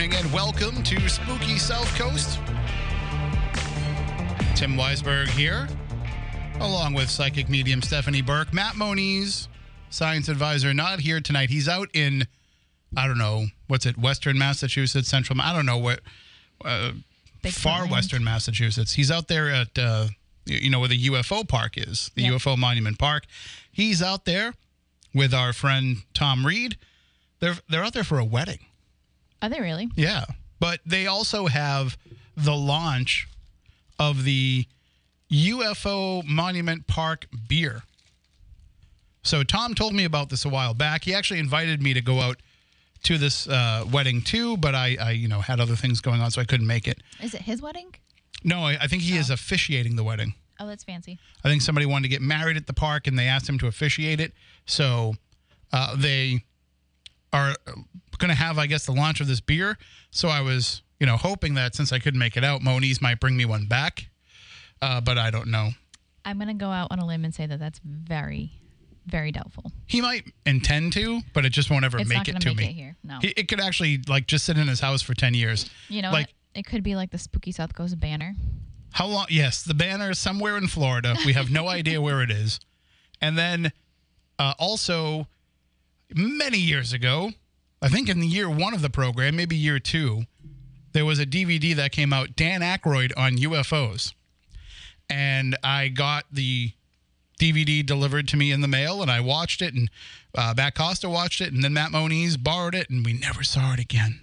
Evening and welcome to Spooky South Coast. Tim Weisberg here, along with psychic medium Stephanie Burke. Matt Moniz, science advisor, not here tonight. He's out in, I don't know, what's it, Western Massachusetts, Central, I don't know what, uh, far land. Western Massachusetts. He's out there at, uh, you know, where the UFO park is, the Yep. UFO Monument Park. He's out there with our friend Tom Reed. They're, they're out there for a wedding. Are they really? Yeah. But they also have the launch of the UFO Monument Park beer. So Tom told me about this a while back. He actually invited me to go out to this uh, wedding too, but I, I, you know, had other things going on, so I couldn't make it. Is it his wedding? No, I, I think he is officiating the wedding. Oh, that's fancy. I think somebody wanted to get married at the park and they asked him to officiate it. So uh, they are going to have, I guess, the launch of this beer. So I was, you know, hoping that since I couldn't make it out, Moniz might bring me one back. Uh, but I don't know. I'm gonna go out on a limb and say that that's very, very doubtful. He might intend to, but it just won't ever It's make not it to make me. it here. No. He, it could actually like just sit in his house for 10 years. you know like- what? It could be like the spooky South Coast banner. How long? Yes, the banner is somewhere in Florida. We have no idea where it is. And then uh, also, many years ago, I think in the year one of the program, maybe year two, there was a DVD that came out, Dan Aykroyd on UFOs. And I got the DVD delivered to me in the mail, and I watched it, and uh, Matt Costa watched it, and then Matt Moniz borrowed it, and we never saw it again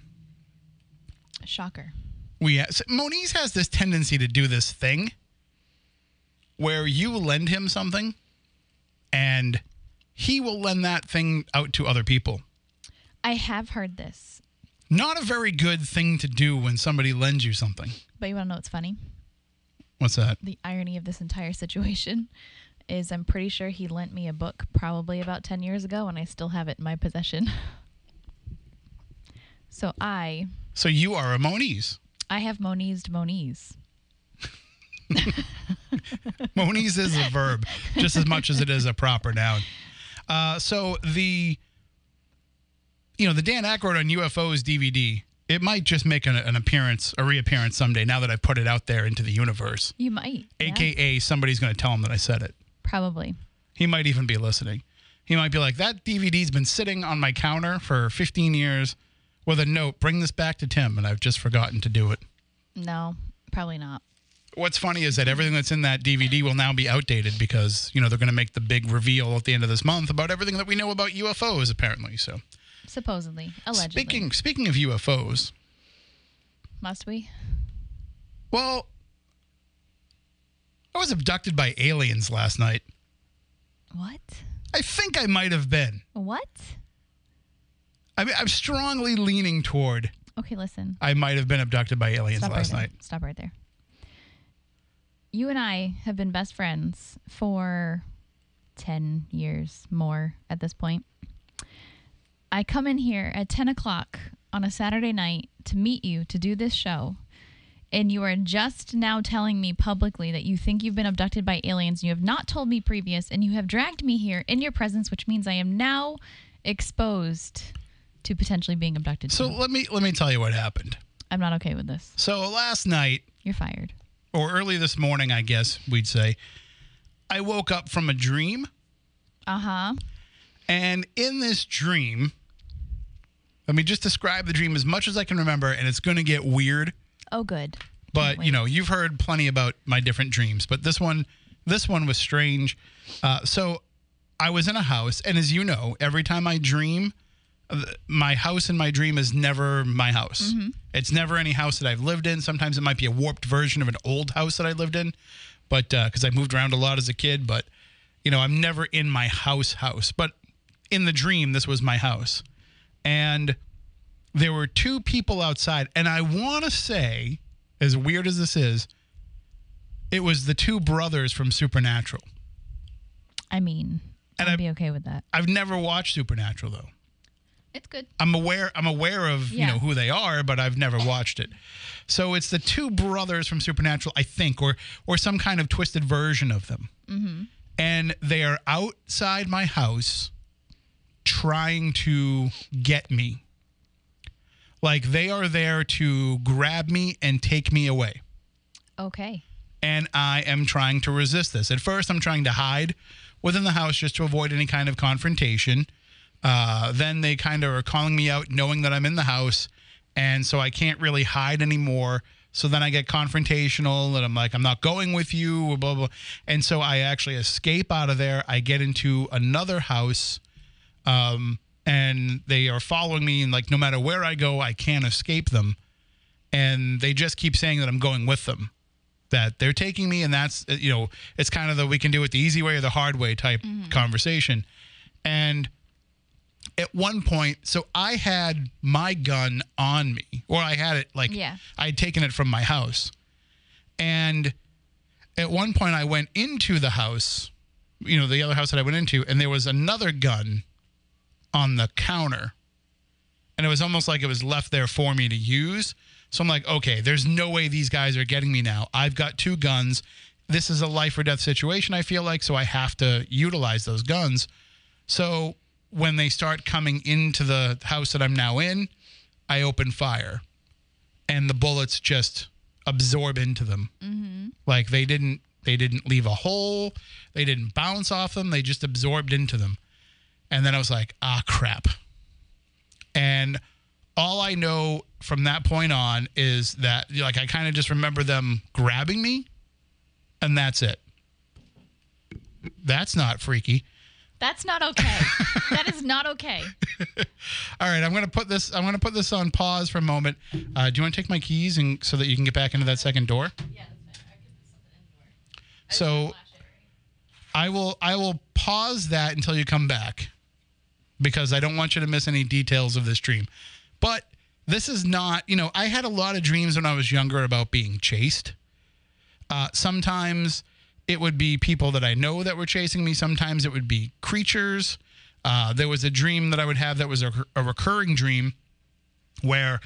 Shocker. we so Moniz has this tendency to do this thing where you lend him something and he will lend that thing out to other people. I have heard this, Not a very good thing to do when somebody lends you something. but you want to know what's funny? What's that? The irony of this entire situation is I'm pretty sure he lent me a book probably about 10 years ago, and I still have it in my possession. so I, So you are a Moniz. I have Monized Moniz. Moniz is a verb just as much as it is a proper noun. Uh, so the you know the Dan Aykroyd on UFOs DVD. It might just make an, an appearance, a reappearance someday. Now that I put it out there into the universe. You might. yeah, AKA somebody's going to tell him that I said it. Probably. He might even be listening. He might be like, that DVD's been sitting on my counter for 15 years with a note, bring this back to Tim, and I've just forgotten to do it. No, probably not. What's funny is that everything that's in that DVD will now be outdated because, you know, they're going to make the big reveal at the end of this month about everything that we know about UFOs, apparently. So, Supposedly. Allegedly. speaking speaking of UFOs, Must we? well, I was abducted by aliens last night. What? I think I might have been. What? I mean, I'm strongly leaning toward Okay, listen. I might have been abducted by aliens Stop last right night. Stop right there. You and I have been best friends for 10 years more at this point. I come in here at 10 o'clock on a Saturday night to meet you to do this show. And you are just now telling me publicly that you think you've been abducted by aliens. And you have not told me previous, and you have dragged me here in your presence, which means I am now exposed to potentially being abducted. So too. let me let me tell you what happened. I'm not okay with this. So last night You're fired. Or early this morning, I guess we'd say, I woke up from a dream, Uh huh. and in this dream, let me just describe the dream as much as I can remember, and it's going to get weird. Oh, good. But you know, you've heard plenty about my different dreams, but this one, this one was strange. Uh, so I was in a house, and as you know, every time I dream, my house in my dream is never my house. Mm-hmm. It's never any house that I've lived in. Sometimes it might be a warped version of an old house that I lived in, but uh, because I moved around a lot as a kid. But you know, I'm never in my house house. But in the dream, this was my house, and there were two people outside, and I want to say, as weird as this is, it was the two brothers from Supernatural. I mean, And I'd be okay with that. I've never watched Supernatural though. It's good. I'm aware I'm aware of you know who they are, but I've never watched it. So it's the two brothers from Supernatural, I think, or or some kind of twisted version of them. Mm-hmm. And they are outside my house trying to get me. Like they are there to grab me and take me away. Okay. And I am trying to resist this. At first, I'm trying to hide within the house just to avoid any kind of confrontation. Uh, then they kind of are calling me out, knowing that I'm in the house. And so I can't really hide anymore. So then I get confrontational and I'm like, I'm not going with you, blah, blah. And so I actually escape out of there. I get into another house um, and they are following me. And like, no matter where I go, I can't escape them. And they just keep saying that I'm going with them that they're taking me and that's uh, you know it's kind of the we can do it the easy way or the hard way type conversation and at one point so i had my gun on me or i had it like Yeah. i had taken it from my house and at one point i went into the house you know the other house that i went into and there was another gun on the counter and it was almost like it was left there for me to use. So I'm like, okay, there's no way these guys are getting me now. I've got two guns. This is a life or death situation, I feel like, so I have to utilize those guns. So when they start coming into the house that I'm now in, I open fire and the bullets just absorb into them. Like they didn't they didn't leave a hole, they didn't bounce off them, they just absorbed into them. And then I was like, ah crap. And all I know from that point on is that like I kind of just remember them grabbing me and that's it. That's not freaky. That's not okay. that is not okay. All right, I'm gonna put this. I'm gonna put this on pause for a moment. Uh, do you want to take my keys and so that you can get back into that second door? Yeah, that's fine. I can put something in the door. So I will. I will pause that until you come back because I don't want you to miss any details of this dream. But this is not. You know, I had a lot of dreams when I was younger about being chased. Uh, sometimes it would be people that I know that were chasing me. Sometimes it would be creatures. Uh, there was a dream that I would have that was a, a recurring dream where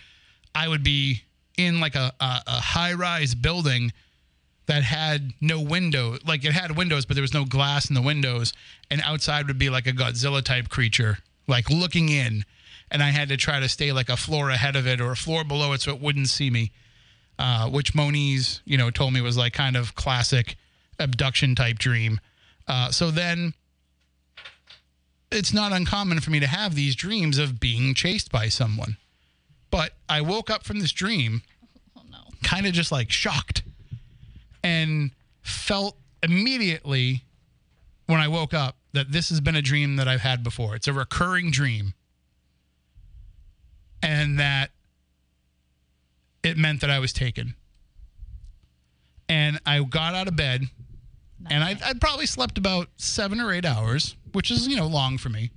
I would be in like a, a, a high rise building that had no window. Like it had windows, but there was no glass in the windows. And outside would be like a Godzilla type creature, like looking in. And I had to try to stay like a floor ahead of it or a floor below it so it wouldn't see me uh, which Moniz, you know, told me was like kind of classic abduction type dream. Uh, so then it's not uncommon for me to have these dreams of being chased by someone. But I woke up from this dream Oh no. kind of just like shocked and felt immediately when I woke up that this has been a dream that I've had before. It's a recurring dream. And that it meant that I was taken. And I got out of bed and I, I probably slept about seven or eight hours, which is, you know, long for me.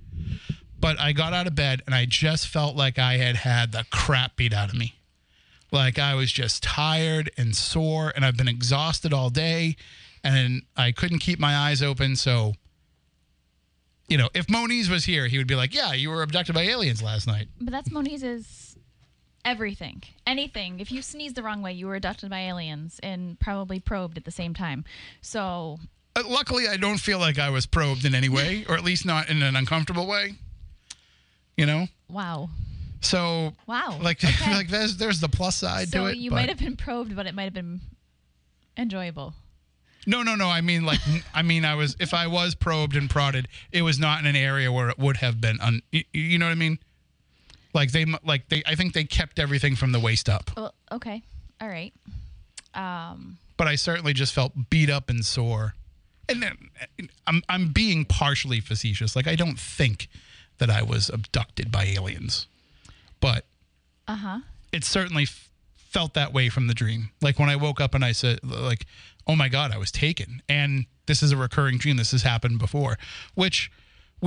But I got out of bed and I just felt like I had had the crap beat out of me. Like I was just tired and sore and I've been exhausted all day and I couldn't keep my eyes open. So, you know, if Moniz was here, he would be like, yeah, you were abducted by aliens last night. But that's Moniz's everything. Anything. If you sneeze the wrong way, you were abducted by aliens and probably probed at the same time. So Uh, luckily, I don't feel like I was probed in any way, or at least not in an uncomfortable way. You know, wow. so Wow. like Okay. like there's there's the plus side so to it. you but- might have been probed, but it might have been enjoyable. no, no, no. I mean, like, I mean, I was if I was probed and prodded, it was not in an area where it would have been. Un, you know what I mean? Like they like they. I think they kept everything from the waist up, Well, okay. All right. Um, but I certainly just felt beat up and sore. And then I'm I'm being partially facetious. Like I don't think that I was abducted by aliens, but uh huh. it certainly f- felt that way from the dream. Like when I woke up and I said, like, oh my God, I was taken. And this is a recurring dream. This has happened before, which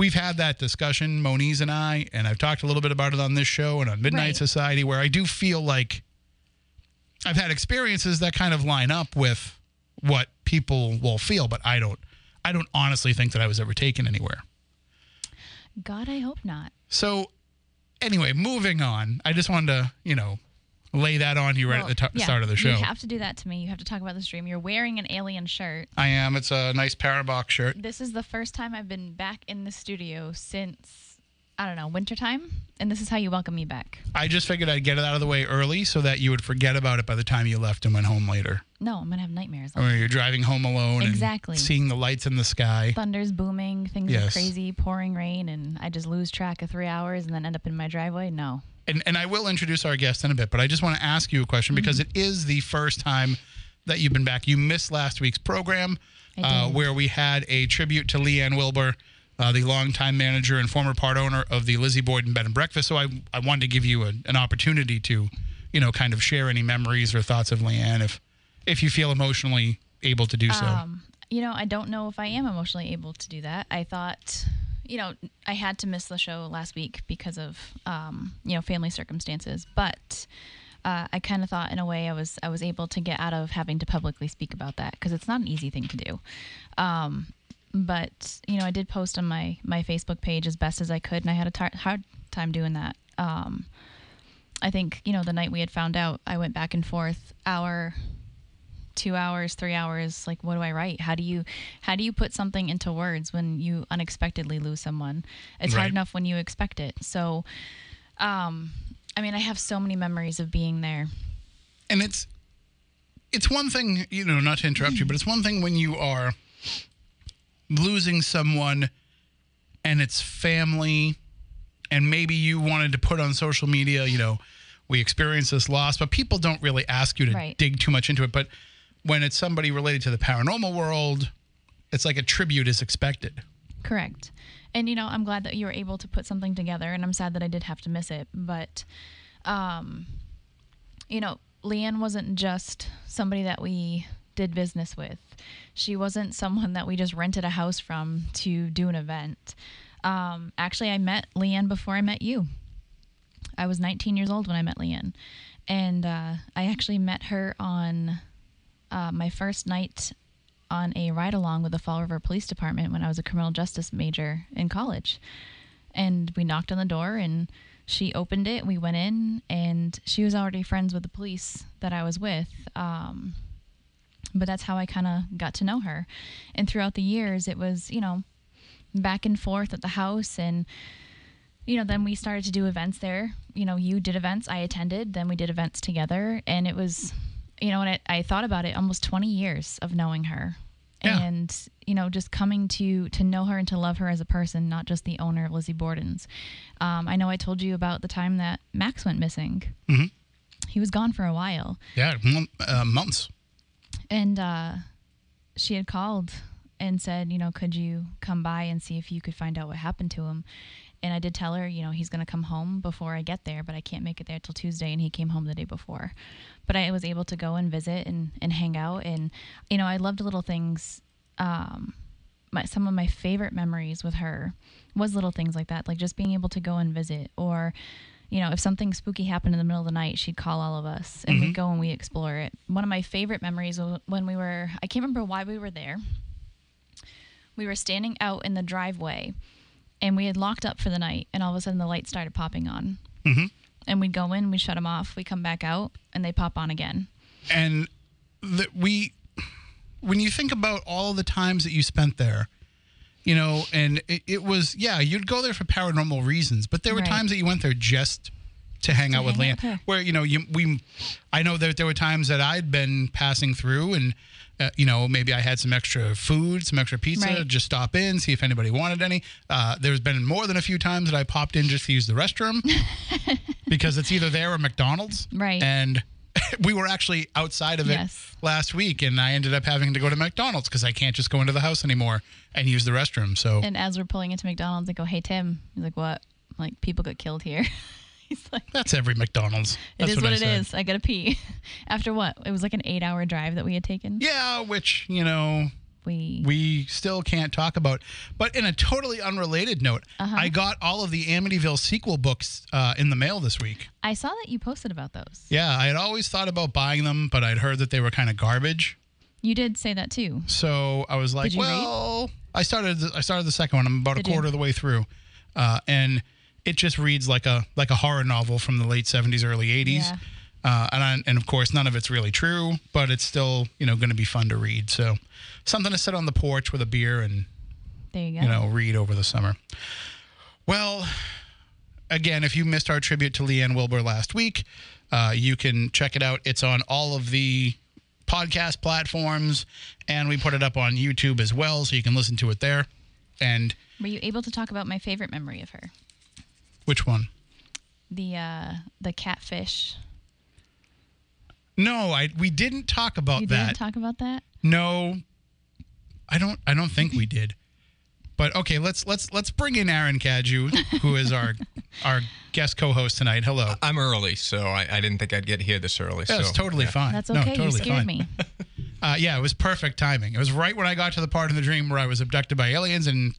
we've had that discussion, Moniz and I, and I've talked a little bit about it on this show and on Midnight Right. Society, where I do feel like I've had experiences that kind of line up with what people will feel, but I don't. I don't honestly think that I was ever taken anywhere. God, I hope not. So, anyway, moving on. I just wanted to, you know, lay that on you right Well, at the t- yeah, start of the show. You have to do that to me. You have to talk about the stream. You're wearing an alien shirt. I am. It's a nice Parabox shirt. This is the first time I've been back in the studio since I don't know, wintertime. And this is how you welcome me back. I just figured I'd get it out of the way early so that you would forget about it by the time you left and went home later. No, I'm going to have nightmares. Or you're driving home alone Exactly. and seeing the lights in the sky. Thunder's booming, things are crazy, pouring rain, and I just lose track of three hours and then end up in my driveway. No. And, and I will introduce our guest in a bit, but I just want to ask you a question because Mm-hmm. it is the first time that you've been back. You missed last week's program uh, where we had a tribute to Leanne Wilbur, uh, the longtime manager and former part owner of the Lizzie Borden Bed and Breakfast. So I, I wanted to give you a, an opportunity to, you know, kind of share any memories or thoughts of Leanne if, if you feel emotionally able to do so. Um, you know, I don't know if I am emotionally able to do that. I thought, you know, I had to miss the show last week because of, um, you know, family circumstances. But uh, I kind of thought, in a way, I was I was able to get out of having to publicly speak about that because it's not an easy thing to do. Um, but you know, I did post on my my Facebook page as best as I could, and I had a tar- hard time doing that. Um, I think you know the night we had found out, I went back and forth hour two hours three hours like what do i write? How do you how do you put something into words when you unexpectedly lose someone? It's Right. hard enough when you expect it. So um i mean i have so many memories of being there. And it's it's one thing you know not to interrupt you but it's one thing when you are losing someone and it's family and maybe you wanted to put on social media you know we experienced this loss but people don't really ask you to Right. dig too much into it. But when it's somebody related to the paranormal world it's like a tribute is expected. Correct. And you know i'm glad that you were able to put something together and i'm sad that i did have to miss it but um you know leanne wasn't just somebody that we did business with. She wasn't someone that we just rented a house from to do an event. Um actually i met leanne before i met you. I was 19 years old when i met leanne. And uh, i actually met her on uh, my first night on a ride along with the Fall River Police Department when I was a criminal justice major in college. And we knocked on the door and she opened it. We went in and she was already friends with the police that I was with. Um, but that's how I kind of got to know her. And throughout the years, it was, you know, back and forth at the house. And, you know, then we started to do events there. You know, you did events, I attended, then we did events together. And it was, you know, and it, I thought about it almost 20 years of knowing her. Yeah. And, you know, just coming to to know her and to love her as a person, not just the owner of Lizzie Borden's. Um, I know I told you about the time that Max went missing. Mhm. He was gone for a while yeah uh, months and uh, she had called and said, you know, could you come by and see if you could find out what happened to him? And I did tell her, you know, he's going to come home before I get there, but I can't make it there till Tuesday. And he came home the day before. But I was able to go and visit and, and hang out. And, you know, I loved little things. Um, my, some of my favorite memories with her was little things like that, like just being able to go and visit or, you know, if something spooky happened in the middle of the night, she'd call all of us and we'd go and we explore it. One of my favorite memories was when we were, I can't remember why we were there. We were standing out in the driveway and we had locked up for the night and all of a sudden the lights started popping on. Mhm. And we'd go in, we'd shut them off, we come back out and they pop on again. and that we when you think about all the times that you spent there you know and it, it was yeah you'd go there for paranormal reasons but there were Right. times that you went there just to hang out with hang out Leanne with her. where you know you we I know that there were times that I'd been passing through and uh, you know maybe I had some extra food some extra pizza Right. just stop in see if anybody wanted any uh, there's been more than a few times that I popped in just to use the restroom because it's either there or McDonald's Right. and we were actually outside of it Yes. last week, and I ended up having to go to McDonald's because I can't just go into the house anymore and use the restroom. So And as we're pulling into McDonald's, I go, hey, Tim. He's like, what? I'm like, people got killed here. He's like, that's every McDonald's. It That's is what, I it is. I gotta pee. After what? It was like an eight hour drive that we had taken. Yeah, which you know We, we still can't talk about. But in a totally unrelated note, Uh-huh. I got all of the Amityville sequel books uh, in the mail this week. I saw that you posted about those. Yeah, I had always thought about buying them, but I'd heard that they were kind of garbage. You did say that too. So I was like, you read? well, I started. The, I started the second one. I'm about Did a you? quarter of the way through, uh, and it just reads like a like a horror novel from the late 70s, early 80s. Yeah. Uh, and I, and of course, none of it's really true, but it's still you know going to be fun to read. So something to sit on the porch with a beer and There you go. you know read over the summer. Well, again, if you missed our tribute to Leanne Wilbur last week, uh, you can check it out. It's on all of the podcast platforms, and we put it up on YouTube as well, so you can listen to it there. And Were you able to talk about my favorite memory of her? Which one? The uh the catfish. No, I we didn't talk about You that. didn't talk about that? no, I don't. I don't think we did. But okay, let's let's let's bring in Aaron Cadieux, who is our our guest co-host tonight. Hello. I'm early, so I, I didn't think I'd get here this early. That's so, totally yeah. fine. That's No, okay. you totally scared fine. me. Uh, yeah, it was perfect timing. It was right when I got to the part of the dream where I was abducted by aliens, and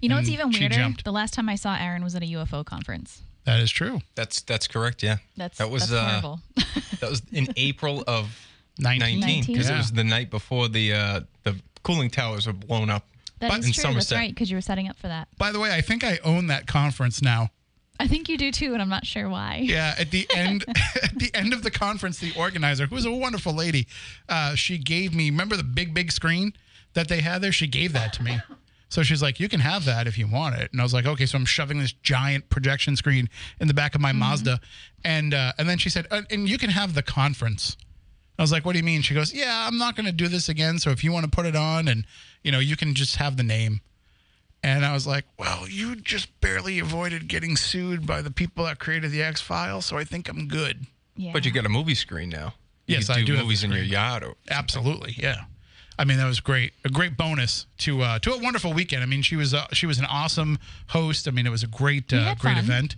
You know what's And even weirder? The last time I saw Aaron was at a UFO conference. that is true. That's that's correct. Yeah, That's that was that's uh, horrible. that was in April of 19. 19 because Yeah. it was the night before the uh, the cooling towers were blown up. That but is in true. That's Somerset. right, because you were setting up for that. By the way, I think I own that conference now. I think you do too, and I'm not sure why. Yeah, at the end, at the end of the conference, the organizer, who was a wonderful lady, uh, she gave me. Remember the big, big screen that they had there? She gave that to me. So she's like, "You can have that if you want it." And I was like, "Okay." So I'm shoving this giant projection screen in the back of my Mazda, and uh, and then she said, uh, "And you can have the conference." I was like, "What do you mean?" She goes, "Yeah, I'm not going to do this again. So if you want to put it on, and you know, you can just have the name." And I was like, "Well, you just barely avoided getting sued by the people that created the X Files, so I think I'm good." Yeah. But you got a movie screen now. You Yes, can I do do have movies the in your screen. yard. Or, Absolutely, yeah. I mean, that was great. A great bonus to uh, to a wonderful weekend. I mean, she was uh, she was an awesome host. I mean, it was a great uh, great fun. event.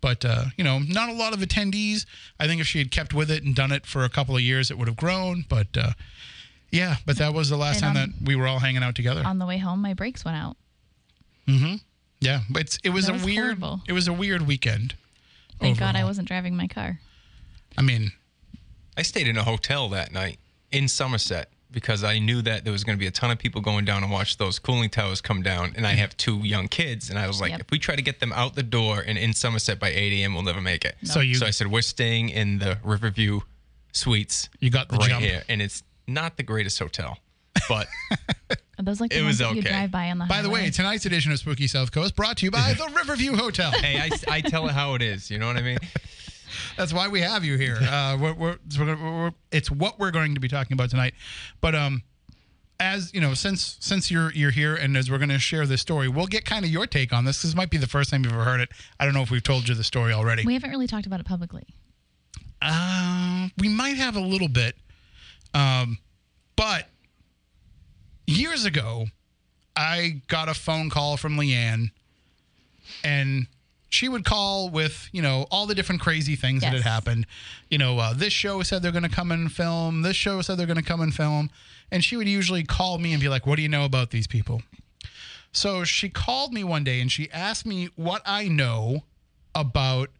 But uh, you know, not a lot of attendees. I think if she had kept with it and done it for a couple of years, it would have grown. But uh, yeah, but that was the last And time on- that we were all hanging out together. On the way home, my brakes went out. Mm-hmm. Yeah, but it's, it was That a was weird horrible. it was a weird weekend. Thank God I wasn't driving my car. I mean, I stayed in a hotel that night in Somerset because I knew that there was going to be a ton of people going down and watch those cooling towers come down. And I have two young kids, and I was like, Yep. if we try to get them out the door and in Somerset by 8 a.m., we'll never make it. So you- so I said, we're staying in the Riverview Suites. You got the right jump. here, and it's not the greatest hotel, but Are those like the It ones was that you okay. drive by on the by the way, tonight's edition of Spooky South Coast brought to you by the Riverview Hotel. hey, I, I tell it how it is. You know what I mean? That's why we have you here. Uh, we're, we're, we're, gonna- we're, it's what we're going to be talking about tonight. But um, as you know, since since you're you're here, and as we're going to share this story, we'll get kind of your take on this. This might be the first time you've ever heard it. I don't know if we've told you the story already. we haven't really talked about it publicly. Uh, we might have a little bit. Um, but years ago, I got a phone call from Leanne, and she would call with, you know, all the different crazy things that had happened. You know, uh, this show said they're going to come and film. This show said they're going to come and film. And she would usually call me and be like, What do you know about these people? So she called me one day and she asked me what I know about.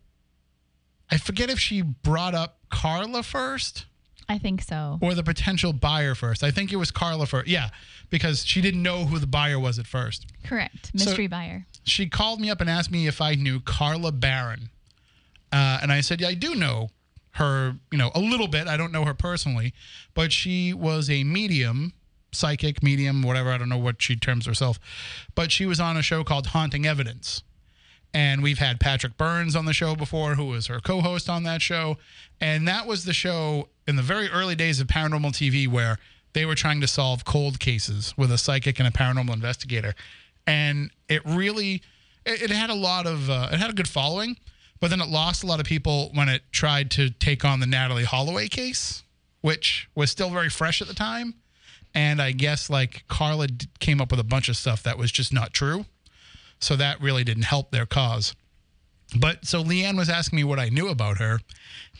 I forget if she brought up Carla first I think so. or the potential buyer first. I think it was Carla first. Yeah, because she didn't know who the buyer was at first. Correct. Mystery buyer. She called me up and asked me if I knew Carla Barron. Uh, and I said, yeah, I do know her, you know, a little bit. I don't know her personally, but she was a medium, psychic, medium, whatever. I don't know what she terms herself. But she was on a show called Haunting Evidence. And we've had Patrick Burns on the show before, who was her co host on that show. And that was the show in the very early days of paranormal TV where they were trying to solve cold cases with a psychic and a paranormal investigator. And it really, it, it had a lot of, uh, it had a good following, but then it lost a lot of people when it tried to take on the Natalee Holloway case, which was still very fresh at the time. And I guess like Carla came up with a bunch of stuff that was just not true. So that really didn't help their cause. But so Leanne was asking me what I knew about her,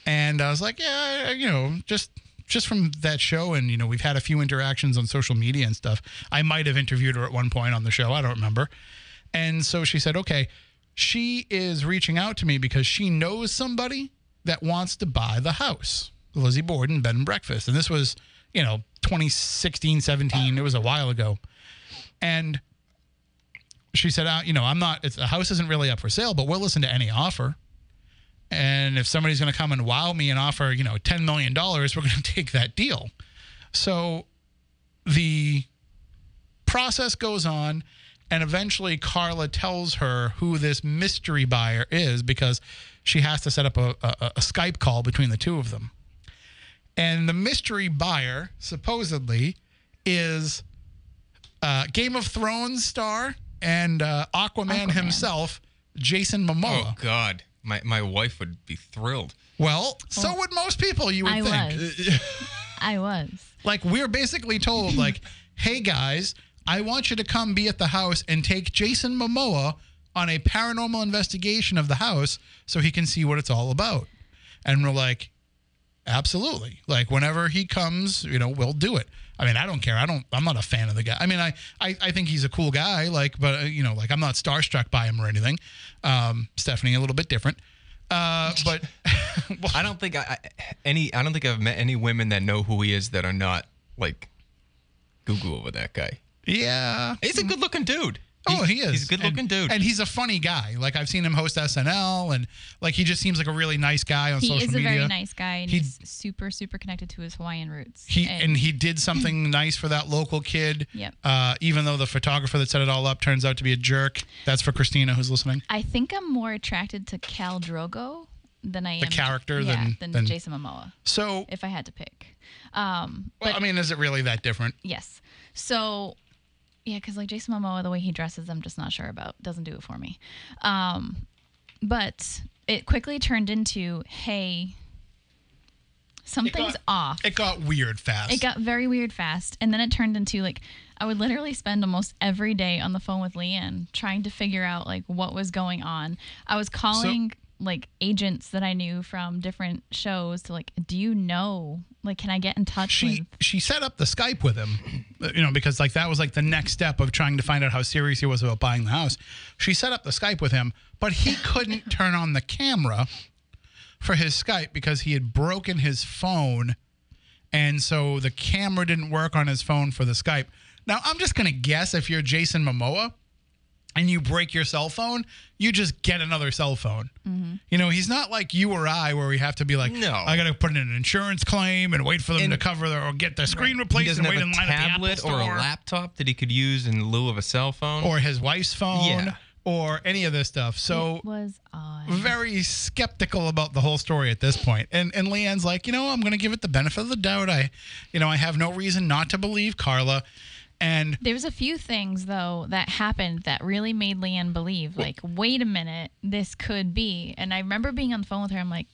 and I was like, yeah, you know, just just from that show, and you know, we've had a few interactions on social media and stuff. I might have interviewed her at one point on the show. I don't remember. And so she said, okay, she is reaching out to me because she knows somebody that wants to buy the house, Lizzie Borden Bed and Breakfast, and this was, you know, 2016, 17. It was a while ago, and she said, uh, you know, I'm not, it's, the house isn't really up for sale, but we'll listen to any offer. And if somebody's going to come and wow me and offer, you know, $10 million, we're going to take that deal. So the process goes on. And eventually, Carla tells her who this mystery buyer is because she has to set up a, a, a Skype call between the two of them. And the mystery buyer, supposedly, is uh, Game of Thrones star and uh, Aquaman, Aquaman. himself, Jason Momoa. Oh God, my my wife would be thrilled. Well, so would most people, you would I think. was. I was. Like we're basically told, like, hey guys, I want you to come be at the house and take Jason Momoa on a paranormal investigation of the house so he can see what it's all about. And we're like, absolutely. Like whenever he comes, you know, we'll do it. I mean, I don't care. I don't. I'm not a fan of the guy. I mean, I I, I think he's a cool guy. Like, but uh, you know, like I'm not starstruck by him or anything. Um, Stephanie a little bit different. Uh, but well, I don't think I, I any. I don't think I've met any women that know who he is that are not like Google over that guy. yeah, He's a good looking dude. Oh, he is. He's a good looking and, dude. and he's a funny guy. Like I've seen him host SNL, and like he just seems like a really nice guy on He social media. He is a media. very nice guy, and He- he's super, super connected to his Hawaiian roots. He and he did something nice for that local kid. Yep. Uh, even though the photographer that set it all up turns out to be a jerk. That's for Christina who's listening. I think I'm more attracted to Khal Drogo than I am The character yeah, than- than, than- Jason Momoa, So, if I had to pick. Um, well, but I mean, is it really that different? yes, so yeah, because like Jason Momoa, the way he dresses, I'm just not sure about. Doesn't do it for me. Um, but it quickly turned into, hey, something's got- off. It got weird fast. It got very weird fast. And then it turned into like I would literally spend almost every day on the phone with Leanne trying to figure out like what was going on. I was calling like agents that I knew from different shows to like, do you know? Like, can I get in touch she with she set up the Skype with him, uh, you know, because like that was like the next step of trying to find out how serious he was about buying the house. She set up the Skype with him, but he couldn't turn on the camera for his Skype because he had broken his phone, and so the camera didn't work on his phone for the Skype. Now I'm just gonna guess if you're Jason Momoa and you break your cell phone, you just get another cell phone. Mm-hmm. You know, he's not like you or I, where we have to be like, No. I got to put in an insurance claim and wait for them And- to cover the, or get the screen He replaced and wait in line at the Apple tablet or a laptop that he could use in lieu of a cell phone. or his wife's phone, Yeah. or any of this stuff. So it was odd. very skeptical about the whole story at this point. And and Leanne's like, you know, I'm going to give it the benefit of the doubt. I, you know, I have no reason not to believe Carla. And There was a few things though that happened that really made Leanne believe, like, wait a minute, this could be. And I remember being on the phone with her. I'm like,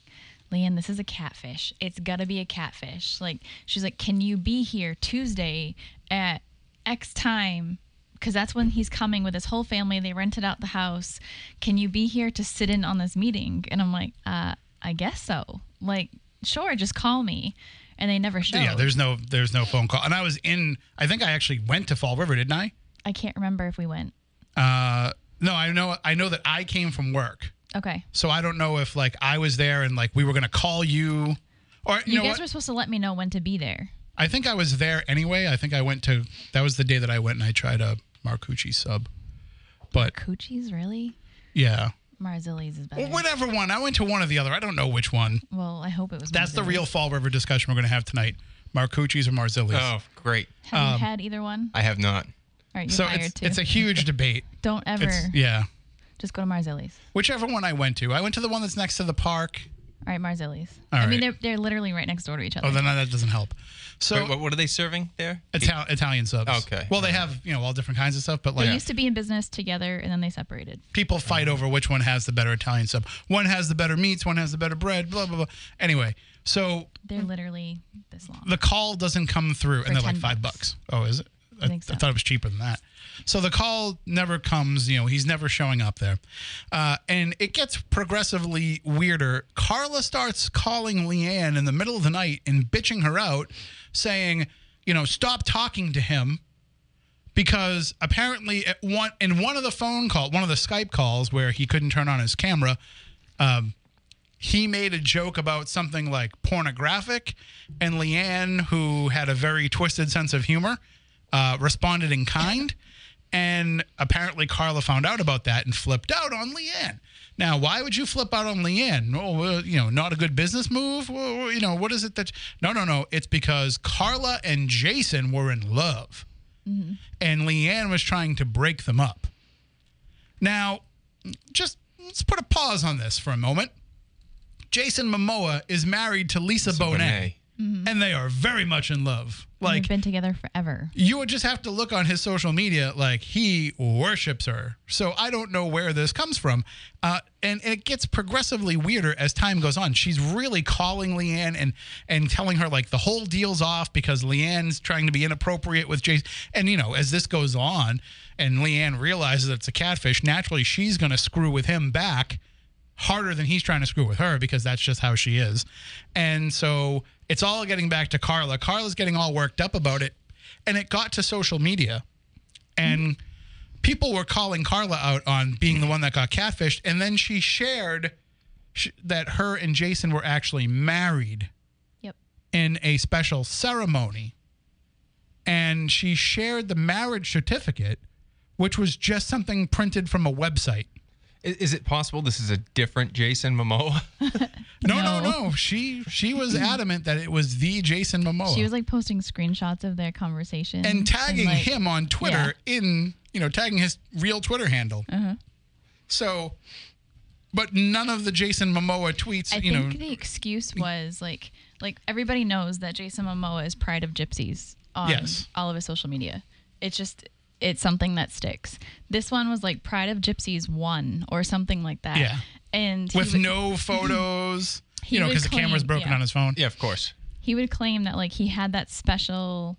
Leanne, this is a catfish. It's gotta be a catfish. Like, she's like, can you be here Tuesday at X time? Because that's when he's coming with his whole family. They rented out the house. Can you be here to sit in on this meeting? And I'm like, uh, I guess so. Like, sure, just call me. And they never showed. yeah, there's no there's no phone call. And I was in. I think I actually went to Fall River, didn't I? I can't remember if we went. Uh, no, I know. I know that I came from work. Okay. So I don't know if like I was there and like we were gonna call you, or you, You know guys what? were supposed to let me know when to be there. I think I was there anyway. I think I went to. That was the day that I went and I tried a Marcucci sub. But Coochie's really? yeah, Marzilli's is better. whatever one. I went to one or the other. I don't know which one. Well, I hope it was. That's the Marzilli's. real Fall River discussion we're gonna have tonight. Marcucci's or Marzilli's. oh, great! Have you um, had either one? I have not. All right, you're so hired it's too. it's a huge debate. Don't ever It's yeah. just go to Marzilli's. Whichever one I went to, I went to the one that's next to the park. All right, Marzilli's. All I mean, they're they're literally right next door to each other. Oh, then that doesn't help. So Wait, what, what are they serving there? Ital- Italian subs. Okay. Well, they have you know all different kinds of stuff, but like they used to be in business together, and then they separated. people fight over which one has the better Italian sub. One has the better meats, one has the better bread, blah blah blah. Anyway, so They're literally this long. the call doesn't come through, and they're like 10 five bucks. bucks. Oh, is it? I, so. I thought it was cheaper than that. So the call never comes. You know, he's never showing up there, uh, and it gets progressively weirder. Carla starts calling Leanne in the middle of the night and bitching her out, saying, "You know, stop talking to him." because apparently at one in one of the phone call, one of the Skype calls where he couldn't turn on his camera, um, he made a joke about something like pornographic, and Leanne, who had a very twisted sense of humor, uh, responded in kind. And apparently, Carla found out about that and flipped out on Leanne. Now, why would you flip out on Leanne? Oh, well, you know, not a good business move. Well, well, you know, what is it that? No, no, no. It's because Carla and Jason were in love and Leanne was trying to break them up. Now, just let's put a pause on this for a moment. Jason Momoa is married to Lisa, Bonet, Bonet. And they are very much in love. Like They've been together forever. you would just have to look on his social media like he worships her. So i don't know where this comes from. Uh, and it gets progressively weirder as time goes on. She's really calling leanne and and telling her like the whole deal's off because leanne's trying to be inappropriate with jason and you know as this goes on and leanne realizes it's a catfish naturally she's going to screw with him back harder than he's trying to screw with her because that's just how she is. And so it's all getting back to Carla. Carla's getting all worked up about it. And it got to social media. And people were calling Carla out on being the one that got catfished. And then she shared sh- that her and Jason were actually married Yep. in a special ceremony. And she shared the marriage certificate, which was just something printed from a website. Is it possible this is a different Jason Momoa? No, no, No. no. She she was adamant that it was the Jason Momoa. She was like posting screenshots of their conversation and tagging like- him on Twitter in, you know, tagging his real Twitter handle. Uh-huh. So, but none of the Jason Momoa tweets, I you think know, the excuse was like like everybody knows that Jason Momoa is Pride of Gypsies on Yes. all of his social media. It's just it's something that sticks. This one was like Pride of Gypsies one or something like that. Yeah. And with would, no photos, He you know, would because the camera's broken yeah. on his phone. yeah, of course. he would claim that like he had that special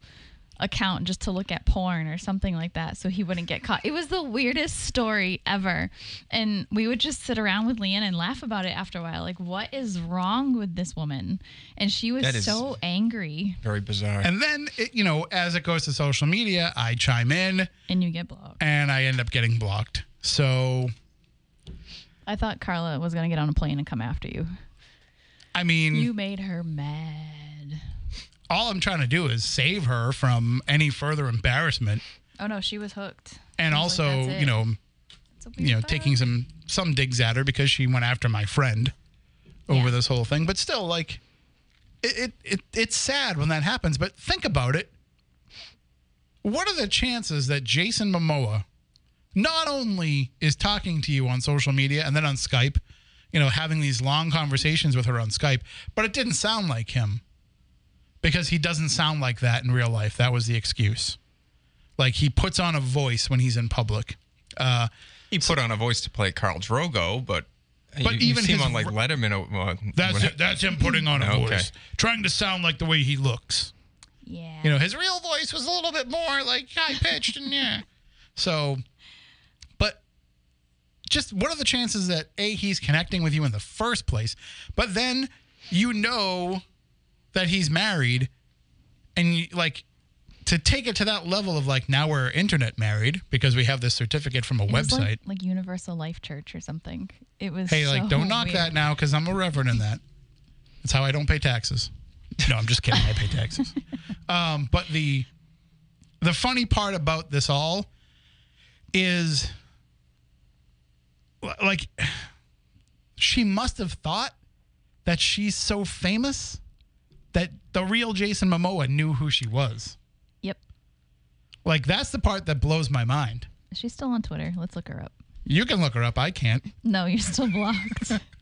account just to look at porn or something like that so he wouldn't get caught. It was the weirdest story ever. And we would just sit around with Leanne and laugh about it after a while. Like, what is wrong with this woman? And she was so angry Very bizarre. And then, it, you know, as it goes to social media, I chime in and you get blocked. and I end up getting blocked. So, I thought Carla was going to get on a plane and come after you. I mean, You made her mad. All I'm trying to do is save her from any further embarrassment. Oh no, she was hooked. And was also, "That's it." you know, you know, taking some some digs at her because she went after my friend over Yeah. this whole thing. But still, like, it, it it it's sad when that happens. But think about it. What are the chances that Jason Momoa not only is talking to you on social media and then on Skype, you know, having these long conversations with her on Skype, but it didn't sound like him because he doesn't sound like that in real life. That was the excuse. Like he puts on a voice when he's in public. Uh, he put on a voice to play Khal Drogo, but, But you, you even see him his on like r- Letterman. uh, That's it, that's him putting on a Okay. voice, trying to sound like the way he looks. Yeah. You know, his real voice was a little bit more like high pitched and yeah. So, but just what are the chances that a he's connecting with you in the first place, but then you know that he's married, and like to take it to that level of like now we're internet married because we have this certificate from a It website. like, like Universal Life Church or something. It was Hey, like, don't knock weird. that now because I'm a reverend in that. That's how I don't pay taxes. No, I'm just kidding. I pay taxes. Um, but the the funny part about this all is like she must have thought that she's so famous that the real Jason Momoa knew who she was. Yep. Like that's the part that blows my mind. She's still on Twitter. Let's look her up. You can look her up. I can't. No, you're still blocked.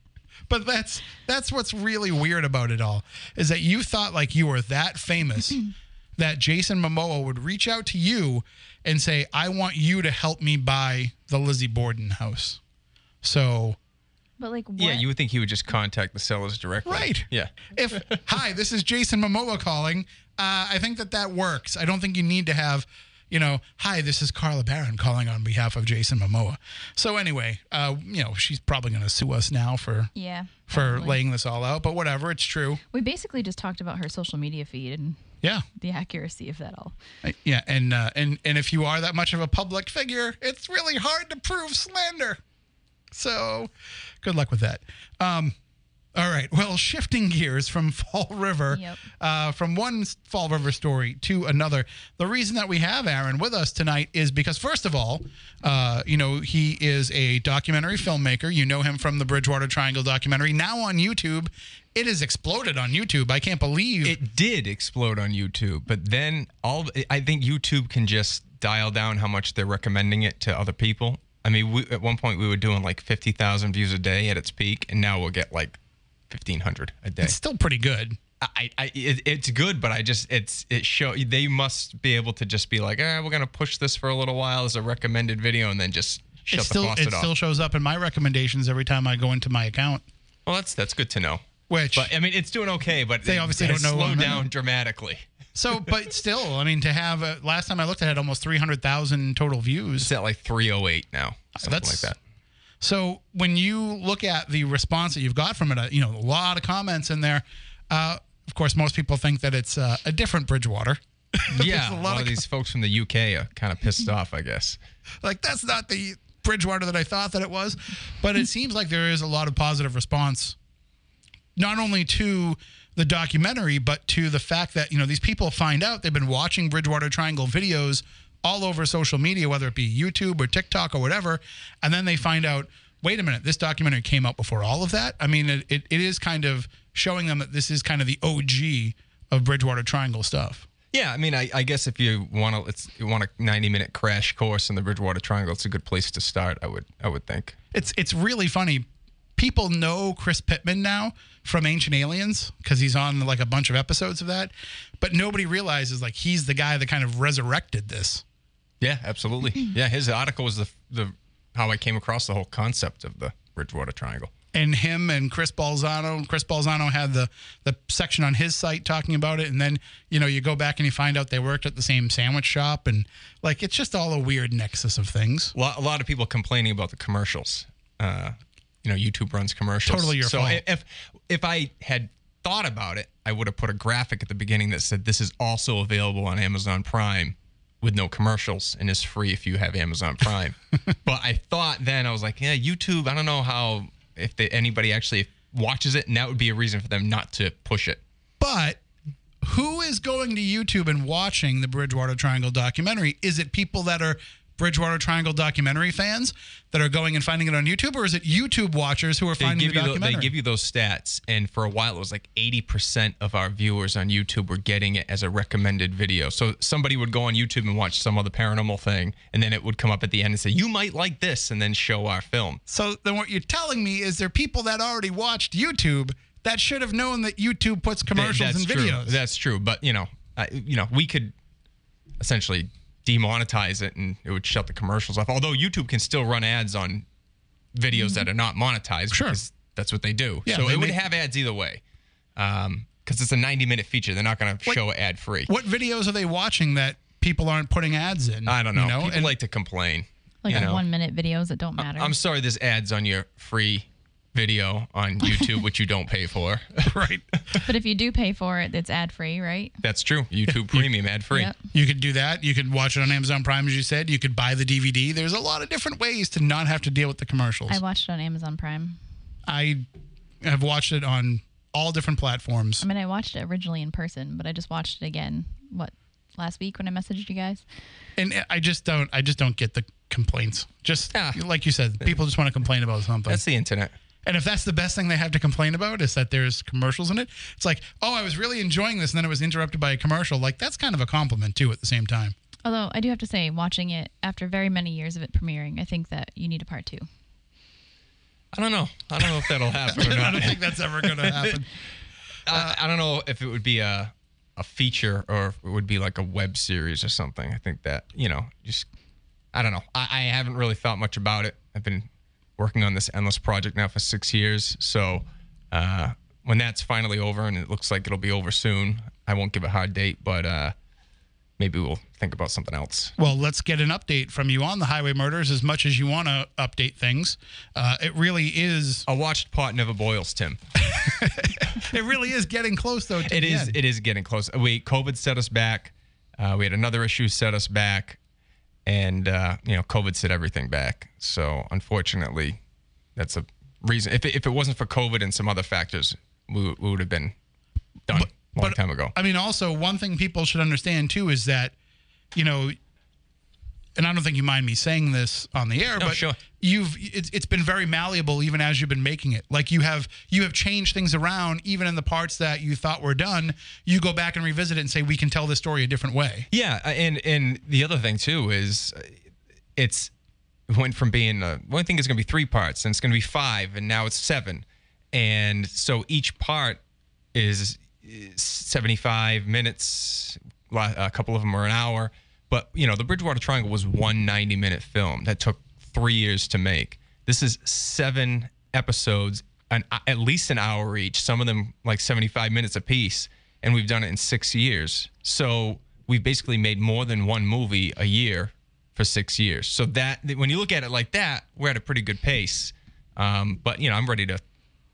But that's that's what's really weird about it all is that you thought like you were that famous that Jason Momoa would reach out to you and say, "I want you to help me buy the Lizzie Borden house." So, but like, what? Yeah, you would think he would just contact the sellers directly. Right. Yeah. if hi, this is Jason Momoa calling, uh, I think that that works. I don't think you need to have, you know, hi, this is Carla Barron calling on behalf of Jason Momoa. So anyway, uh, you know, she's probably going to sue us now for yeah. for probably. laying this all out, but whatever, it's true. We basically just talked about her social media feed and Yeah. the accuracy of that all. Uh, Yeah, and uh, and and if you are that much of a public figure, it's really hard to prove slander. So, good luck with that. Um, All right. Well, shifting gears from Fall River, Yep. uh, from one Fall River story to another. The reason that we have Aaron with us tonight is because, first of all, uh, you know, he is a documentary filmmaker. You know him from the Bridgewater Triangle documentary. Now on YouTube, it has exploded on YouTube. I can't believe It did explode on YouTube, but then all I think YouTube can just dial down how much they're recommending it to other people. I mean, we, at one point we were doing like fifty thousand views a day at its peak, and now we'll get like fifteen hundred a day. it's still pretty good. I, I it, it's good, but I just it's it show they must be able to just be like, eh, we're gonna push this for a little while as a recommended video, and then just shut it the still faucet it off. still shows up in my recommendations every time I go into my account. well, that's that's good to know. Which But I mean, it's doing okay, but They obviously it don't know slowed on- down dramatically. So, but still, I mean, to have uh, last time I looked, it had almost three hundred thousand total views. It's at like 308 now, something That's- like that. So when you look at the response that you've got from it, uh, you know, a lot of comments in there. Uh, of course, most people think that it's uh, a different Bridgewater. Yeah, a a lot lot, of of these folks from the UK are kind of pissed off, I guess. like that's not the Bridgewater that I thought that it was. But it seems like there is a lot of positive response, not only to the documentary, but to the fact that you know these people find out they've been watching Bridgewater Triangle videos all over social media, whether it be YouTube or TikTok or whatever, and then they find out, wait a minute, this documentary came out before all of that. I mean, it, it, it is kind of showing them that this is kind of the OG of Bridgewater Triangle stuff. Yeah, I mean, I, I guess if you want to, it's you want a 90 minute crash course in the Bridgewater Triangle, it's a good place to start. I would, I would think. It's it's really funny. People know Chris Pittman now from Ancient Aliens because he's on like a bunch of episodes of that, but nobody realizes like he's the guy that kind of resurrected this. Yeah, absolutely. Yeah, his article was the the how I came across the whole concept of the Bridgewater Triangle. And him and Chris Balzano, Chris Balzano had the the section on his site talking about it, and then you know you go back and you find out they worked at the same sandwich shop, and like it's just all a weird nexus of things. A lot, a lot of people complaining about the commercials. Uh, you know, YouTube runs commercials. Totally your so fault. if if I had thought about it, I would have put a graphic at the beginning that said this is also available on Amazon Prime with no commercials and is free if you have Amazon Prime. but I thought then I was like, yeah, YouTube. I don't know how if they, anybody actually watches it, and that would be a reason for them not to push it. But who is going to YouTube and watching the Bridgewater Triangle documentary? Is it people that are Bridgewater Triangle documentary fans that are going and finding it on YouTube, or is it YouTube watchers who are They finding give the documentary? they give you those stats, and for a while it was like eighty percent of our viewers on YouTube were getting it as a recommended video. So somebody would go on YouTube and watch some other paranormal thing, and then it would come up at the end and say, "You might like this," and then show our film. so then what you're telling me is there people that already watched YouTube that should have known that YouTube puts commercials That's and true. videos. That's true. But you know, I, you know, we could essentially demonetize it, and it would shut the commercials off. Although YouTube can still run ads on videos that are not monetized. Sure. because that's what they do. Yeah, so they it would make- have ads either way. Um, because it's a 90 minute feature. They're not going to show it ad free. what videos are they watching that people aren't putting ads in? I don't know. You know? People And- like to complain. Like you know? one minute videos that don't matter. I'm sorry, there's ads on your free video on YouTube, which you don't pay for. right. but if you do pay for it, it's ad free, right? That's true. YouTube Premium ad free. Yep. You could do that. You could watch it on Amazon Prime, as you said. You could buy the DVD. There's a lot of different ways to not have to deal with the commercials. I watched it on Amazon Prime. I have watched it on all different platforms. I mean, I watched it originally in person, but I just watched it again. What last week when I messaged you guys? and I just don't I just don't get the complaints. Just Yeah. like you said, people just want to complain about something. That's the internet. And if that's the best thing they have to complain about is that there's commercials in it, it's like, "Oh, I was really enjoying this and then it was interrupted by a commercial." Like that's kind of a compliment too at the same time. Although I do have to say, watching it after very many years of it premiering, I think that you need a part two. I don't know. I don't know if that'll happen or I don't think that's ever going to happen. I, I don't know if it would be a a feature or if it would be like a web series or something. I think that you know, just I don't know. I, I haven't really thought much about it. I've been working on this endless project now for six years. So uh, when that's finally over, and it looks like it'll be over soon, I won't give a hard date, but uh, maybe we'll think about something else. Well, let's get an update from you on the highway murders as much as you want to update things. Uh, it really is. A watched pot never boils, Tim. It really is getting close though. It is. end. It is getting close. We COVID set us back. Uh, we had another issue set us back, and uh, you know, COVID set everything back. So unfortunately, that's a reason. If it, if it wasn't for COVID and some other factors, we, we would have been done a long time ago. I mean, also one thing people should understand too is that, you know, and I don't think you mind me saying this on the air, No, but sure. you've it's, it's been very malleable even as you've been making it. Like you have you have changed things around even in the parts that you thought were done. You go back and revisit it and say we can tell this story a different way. Yeah, uh, and and the other thing too is uh, it's it went from being uh, one thing is going to be three parts and it's going to be five and now it's seven, and so each part is is 75 minutes. A couple of them are an hour, but you know the Bridgewater Triangle was one 90 minute film that took three years to make. This is seven episodes, an, at least an hour each. Some of them like 75 minutes apiece, and we've done it in six years. So we've basically made more than one movie a year for six years. So that when you look at it like that, we're at a pretty good pace. Um, but you know, I'm ready to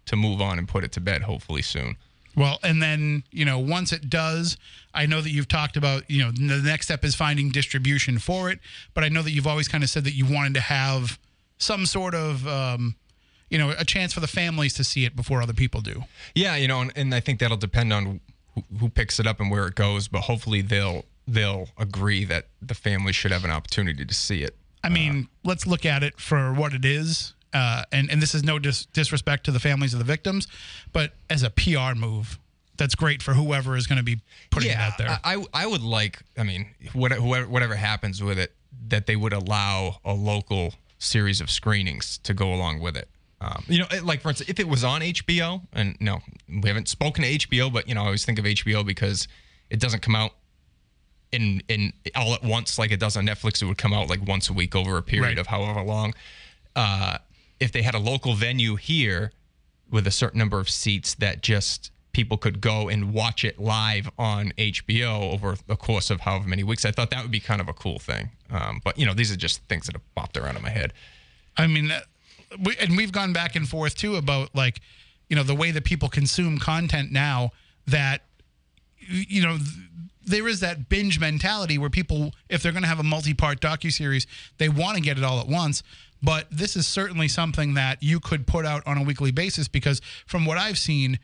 to move on and put it to bed hopefully soon. Well, and then, you know, once it does, I know that you've talked about, you know, the next step is finding distribution for it, but I know that you've always kind of said that you wanted to have some sort of um, you know, a chance for the families to see it before other people do. Yeah, you know, and, and I think that'll depend on who, who picks it up and where it goes. But hopefully, they'll they'll agree that the family should have an opportunity to see it. I mean, let's look at it for what it is. Uh, and, and this is no dis- disrespect to the families of the victims, but as a PR move, that's great for whoever is going to be putting it out there. I, I I would like. I mean, what, whoever, whatever happens with it, that they would allow a local series of screenings to go along with it. Um, you know, it- like for instance, if it was on HBO, and no, we haven't spoken to HBO, but you know, I always think of HBO because it doesn't come out in in all at once like it does on Netflix. It would come out like once a week over a period Right. of however long. Uh, if they had a local venue here with a certain number of seats that just people could go and watch it live on HBO over the course of however many weeks, I thought that would be kind of a cool thing. Um, but you know, these are just things that have popped around in my head. I mean, uh, we, and we've gone back and forth too about like, you know, the way that people consume content now. That you know, th- there is that binge mentality where people, if they're going to have a multi-part docu series, they want to get it all at once. But this is certainly something that you could put out on a weekly basis because, from what I've seen,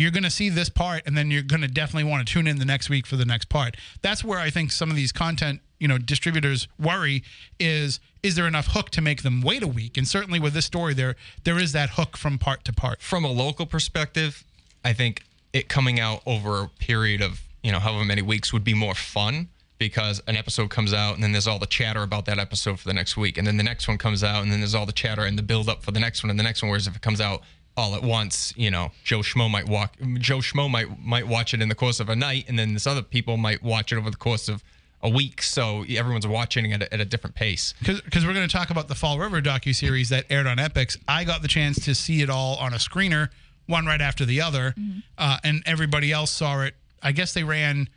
you're going to see this part and then you're going to definitely want to tune in the next week for the next part. That's where i think some of these content you know distributors worry is is there enough hook to make them wait a week? And certainly with this story there there is that hook from part to part. From a local perspective, I think it coming out over a period of you know however many weeks would be more fun because an episode comes out and then there's all the chatter about that episode for the next week. And then the next one comes out and then there's all the chatter and the build up for the next one and the next one. Whereas if it comes out all at once you know joe schmo might walk joe schmo might might watch it in the course of a night and then this other people might watch it over the course of a week. So everyone's watching at a, at a different pace. Because we're going to talk about the fall river docu-series that aired on Epix. I got the chance to see it all on a screener one right after the other. Uh, and everybody else saw it. I guess they ran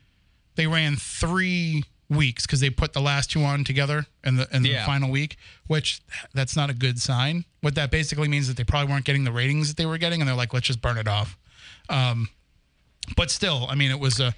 they ran three weeks because they put the last two on together in the in the Yeah. final week which that's not a good sign what that basically means that they probably weren't getting the ratings that they were getting and they're like let's just burn it off um, but still i mean it was a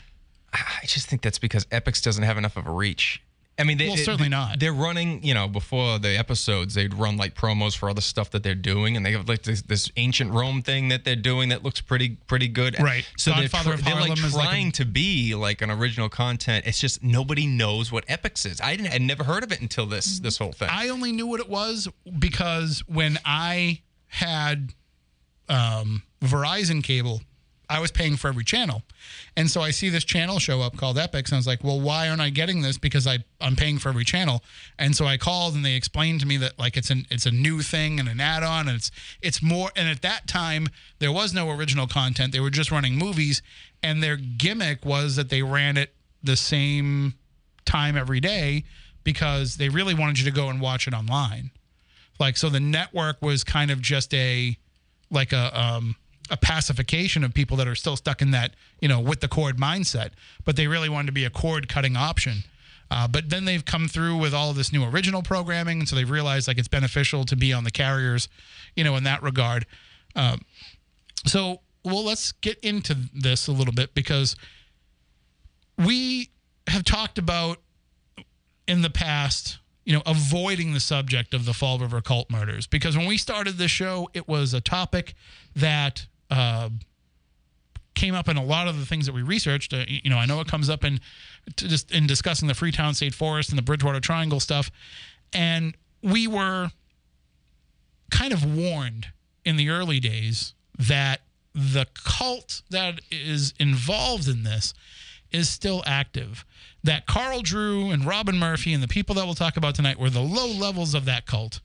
I just think that's because Epix doesn't have enough of a reach. I mean, they, Well, they- certainly not. They're running, you know, before the episodes, they'd run like promos for other stuff that they're doing, and they have like this, this ancient Rome thing that they're doing that looks pretty pretty good. Right. So they're, Godfather tr- of they're like is like a- trying to be like an original content. It's just nobody knows what Epix is. I didn't, I'd never heard of it until this this whole thing. I only knew what it was because when I had um, Verizon cable, I was paying for every channel. And so I see this channel show up called Epix, and I was like, well, why aren't I getting this? Because I, I'm paying for every channel. And so I called and they explained to me that like it's an it's a new thing and an add-on and it's it's more and at that time there was no original content. They were just running movies and their gimmick was that they ran it the same time every day because they really wanted you to go and watch it online. Like so the network was kind of just a like a um a pacification of people that are still stuck in that, you know, with the cord mindset, but they really wanted to be a cord cutting option. Uh, but then they've come through with all of this new original programming, and so they've realized like it's beneficial to be on the carriers, you know, in that regard. Um, so, well, let's get into this a little bit because we have talked about in the past you know, avoiding the subject of the Fall River cult murders because when we started this show, it was a topic that uh, came up in a lot of the things that we researched. Uh, you know, I know it comes up in just in discussing the Freetown State Forest and the Bridgewater Triangle stuff, and we were kind of warned in the early days that the cult that is involved in this is still active. That Carl Drew and Robin Murphy and the people that we'll talk about tonight were the low levels of that cult,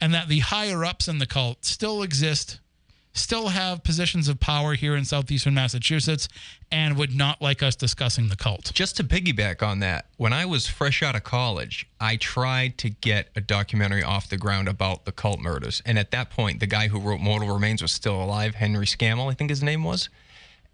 and that the higher ups in the cult still exist, still have positions of power here in southeastern Massachusetts, and would not like us discussing the cult. Just to piggyback on that, when I was fresh out of college, I tried to get a documentary off the ground about the cult murders. And at that point, the guy who wrote Mortal Remains was still alive, Henry Scammell, I think his name was.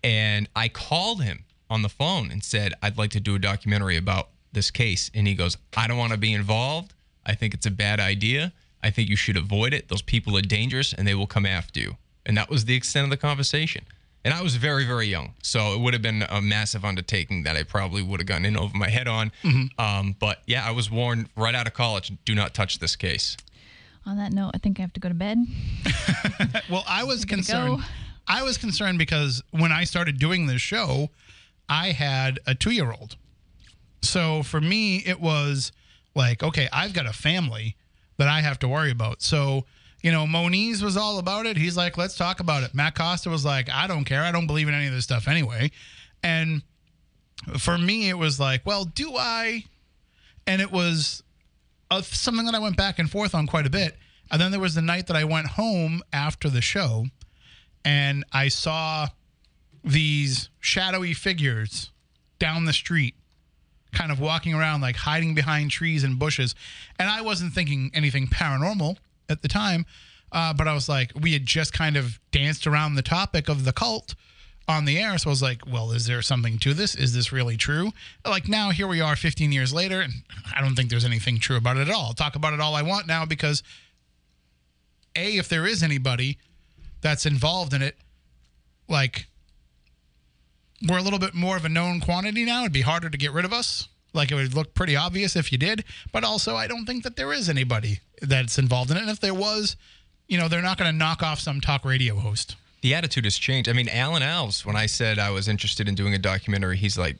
And I called him on the phone and said, I'd like to do a documentary about this case. And he goes, I don't want to be involved. I think it's a bad idea. I think you should avoid it. Those people are dangerous and they will come after you. And that was the extent of the conversation. And I was very, very young. So it would have been a massive undertaking that I probably would have gotten in over my head on. Um, but yeah, I was warned right out of college do not touch this case. On that note, I think I have to go to bed. Well, I was gonna concerned. go. I was concerned because when I started doing this show, I had a two year old. So for me, it was like, okay, I've got a family that I have to worry about. So, you know, Moniz was all about it. He's like, let's talk about it. Matt Costa was like, I don't care. I don't believe in any of this stuff anyway. And for me, it was like, well, do I? And it was something that I went back and forth on quite a bit. And then there was the night that I went home after the show and I saw these shadowy figures down the street kind of walking around like hiding behind trees and bushes and i wasn't thinking anything paranormal at the time uh, but i was like we had just kind of danced around the topic of the cult on the air. So i was like well is there something to this? Is this really true? Like now here we are 15 years later and i don't think there's anything true about it at all. I'll talk about it all i want now because a if there is anybody that's involved in it like we're a little bit more of a known quantity now. It'd be harder to get rid of us like it would look pretty obvious if you did but also i don't think that there is anybody that's involved in it and if there was you know they're not going to knock off some talk radio host The attitude has changed. I mean, Alan Alves, when I said I was interested in doing a documentary, he's like,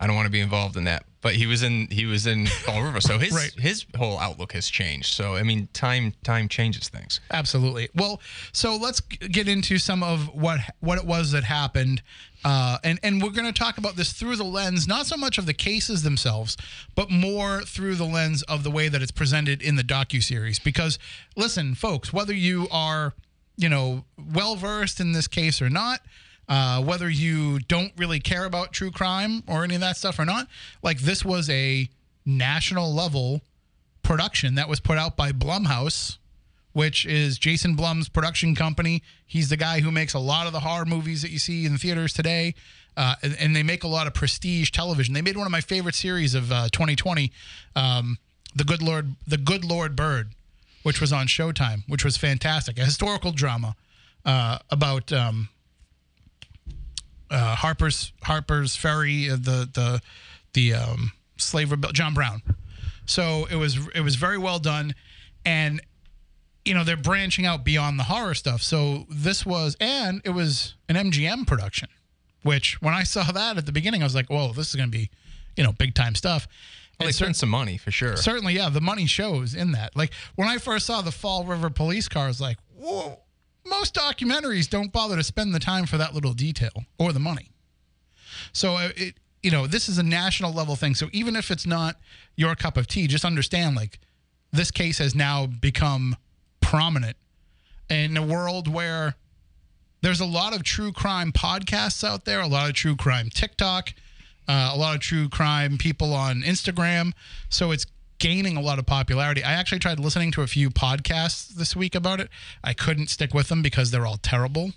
I don't want to be involved in that. But he was in he was in Fall River, so his Right. his whole outlook has changed. So I mean, time time changes things. Absolutely. Well, so let's get into some of what what it was that happened, uh, and and we're going to talk about this through the lens, not so much of the cases themselves, but more through the lens of the way that it's presented in the docu series. Because listen, folks, whether you are you know well versed in this case or not. Uh, whether you don't really care about true crime or any of that stuff or not, like this was a national level production that was put out by Blumhouse, which is Jason Blum's production company. He's the guy who makes a lot of the horror movies that you see in theaters today. Uh, and, and they make a lot of prestige television. They made one of my favorite series of uh, 2020, um, the Good Lord, the Good Lord Bird, which was on Showtime, which was fantastic, a historical drama uh, about um, uh, Harper's Harper's Ferry, uh, the the the um, slave John Brown. So it was it was very well done, and you know they're branching out beyond the horror stuff. So this was and it was an MGM production, which when I saw that at the beginning, I was like, whoa, this is going to be you know big time stuff. Well, they And cer- spent some money for sure. certainly, yeah, the money shows in that. Like when I first saw the Fall River police car, I was like, whoa. Most documentaries don't bother to spend the time for that little detail or the money. So uh, it, you know, this is a national level thing. So even if it's not your cup of tea, just understand like this case has now become prominent in a world where there's a lot of true crime podcasts out there, a lot of true crime TikTok, uh, a lot of true crime people on Instagram. So it's gaining a lot of popularity. I actually tried listening to a few podcasts this week about it. I couldn't stick with them because they're all terrible.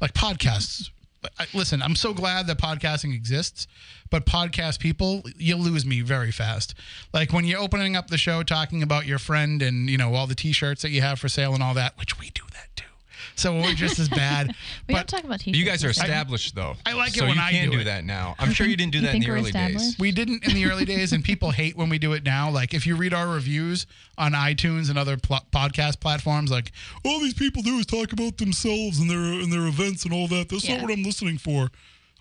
Like podcasts. I, listen, I'm so glad that podcasting exists, but podcast people, you lose me very fast. Like when you're opening up the show talking about your friend and, you know, all the t-shirts that you have for sale and all that, which we do that too. So we're just as bad. We but don't talk about teachers. You guys are this way. established though. I like it so when you I can do do it. that now. I'm sure you didn't do You that in the early days. we didn't in the early days, and people hate when we do it now. Like if you read our reviews on iTunes and other pl- podcast platforms, like all these people do is talk about themselves and their and their events and all that. That's Yeah. not what I'm listening for.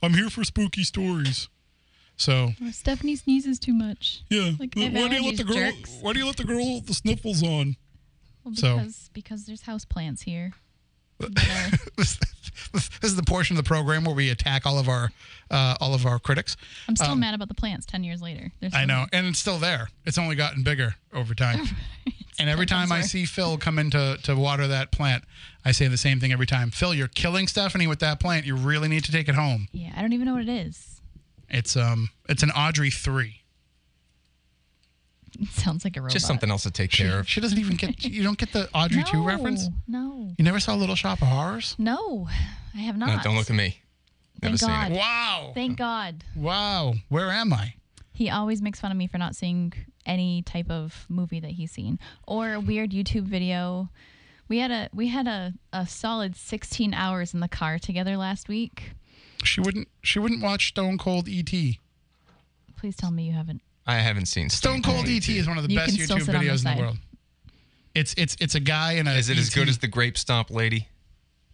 I'm here for spooky stories. So Oh, Stephanie sneezes too much. yeah, Like, why do you let the girl? jerks. Why do you let the girl with the sniffles on? Well, So- because because there's house plants here. this, is the portion of the program where we attack all of our uh, all of our critics. I'm still mad about the plants ten years later. Um, I know, and it's still there. It's only gotten bigger over time. and every time I see Phil come in to, to water that plant, I say the same thing every time. Phil, you're killing Stephanie with that plant. You really need to take it home. Yeah, I don't even know what it is. It's um, it's an Audrey three. It sounds like a robot. Just something else to take care of. she doesn't even get. You don't get the Audrey two reference. No, You never saw Little Shop of Horrors? no, I have not. No, don't look at me. Never Thank seen God. it. Wow. Thank God. Wow. Where am I? He always makes fun of me for not seeing any type of movie that he's seen or a weird YouTube video. We had a we had a, a solid 16 hours in the car together last week. She wouldn't. She wouldn't watch Stone Cold E.T. Please tell me you haven't. I haven't seen Stone Cold E.T. is one of the You best can still YouTube sit on the videos in side. the world. It's it's it's a guy in a. Is it as good as the grape stomp lady?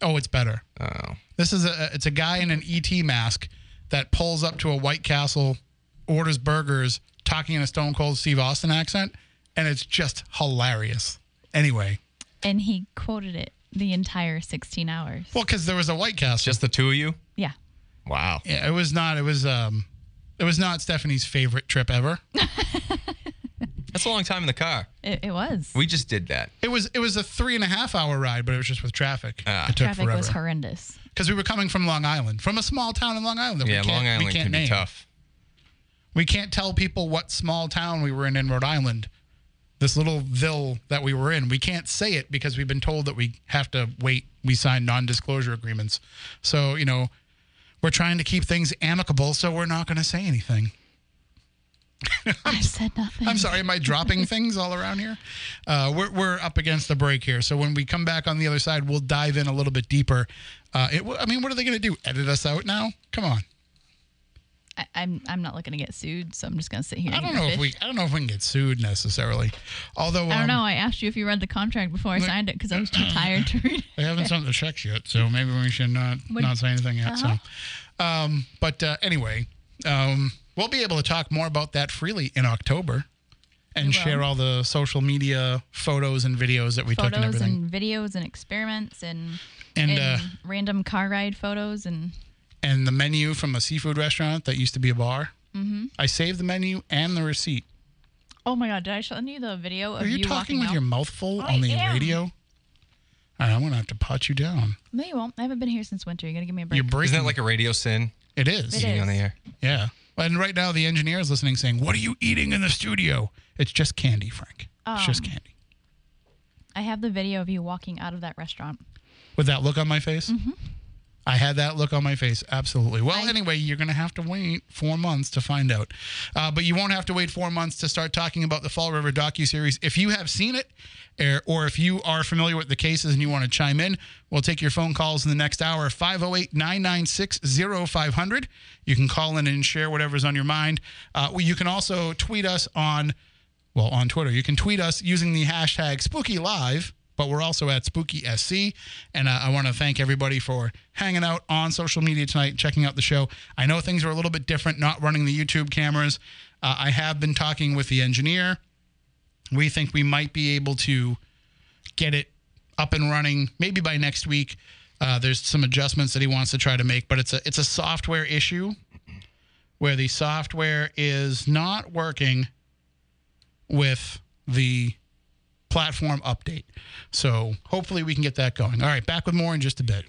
Oh, it's better. Oh, This is a it's a guy in an ET mask that pulls up to a White Castle, orders burgers, talking in a Stone Cold Steve Austin accent, and it's just hilarious. Anyway, And he quoted it the entire 16 hours. well, because there was a White Castle. just the two of you? Yeah. Wow. yeah, it was not. It was um, it was not Stephanie's favorite trip ever. That's a long time in the car. It, it was. We just did that. It was it was a three and a half hour ride, but it was just with traffic. Ah. it took Traffic was horrendous. because we were coming from Long Island, from a small town in Long Island. That Yeah, we can't, Long we can't can name. be tough. We can't tell people what small town we were in in Rhode Island. This little ville that we were in. We can't say it because we've been told that we have to wait. We signed non-disclosure agreements. So, you know, we're trying to keep things amicable, so we're not going to say anything. I said nothing. I'm sorry, am I dropping things all around here? Uh, we're, we're up against the break here. So when we come back on the other side, we'll dive in a little bit deeper. Uh, it, I mean, what are they going to do? Edit us out now? Come on. I, I'm I'm not looking to get sued, so I'm just gonna sit here. I don't know my if we. I don't know if we can get sued necessarily. Although I um, don't know. I asked you if you read the contract before I signed it because I was too tired to read. They haven't sent the checks yet, so maybe we should not Would- not say anything yet. Uh-huh. So, um, but uh, anyway, um, we'll be able to talk more about that freely in October, and share all the social media photos and videos that we took and photos everything. and videos and experiments and And, and, uh, random car ride photos and And the menu from a seafood restaurant that used to be a bar. Mm-hmm. I saved the menu and the receipt. oh my god, did I show you the video of Are you, you talking with out? your mouth full I on the am. radio? All right, I'm gonna have to pot you down. No, you won't. I haven't been here since winter. You gotta give me a break. You're breaking. Isn't that like a radio sin? it is. It Being is. on the air. Yeah. And right now the engineer is listening saying, What are you eating in the studio? It's just candy, Frank. It's just Um, candy. I have the video of you walking out of that restaurant. With that look on my face? I had that look on my face. Absolutely. Well. I- anyway, you're going to have to wait four months to find out. Uh, but you won't have to wait four months to start talking about the Fall River docu-series. If you have seen it or, or if you are familiar with the cases and you want to chime in, we'll take your phone calls in the next hour. 508-996-0500. You can call in and share whatever's on your mind. Uh, you can also tweet us on well, on Twitter. You can tweet us using the hashtag Spooky Live, but we're also at Spooky SC. And uh, I want to thank everybody for hanging out on social media tonight, checking out the show. I know things are a little bit different, not running the YouTube cameras. Uh, I have been talking with the engineer. We think we might be able to get it up and running maybe by next week. Uh, there's some adjustments that he wants to try to make, but it's a it's a software issue where the software is not working with the platform update. So hopefully we can get that going. All right, back with more in just a bit.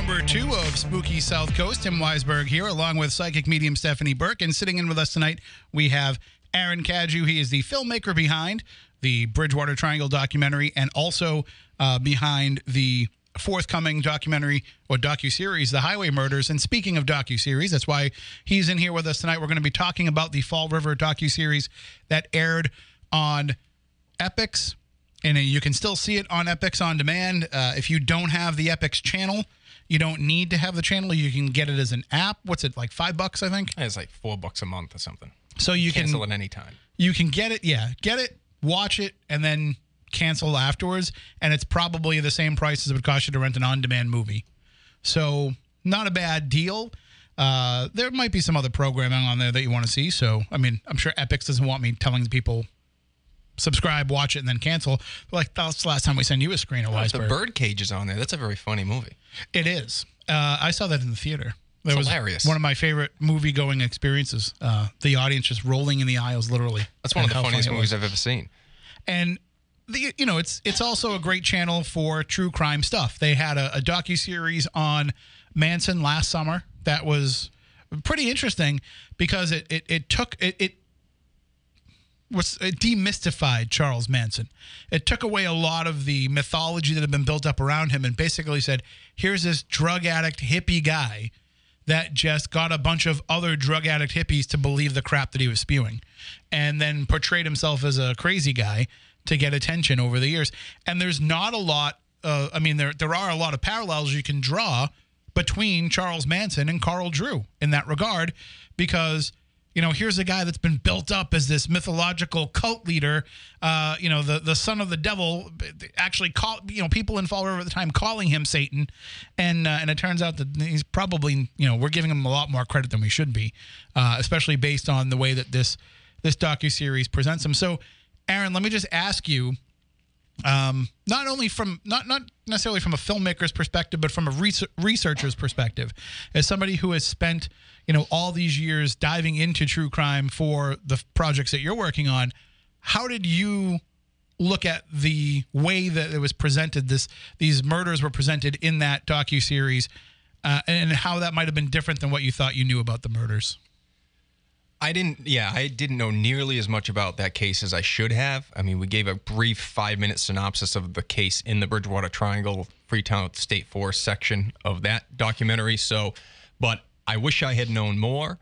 Number two of Spooky South Coast. Tim Weisberg here, along with psychic medium Stephanie Burke. And sitting in with us tonight, we have Aaron Cadieux. He is the filmmaker behind the Bridgewater Triangle documentary and also uh, behind the forthcoming documentary or docu-series the highway murders and speaking of docu-series that's why he's in here with us tonight we're going to be talking about the fall river docu-series that aired on Epix and uh, you can still see it on Epix on demand uh, if you don't have the Epix channel you don't need to have the channel. You can get it as an app. What's it like five bucks i think? It's like four bucks a month or something. so you can Cancel at any time. you can get it yeah get it watch it and then cancel afterwards. And it's probably the same price as it would cost you to rent an on-demand movie. So not a bad deal. Uh, there might be some other programming on there that you want to see. So i mean i'm sure Epix doesn't want me telling people subscribe watch it and then cancel like that's the last time we sent you a screen of The Weisberg. bird cage is on there. That's a very funny movie. it is uh, i saw that in the theater that was hilarious. one of my favorite movie going experiences uh, the audience just rolling in the aisles literally That's one of the funniest movies I've ever seen. and the you know it's it's also a great channel for true crime stuff. They had a, a docu series on Manson last summer that was pretty interesting because it it, it took it, it was it demystified Charles Manson. It took away a lot of the mythology that had been built up around him and basically said, here's this drug addict hippie guy that just got a bunch of other drug addict hippies to believe the crap that he was spewing and then portrayed himself as a crazy guy to get attention over the years. And there's not a lot uh, I mean there there are a lot of parallels you can draw between Charles Manson and Carl Drew in that regard because you know, here's a guy that's been built up as this mythological cult leader. Uh, you know, the the son of the devil. Actually, call you know people in Fall River at the time calling him Satan, and uh, and it turns out that he's probably you know we're giving him a lot more credit than we should be, uh, especially based on the way that this this docu series presents him. So, Aaron, let me just ask you um, not only from not not necessarily from a filmmaker's perspective, but from a research, researcher's perspective, as somebody who has spent you know all these years diving into true crime for the projects that you're working on, how did you look at the way that it was presented? This these murders were presented in that docu series, uh, and how that might have been different than what you thought you knew about the murders. I didn't, yeah, I didn't know nearly as much about that case as I should have. I mean, we gave a brief five minute synopsis of the case in the Bridgewater Triangle Freetown State Forest section of that documentary. So, but I wish I had known more.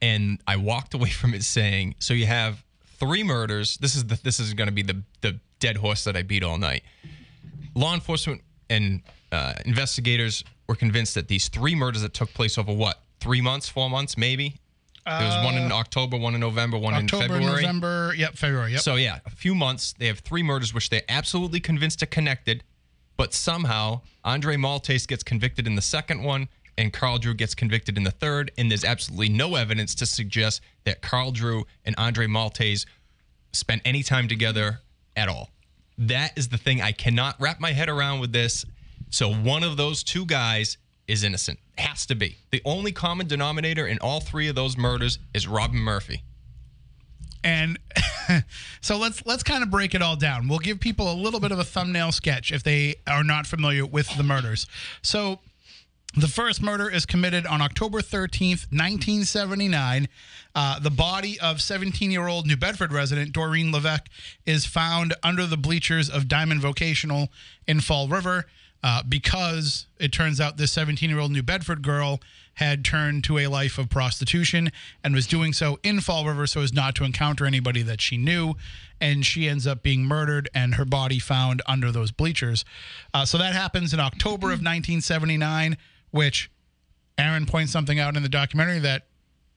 And I walked away from it saying, so you have three murders. This is the, this is going to be the, the dead horse that I beat all night. Law enforcement and uh, investigators were convinced that these three murders that took place over what, three months, four months, maybe? There was one in uh, October, one in November, one October, in February. November, yep, February, yep. So yeah, a few months. They have three murders which they're absolutely convinced are connected, but somehow Andre Maltese gets convicted in the second one, and Carl Drew gets convicted in the third, and there's absolutely no evidence to suggest that Carl Drew and Andre Maltese spent any time together at all. That is the thing I cannot wrap my head around with this. So one of those two guys is innocent. Has to be. The only common denominator in all three of those murders is Robin Murphy. And so let's let's kind of break it all down. We'll give people a little bit of a thumbnail sketch if they are not familiar with the murders. So the first murder is committed on October 13th, 1979. Uh, the body of 17 year old New Bedford resident Doreen Levesque is found under the bleachers of Diman Vocational in Fall River uh, because it turns out this 17 year old New Bedford girl had turned to a life of prostitution and was doing so in Fall River so as not to encounter anybody that she knew. And she ends up being murdered and her body found under those bleachers. Uh, so that happens in October of 1979, which Aaron points something out in the documentary that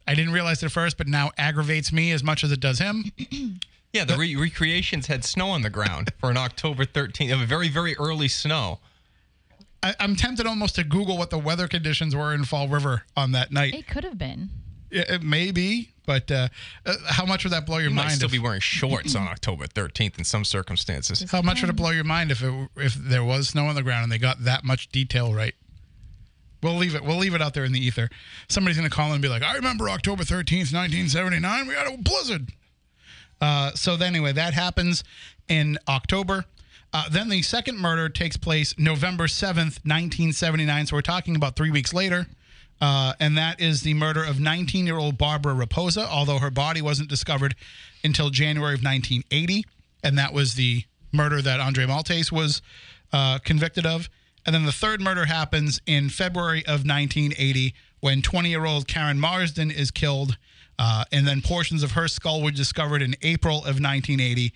I didn't realize at first, but now aggravates me as much as it does him. Yeah, the re- recreations had snow on the ground for an October 13th, of a very, very early snow. I, I'm tempted almost to Google what the weather conditions were in Fall River on that night. It could have been. It, it may be, but uh, uh, how much would that blow your mind? Might still if- be wearing shorts on October 13th in some circumstances. how much would it blow your mind if it if there was snow on the ground and they got that much detail right? We'll leave it. We'll leave it out there in the ether. Somebody's going to call in and be like, "I remember October thirteenth, nineteen seventy nine. We had a blizzard." Uh, so then, anyway, that happens in October. Uh, then the second murder takes place November 7th, 1979. So we're talking about three weeks later. Uh, and that is the murder of 19 year old Barbara Raposa, although her body wasn't discovered until January of 1980. And that was the murder that Andre Maltese was uh, convicted of. And then the third murder happens in February of 1980 when 20 year old Karen Marsden is killed. Uh, and then portions of her skull were discovered in April of 1980.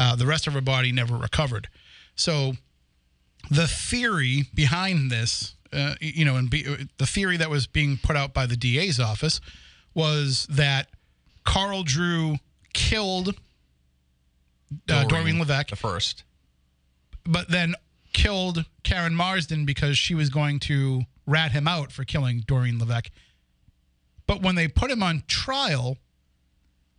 Uh, the rest of her body never recovered. So the theory behind this, uh, you know, and be, the theory that was being put out by the DA's office was that Carl Drew killed uh, Doreen Levesque the first. but then killed Karen Marsden because she was going to rat him out for killing Doreen Levesque. But when they put him on trial,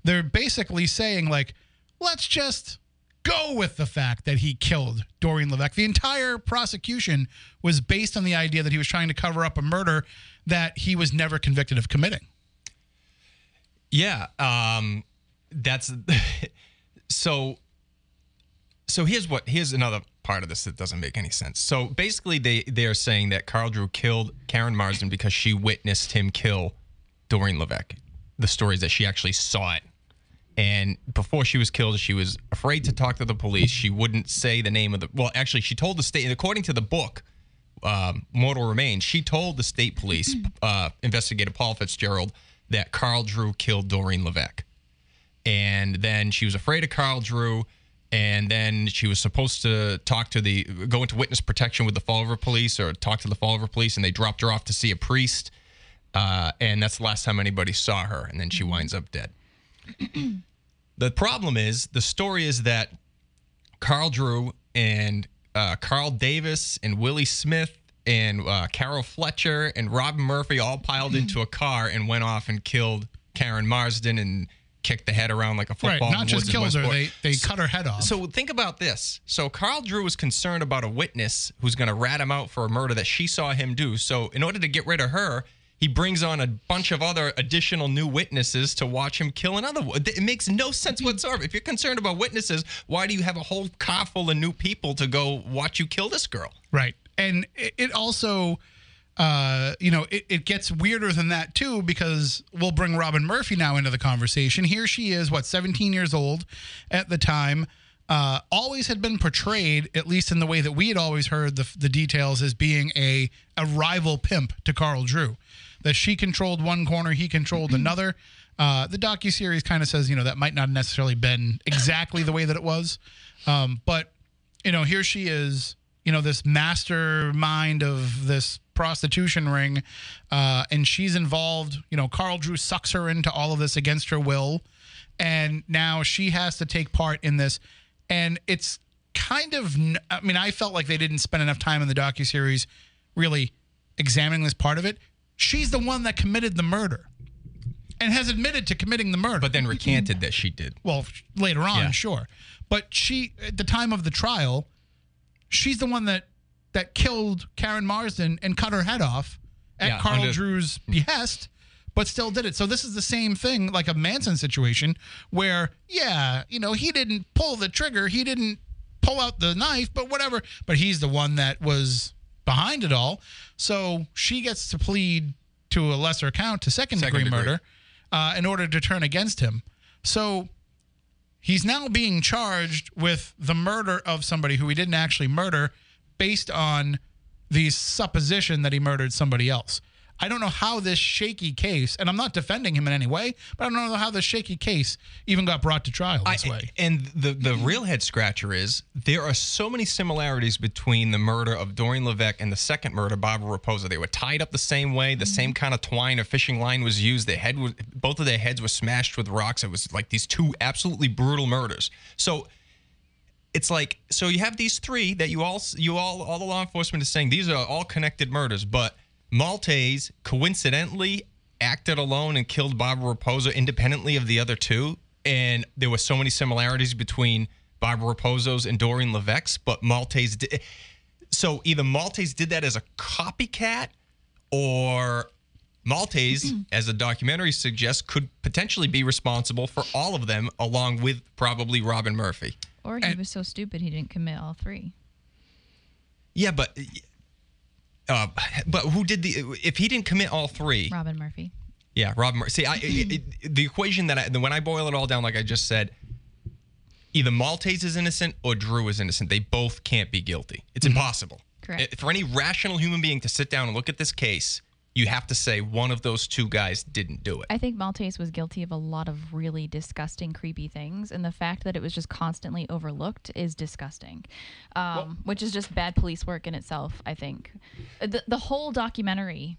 they're basically saying, like, let's just go with the fact that he killed Doreen Levesque. The entire prosecution was based on the idea that he was trying to cover up a murder that he was never convicted of committing. Yeah, um, that's so. So here's what here's another part of this that doesn't make any sense. So basically, they they are saying that Carl Drew killed Karen Marsden because she witnessed him kill Doreen Levesque. The story is that she actually saw it, and before she was killed, she was afraid to talk to the police. She wouldn't say the name of the. Well, actually, she told the state. And according to the book, um, Mortal Remains, she told the state police uh, investigator Paul Fitzgerald that Carl Drew killed Doreen Levesque. And then she was afraid of Carl Drew. And then she was supposed to talk to the, go into witness protection with the Fall River police or talk to the Fall River police. And they dropped her off to see a priest. Uh, and that's the last time anybody saw her. And then she winds up dead. the problem is the story is that Carl Drew and uh, Carl Davis and Willie Smith and uh, Carol Fletcher and Robin Murphy all piled into a car and went off and killed Karen Marsden and kicked the head around like a Right. football. in Not just killed her, they, they cut her head off. So think about this. So Carl Drew was concerned about a witness who's going to rat him out for a murder that she saw him do. So in order to get rid of her, he brings on a bunch of other additional new witnesses to watch him kill another one. It makes no sense whatsoever. If you're concerned about witnesses, why do you have a whole car full of new people to go watch you kill this girl? Right. And it, it also, uh, you know, it, it gets weirder than that too, because we'll bring Robin Murphy now into the conversation. Here she is, what, 17 years old at the time. Uh, always had been portrayed, at least in the way that we had always heard the, the details, as being a, a rival pimp to Carl Drew. That she controlled one corner, he controlled another. Uh, the docu series kind of says, you know, that might not necessarily been exactly the way that it was, um, but you know, here she is, you know, this mastermind of this prostitution ring, uh, and she's involved. You know, Carl Drew sucks her into all of this against her will, and now she has to take part in this, and it's kind of. I mean, I felt like they didn't spend enough time in the docu series really examining this part of it. She's the one that committed the murder. And has admitted to committing the murder But then recanted that she did. well later on Yeah. sure but she at the time of the trial she's the one that that killed karen marsden and cut her head off at Yeah, carl under- drew's mm. behest but still did it so this is the same thing like a manson situation where yeah you know he didn't pull the trigger he didn't pull out the knife but whatever but he's the one that was behind it all so she gets to plead to a lesser count to second, Second degree, degree. murder uh, in order to turn against him so he's now being charged with the murder of somebody who he didn't actually murder based on the supposition that he murdered somebody else. I don't know how this shaky case, and I'm not defending him in any way, but I don't know how this shaky case even got brought to trial this I- way. And the the real head scratcher is there are so many similarities between the murder of Doreen Levesque and the second murder, Barbara Raposa. They were tied up the same way. The same kind of twine or fishing line was used. Their head was both of their heads were smashed with rocks. It was like these two absolutely brutal murders. So it's like so you have these three that you all you all all the law enforcement is saying these are all connected murders, but Maltese coincidentally acted alone and killed Barbara Raposa independently of the other two, and there were so many similarities between Barbara Raposa's and Doreen Levesque's, but Maltese did. So either Maltese did that as a copycat, or Maltese, mm-hmm. as the documentary suggests, could potentially be responsible for all of them, along with probably Robin Murphy. Or he And- was so stupid he didn't commit all three. Yeah, but uh, but who did the? If he didn't commit all three, Robin Murphy. yeah, Rob. Murphy. See, I, it, it, the equation that I, when I boil it all down, like I just said, either Maltais is innocent or Drew is innocent. They both can't be guilty. It's impossible. Correct. For any rational human being to sit down and look at this case, you have to say one of those two guys didn't do it. I think Maltais was guilty of a lot of really disgusting, creepy things, and the fact that it was just constantly overlooked is disgusting, um, which is just bad police work in itself. I think the the whole documentary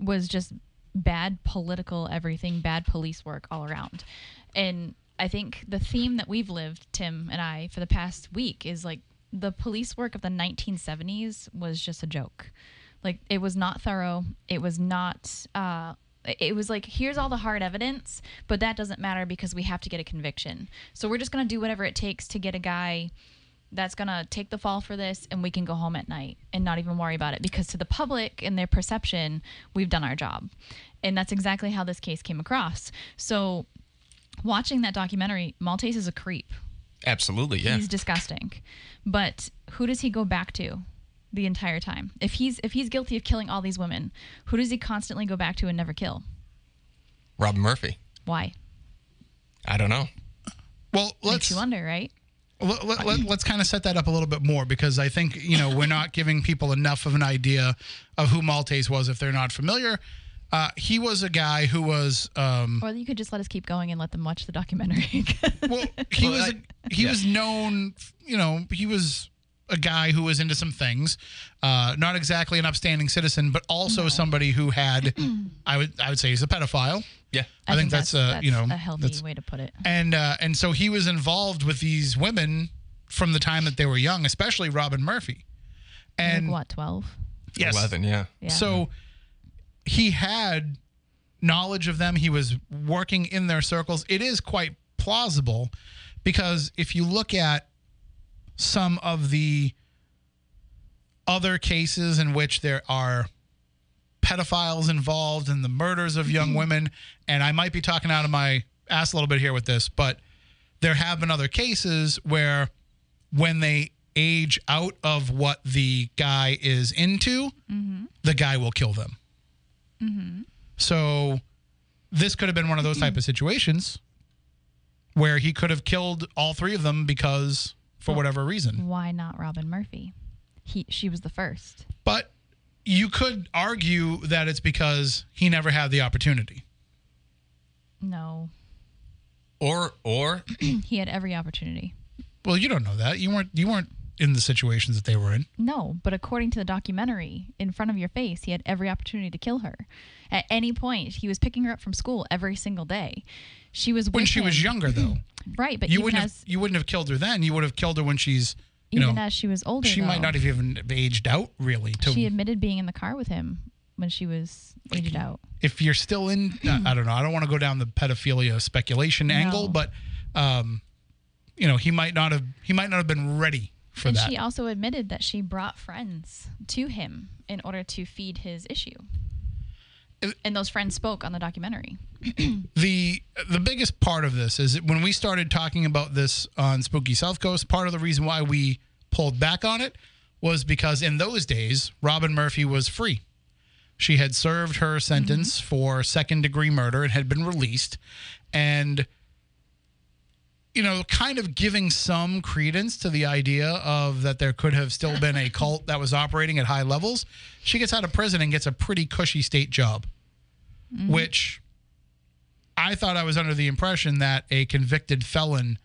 was just bad political everything, bad police work all around, and I think the theme that we've lived, Tim and I, for the past week is like the police work of the 1970s was just a joke. Like it was not thorough. It was not. Uh, it was like here's all the hard evidence, but that doesn't matter because we have to get a conviction. So we're just gonna do whatever it takes to get a guy that's gonna take the fall for this, and we can go home at night and not even worry about it because to the public and their perception, we've done our job, and that's exactly how this case came across. So watching that documentary, Maltais is a creep. Absolutely, yeah. He's disgusting. But who does he go back to the entire time? If he's if he's guilty of killing all these women, who does he constantly go back to and never kill? Rob Murphy. Why? I don't know. Well, let's you wonder, right? let, let, let, us kind of set that up a little bit more because I think you know we're not giving people enough of an idea of who Maltais was if they're not familiar. Uh, he was a guy who was um, Or you could just let us keep going and let them watch the documentary. well, he Well, was I- he yeah. was known, you know, he was a guy who was into some things, uh, not exactly an upstanding citizen, but also somebody who had, I would I would say, he's a pedophile. Yeah. I, think, that's, uh, you know a healthy that's- way to put it. and uh, and so he was involved with these women from the time that they were young, especially Robin Murphy. And like what, twelve? yes, 11, yeah. Yeah. so he had knowledge of them. He was working in their circles. It is quite plausible because if you look at some of the other cases in which there are pedophiles involved in the murders of young mm-hmm. women, and I might be talking out of my ass a little bit here with this, but there have been other cases where when they age out of what the guy is into, mm-hmm. the guy will kill them. Mm-hmm. So this could have been one of those type of situations where he could have killed all three of them because for whatever reason. Why not Robin Murphy? He she was the first. But you could argue that it's because he never had the opportunity. No. Or or he had every opportunity. Well, you don't know that. You weren't you weren't in the situations that they were in. No, but according to the documentary, in front of your face, he had every opportunity to kill her. At any point, he was picking her up from school every single day. She was When she was younger though. right? But You wouldn't as have you wouldn't have killed her then. You would have killed her when she's you even know as she was older, she might not have even aged out really to She admitted being in the car with him when she was aged out. if you're still in uh, I don't know, I don't want to go down the pedophilia speculation angle, but um you know, he might not have he might not have been ready for and that. she also admitted that she brought friends to him in order to feed his issue. And those friends spoke on the documentary. the the biggest part of this is that when we started talking about this on Spooky South Coast, part of the reason why we pulled back on it was because in those days, Robin Murphy was free. She had served her sentence mm-hmm. for second degree murder and had been released. And, you know, kind of giving some credence to the idea of that there could have still been a cult that was operating at high levels. She gets out of prison and gets a pretty cushy state job, which I thought I was under the impression that a convicted felon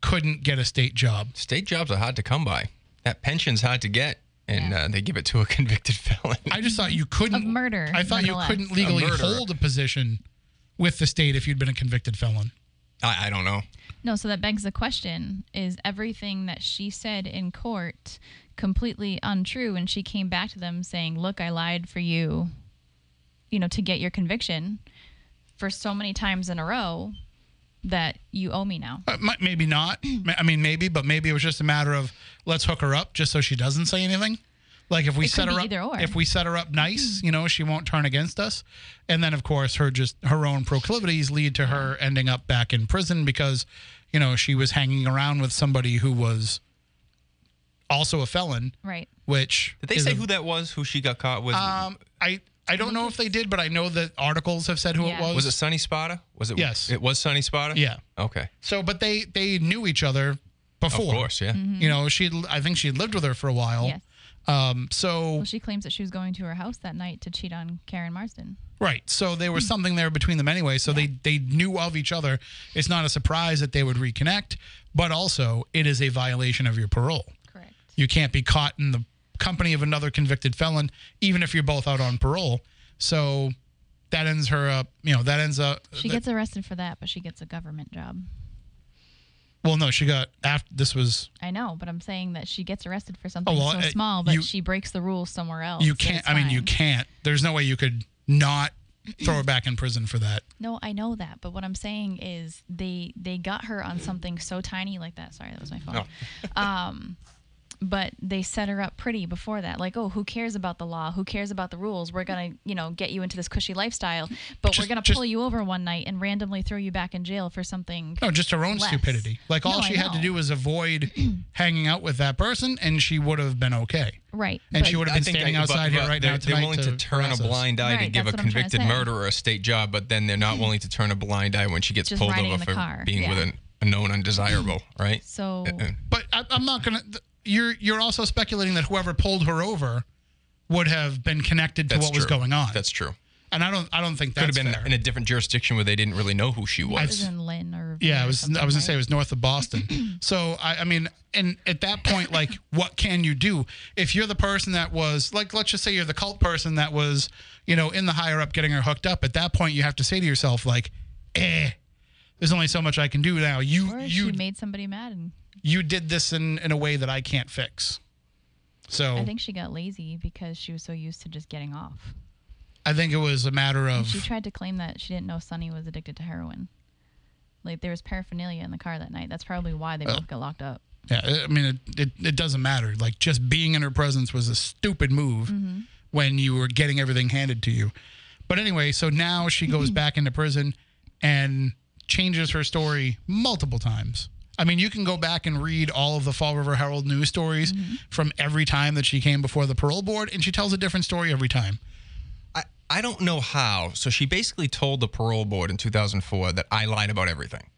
couldn't get a state job. state jobs are hard to come by. That pension's hard to get, and Yeah. uh, they give it to a convicted felon. I just thought you couldn't Of murder, I thought you couldn't legally A hold a position with the state if you'd been a convicted felon. I, I don't know. No, so that begs the question is everything that she said in court completely untrue and she came back to them saying, "Look, I lied for you, you know, to get your conviction for so many times in a row that you owe me now." Uh, mi- maybe not. I mean, maybe, but maybe it was just a matter of let's hook her up just so she doesn't say anything. Like if we It set her up, or. if we set her up nice, you know, she won't turn against us. And then, of course, her just her own proclivities lead to her ending up back in prison because, you know, she was hanging around with somebody who was also a felon, Right. which Did they say a- who that was? Who she got caught with? Um, I I don't know if they did, but I know that articles have said who Yeah. it was. was it Sunny Spada? Was it? Yes. It was Sunny Spada. Yeah. Okay. So, but they they knew each other before. Of course. Yeah. Mm-hmm. You know, she I think she had lived with her for a while. Yes. Um. So Well, she claims that she was going to her house that night to cheat on Karen Marsden. right. So there was something there between them anyway. So they they knew of each other. It's not a surprise that they would reconnect. But also, it is a violation of your parole. Correct. You can't be caught in the company of another convicted felon, even if you're both out on parole. So that ends her up. You know, that ends up. She gets arrested for that, but she gets a government job. well, no, she got after. This was I know, but I'm saying that she gets arrested for something well, so uh, small, but you- she breaks the rules somewhere else. you can't. I mean, you can't. There's no way you could not throw her back in prison for that. No, I know that, but what I'm saying is they they got her on something so tiny like that. Sorry, that was my phone. um, but they set her up pretty before that. Like, oh, who cares about the law? Who cares about the rules? We're gonna, you know, get you into this cushy lifestyle, but Just- we're gonna just- pull you over one night and randomly throw you back in jail for something. No, just her own Less. stupidity. Like all No, I she had to do was avoid hanging out with that person, and she would have been okay. Right. And but- she would have been think standing I- but- outside here but right they're, now They're willing to, turn a blind eye to give a that's what I'm trying to convicted murderer a state job, but then they're not willing to turn a blind eye when she gets Just pulled over for car, being with an, a known undesirable, right? so But I, I'm not gonna. Th- You're you're also speculating that whoever pulled her over would have been connected to That's what was true. going on. That's true. and I don't I don't think that Could have been fair. in a different jurisdiction where they didn't really know who she it was. was in Lynn or Yeah, or I was I was gonna say it was north of Boston. so I, I mean, and at that point, like, what can you do if you're the person that was like, let's just say you're the cult person that was, you know, in the higher up getting her hooked up. At that point, you have to say to yourself, like, eh, there's only so much I can do now. You Or you she made somebody mad, and you did this in in a way that I can't fix. So I think she got lazy because she was so used to just getting off. I think it was a matter And of she tried to claim that she didn't know Sonny was addicted to heroin. Like there was paraphernalia in the car that night. That's probably why they uh, both got locked up. Yeah, I mean, it, it, it doesn't matter. Like, just being in her presence was a stupid move mm-hmm. when you were getting everything handed to you. But anyway, so now she goes back into prison and changes her story multiple times. I mean, you can go back and read all of the Fall River Herald news stories mm-hmm. from every time that she came before the parole board, and she tells a different story every time. I, I don't know how. So she basically told the parole board in 2004 that I lied about everything.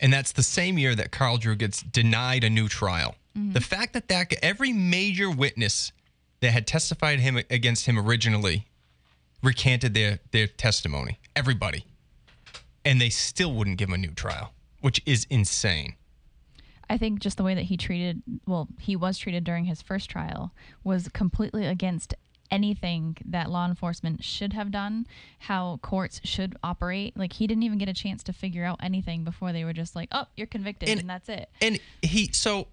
And that's the same year that Carl Drew gets denied a new trial. Mm-hmm. The fact that, that every major witness that had testified him against him originally recanted their, their testimony, everybody. And they still wouldn't give him a new trial, which is insane. I think just the way that he treated, well, he was treated during his first trial was completely against anything that law enforcement should have done, how courts should operate. Like he didn't even get a chance to figure out anything before they were just like, "Oh, you're convicted," And- and, that's it. And he so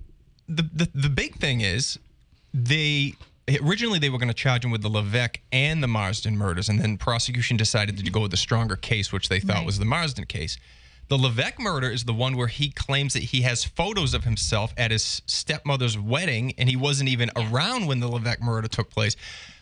the the, the big thing is they originally they were going to charge him with the Levesque and the Marsden murders, and then prosecution decided to go with the stronger case, which they thought Right. was the Marsden case. The Levesque murder is the one where he claims that he has photos of himself at his stepmother's wedding, and he wasn't even around when the Levesque murder took place.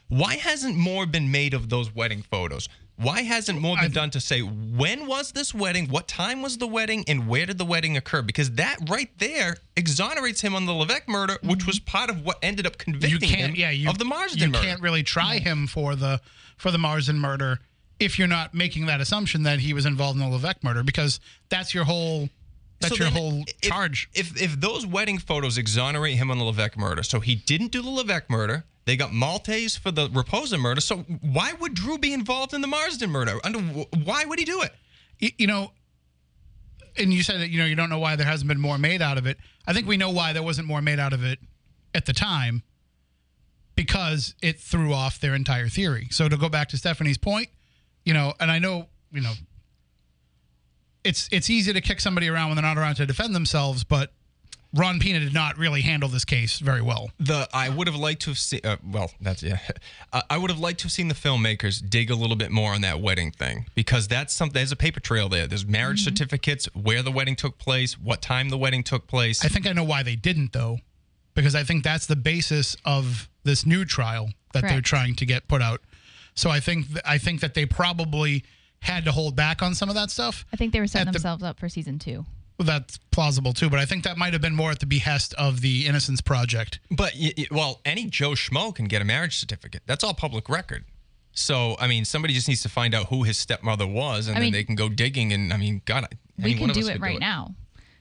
Why hasn't more been made of those wedding photos? Why hasn't more been done to say when was this wedding, what time was the wedding, and where did the wedding occur? Because that right there exonerates him on the Levesque murder, which mm-hmm. was part of what ended up You convicting him yeah, you, of the Marsden you murder. can't really try him for the for the Marsden murder if you're not making that assumption that he was involved in the Levesque murder because that's your whole that's So your whole if- charge. If if those wedding photos exonerate him on the Levesque murder, so he didn't do the Levesque murder. They got Maltais for the Raposa murder. So why would Drew be involved in the Marsden murder? Under why would he do it? Y- you know, and you said that you know you don't know why there hasn't been more made out of it. I think we know why there wasn't more made out of it at the time because it threw off their entire theory. So to go back to Stephanie's point, you know, and I know you know it's it's easy to kick somebody around when they're not around to defend themselves, but Ron Pina did not really handle this case very well. The I would have liked to have seen. Uh, well, that's yeah. Uh, I would have liked to have seen the filmmakers dig a little bit more on that wedding thing because that's something. There's a paper trail there. There's marriage certificates, where the wedding took place, what time the wedding took place. I think I know why they didn't though, because I think that's the basis of this new trial that they're trying to get put out. So I think th- I think that they probably had to hold back on some of that stuff. I think they were setting At the- themselves up for season two. Well, that's plausible too, but I think that might have been more at the behest of the Innocence Project. But y- y- well, any Joe Schmo can get a marriage certificate. That's all public record. So I mean, somebody just needs to find out who his stepmother was, and I then mean- they can go digging. And I mean, God, we any one can of do us it could right now.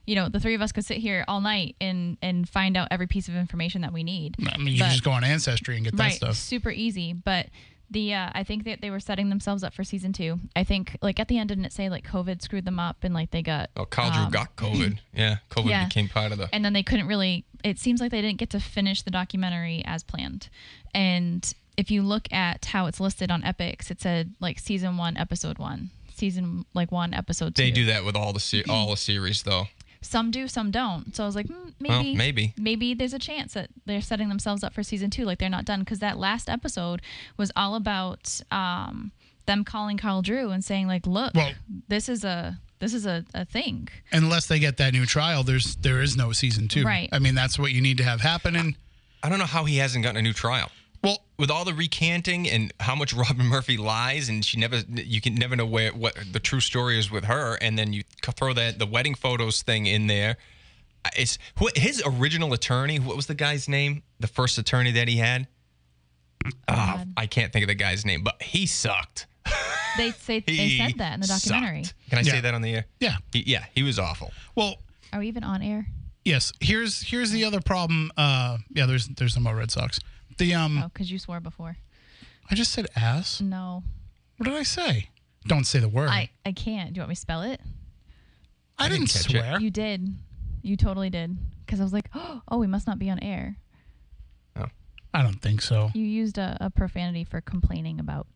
You know, the three of us could sit here all night and and find out every piece of information that we need. I mean, you But- just go on Ancestry and get that right, stuff. super easy. But the uh, I think that they were setting themselves up for season two. I think like at the end didn't it say like COVID screwed them up and like they got Oh, Carl Drew um, got COVID. Yeah, COVID yeah. became part of the. and then they couldn't really it seems like they didn't get to finish the documentary as planned and if you look at how it's listed on Epix it said like season one episode one season like one episode two They do that with all the se- all the series, though. Some do some don't so i was like mm, maybe Well, maybe. maybe there's a chance that they're setting themselves up for season two like they're not done because that last episode was all about um them calling carl drew and saying like look Well- this is a this is a, a thing Unless they get that new trial, there's there is no season two. Right. I mean, that's what you need to have happen. And I don't know how he hasn't gotten a new trial. Well, With all the recanting and how much Robin Murphy lies, and she never, you can never know where what the true story is with her, and then you throw that the wedding photos thing in there. It's who- his original attorney. What was the guy's name? The first attorney that he had. Oh, I can't think of the guy's name, but he sucked. they say they said that in the documentary sucked. Can I Yeah. say that on the air? yeah. He, yeah, he was awful. Well, are we even on air yes. Here's here's the other problem. Uh, yeah. There's there's no more Red Sox. The um, Oh, because you swore before. I just said ass. No, What did I say? Don't say the word. I I can't. Do you want me to spell it? I, I didn't, didn't catch it. swear. You did. You totally did. Because I was like, oh, we must not be on air. I don't think so. You used a, a profanity for complaining about.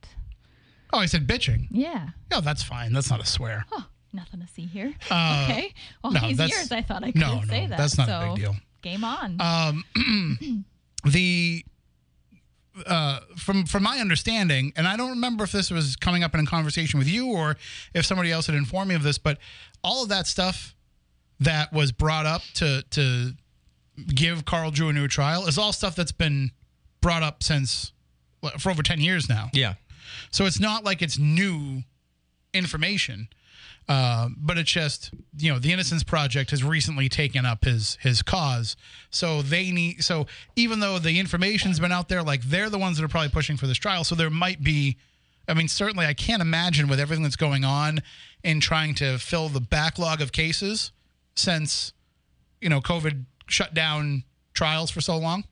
Oh, I said bitching. Yeah. Yeah, that's fine. That's not a swear. Oh, nothing to see here. Uh, okay. All no, these years, I thought I could no, say no, that. that's not a so big deal. Game on. Um, the uh, from from my understanding, and I don't remember if this was coming up in a conversation with you or if somebody else had informed me of this, but all of that stuff that was brought up to to give Carl Drew a new trial is all stuff that's been brought up since for over ten years now. Yeah, So it's not like it's new information, uh, but it's just you know the Innocence Project has recently taken up his his cause. So they need so even though the information's been out there, like they're the ones that are probably pushing for this trial. So there might be. I mean, certainly, I can't imagine with everything that's going on in trying to fill the backlog of cases since you know COVID shut down trials for so long.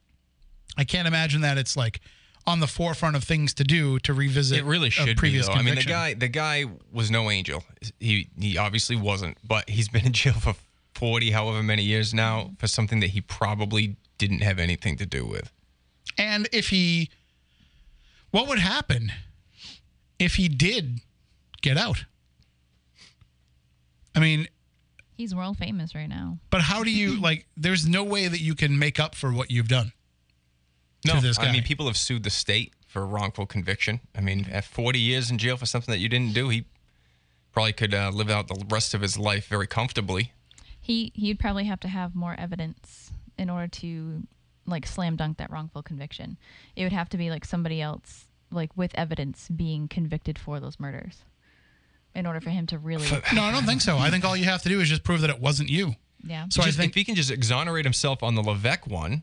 I can't imagine that it's like on the forefront of things to do to revisit. it really a should be. previous Though. I mean, the conviction. guy, the guy was no angel. He he obviously wasn't, but he's been in jail for forty, however many years now, for something that he probably didn't have anything to do with. And if he, what would happen if he did get out? I mean, He's world famous right now. but how do you like? There's no way that you can make up for what you've done. No, to this I mean, people have sued the state for wrongful conviction. I mean, at 40 years in jail for something that you didn't do, he probably could uh, live out the rest of his life very comfortably. He he'd probably have to have more evidence in order to like slam dunk that wrongful conviction. It would have to be like somebody else like with evidence being convicted for those murders in order for him to really No, I don't think so. I think all you have to do is just prove that it wasn't you. yeah. So Just- I think if he can just exonerate himself on the Levesque one,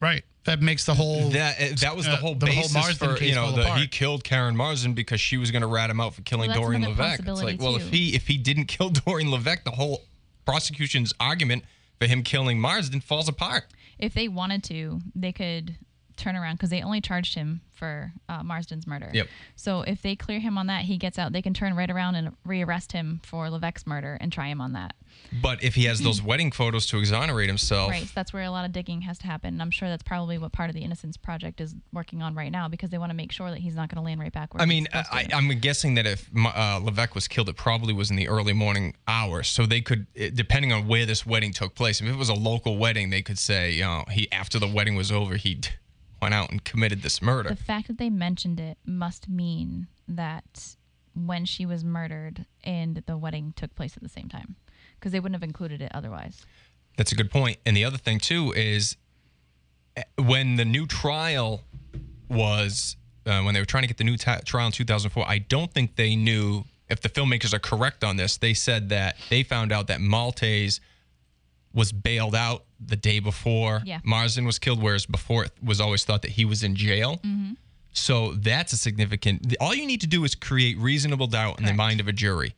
right that makes the whole that uh, that was the uh, whole the whole basis Marsden for case you know fall the, he killed Karen Marsden because she was going to rat him out for killing Well, that's Doreen another Levesque. It's like, well, if he if he didn't kill Doreen Levesque, the whole prosecution's argument for him killing Marsden falls apart. if they wanted to, they could turn around because they only charged him for uh, Marsden's murder. Yep. So if they clear him on that, he gets out. They can turn right around and rearrest him for Levesque's murder and try him on that. But if he has those wedding photos to exonerate himself, Right. So that's where a lot of digging has to happen. And I'm sure that's probably what part of the Innocence Project is working on right now because they want to make sure that he's not going to land right back where I mean, I. I'm guessing that if uh, Levesque was killed, it probably was in the early morning hours. So they could, depending on where this wedding took place, if it was a local wedding, they could say, you know, he after the wedding was over, he went out and committed this murder. the fact that they mentioned it must mean that when she was murdered and the wedding took place at the same time because they wouldn't have included it otherwise. That's a good point. And the other thing too is eh, when the new trial was uh, when they were trying to get the new ti trial in 2004. I don't think they knew if the filmmakers are correct on this, they said that they found out that Maltais was bailed out the day before Yeah. Marsden was killed, whereas before it was always thought that he was in jail. Mm-hmm. So that's a significant. All you need to do is create reasonable doubt in the mind of a jury.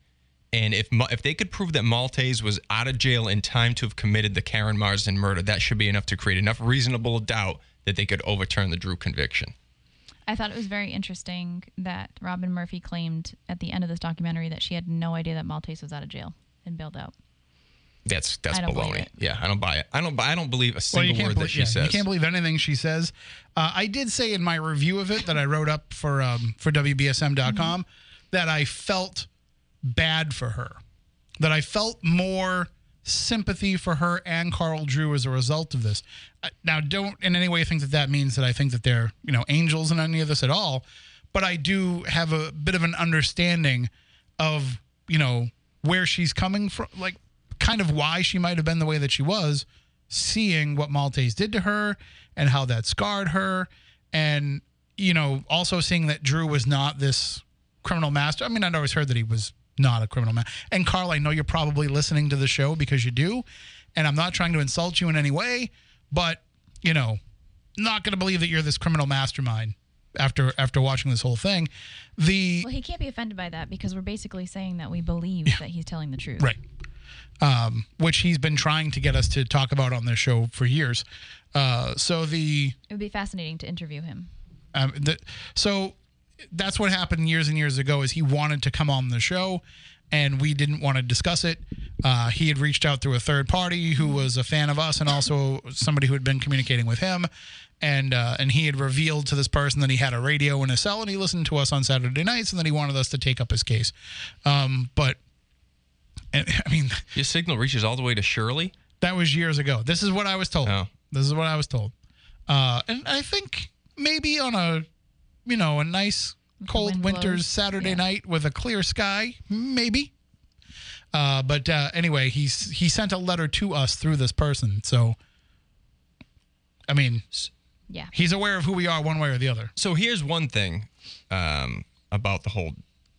And if if they could prove that Maltais was out of jail in time to have committed the Karen Marsden murder, that should be enough to create enough reasonable doubt that they could overturn the Drew conviction. I thought it was very interesting that Robin Murphy claimed at the end of this documentary that she had no idea that Maltais was out of jail and bailed out. That's that's I don't believe baloney. Yeah, I don't buy it. I don't. buy I don't believe a single you can't word believe, that she yeah, says. You can't believe anything she says. Uh, I did say in my review of it that I wrote up for um, for WBSM.com that I felt bad for her, that I felt more sympathy for her and Carl Drew as a result of this. Uh, Now, don't in any way think that that means that I think that they're you know angels in any of this at all, but I do have a bit of an understanding of you know where she's coming from, like kind of why she might have been the way that she was, seeing what Maltais did to her and how that scarred her, and you know also seeing that Drew was not this criminal master. I mean, I'd always heard that he was not a criminal man. And Carl, I know you're probably listening to the show because you do, and I'm not trying to insult you in any way, but you know, not going to believe that you're this criminal mastermind after after watching this whole thing. The Well, he can't be offended by that because we're basically saying that we believe that he's telling the truth. Right. Um, which he's been trying to get us to talk about on this show for years. Uh, so the, It would be fascinating to interview him. um, the so that's what happened years and years ago is he wanted to come on the show and we didn't want to discuss it. Uh, he had reached out through a third party who was a fan of us and also somebody who had been communicating with him. And uh, and he had revealed to this person that he had a radio in his cell and he listened to us on Saturday nights and that he wanted us to take up his case. Um, but and, I mean, Your signal reaches all the way to Shirley. that was years ago. This is what I was told. Oh. This is what I was told. Uh, and I think maybe on a, you know, a nice cold wind winter's blows. Saturday Yeah. night with a clear sky, maybe. Uh, but uh, anyway, he's he sent a letter to us through this person. So, I mean, Yeah. he's aware of who we are one way or the other. So here's one thing um, about the whole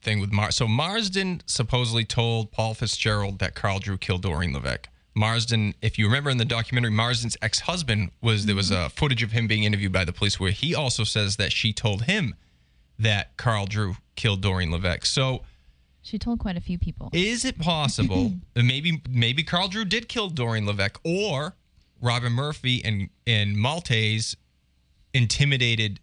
thing with Mars. So Marsden supposedly told Paul Fitzgerald that Carl Drew killed Doreen Levesque. Marsden, if you remember in the documentary, Marsden's ex-husband was there was a footage of him being interviewed by the police where he also says that she told him that Carl Drew killed Doreen Levesque. So She told quite a few people. is it possible that maybe maybe Carl Drew did kill Doreen Levesque or Robin Murphy and and Maltais intimidated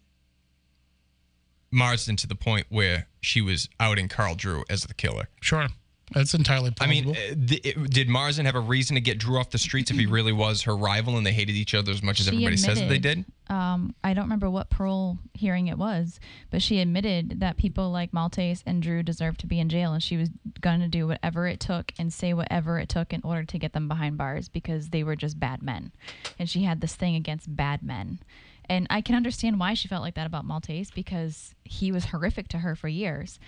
Marsden to the point where she was outing Carl Drew as the killer. Sure, that's entirely possible. I mean, uh, th- it- did Marsden have a reason to get Drew off the streets if he really was her rival and they hated each other as much as She everybody says that they did? Um, I don't remember what parole hearing it was, but she admitted that people like Maltais and Drew deserved to be in jail, and she was going to do whatever it took and say whatever it took in order to get them behind bars because they were just bad men, and she had this thing against bad men. And I can understand why she felt like that about Maltais because he was horrific to her for years.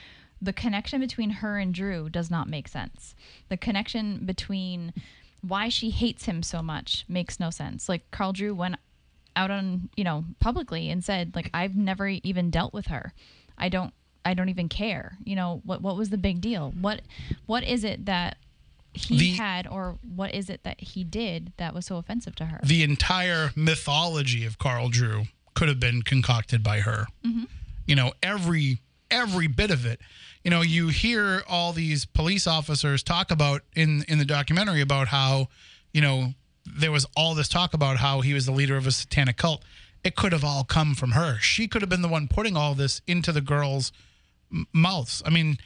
The connection between her and Drew does not make sense. The connection between why she hates him so much makes no sense. Like Carl Drew went out on, you know, publicly and said like I've never even dealt with her. I don't I don't even care. You know, what what was the big deal? What what is it that he The- had or what is it that he did that was so offensive to her? the entire mythology of Carl Drew could have been concocted by her. Mm-hmm. You know, every every bit of it. You know, you hear all these police officers talk about in in the documentary about how, you know, there was all this talk about how he was the leader of a satanic cult. It could have all come from her. She could have been the one putting all this into the girls' mouths. I mean,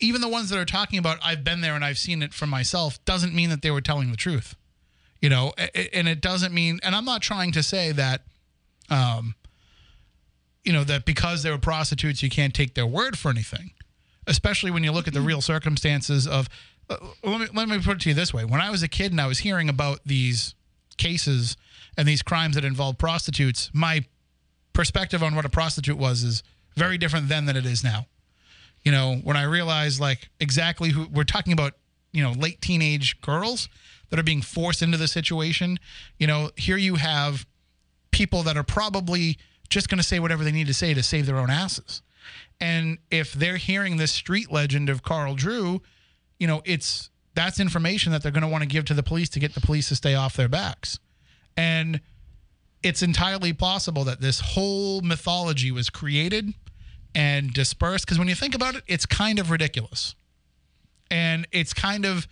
even the ones that are talking about I've been there and I've seen it for myself doesn't mean that they were telling the truth. You know and it doesn't mean and i'm not trying to say that um you know that because they were prostitutes you can't take their word for anything especially when you look at the real circumstances of uh, let me let me put it to you this way. When i was a kid and i was hearing about these cases and these crimes that involve prostitutes my perspective on what a prostitute was is very different then than it is now you know, when I realized like exactly who we're talking about, you know, late teenage girls that are being forced into the situation. You know, here you have people that are probably just going to say whatever they need to say to save their own asses. And if they're hearing this street legend of Carl Drew, you know, it's that's information that they're going to want to give to the police to get the police to stay off their backs. And it's entirely possible that this whole mythology was created and dispersed because when you think about it, it's kind of ridiculous. And it's kind of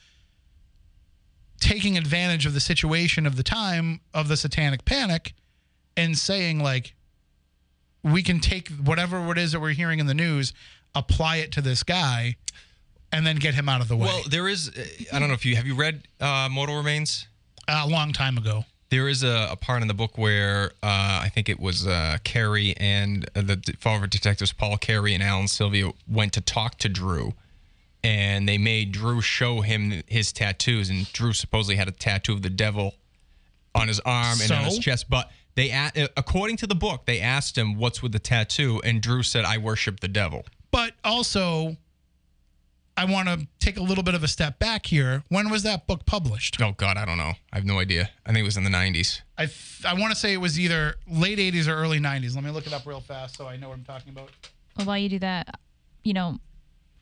taking advantage of the situation of the time of the satanic panic and saying like we can take whatever it is that we're hearing in the news apply it to this guy and then get him out of the way Well, there is. uh, I don't know if you have you read uh, Mortal Remains. a long time ago There is a, a part in the book where uh, I think it was uh, Carey and uh, the River detectives, Paul Carey and Alan Sylvia, went to talk to Drew, and they made Drew show him his tattoos, and Drew supposedly had a tattoo of the devil on his arm and on his So? chest. But they, uh, according to the book, they asked him what's with the tattoo, and Drew said, "I worship the devil." but also i want to take a little bit of a step back here when was that book published Oh God, I don't know. I have no idea. I think it was in the '90s. i th- i want to say it was either late 80s or early 90s let me look it up real fast so i know what i'm talking about Well, while you do that, you know,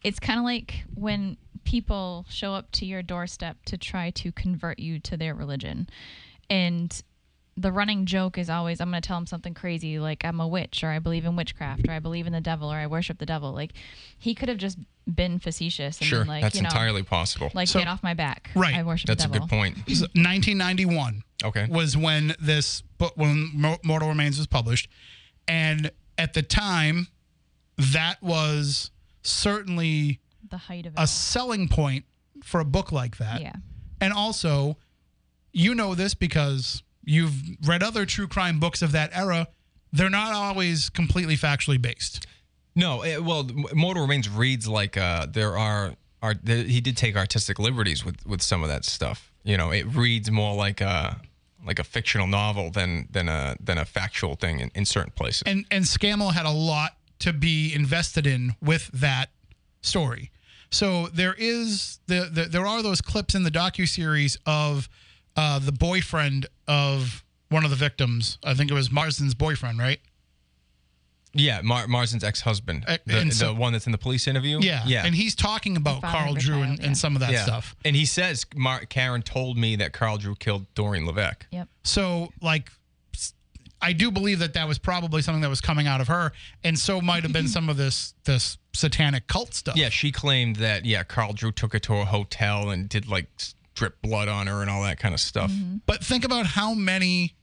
it's kind of like when people show up to your doorstep to try to convert you to their religion. And the running joke is always, I'm going to tell him something crazy like I'm a witch or I believe in witchcraft or I believe in the devil or I worship the devil. Like he could have just been facetious and Sure, been like, that's you know, entirely possible. like So- get off my back. Right. I worship that's the a devil. good point. 1991 Okay. was when this book when Mortal Remains was published, and at the time, that was certainly The height of it. a all. selling point for a book like that. yeah. And also, you know this because you've read other true crime books of that era. They're not always completely factually based. No, eh, well, Mortal Remains reads like uh, there are art. There, he did take artistic liberties with with some of that stuff. You know, it reads more like a like a fictional novel than than a than a factual thing in, in certain places. and and Scammell had a lot to be invested in with that story. So there is the, the there are those clips in the docu series of uh, the boyfriend of one of the victims. I think it was Marsden's boyfriend, right? yeah, Mar- Marsden's ex husband, Uh, the, and so- the one that's in the police interview. Yeah, yeah, And he's talking about Carl Drew child, and, yeah. and some of that yeah. stuff. And he says, Mar- Karen told me that Carl Drew killed Doreen Levesque. Yep. So like. I do believe that that was probably something that was coming out of her, and so might have been some of this this satanic cult stuff. Yeah, she claimed that yeah, Carl Drew took her to a hotel and did like drip blood on her and all that kind of stuff. Mm-hmm. But think about how many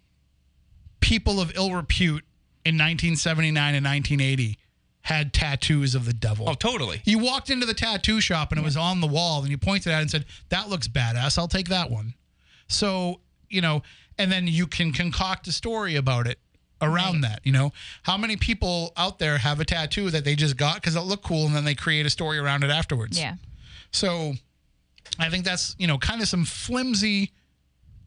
people of ill repute in 1979 and 1980 had tattoos of the devil. Oh, totally. You walked into the tattoo shop and it was on the wall, and you pointed at it and said, That looks badass. I'll take that one. So, you know, and then you can concoct a story about it around that. You know, how many people out there have a tattoo that they just got because it looked cool and then they create a story around it afterwards? Yeah. So I think that's, you know, kind of some flimsy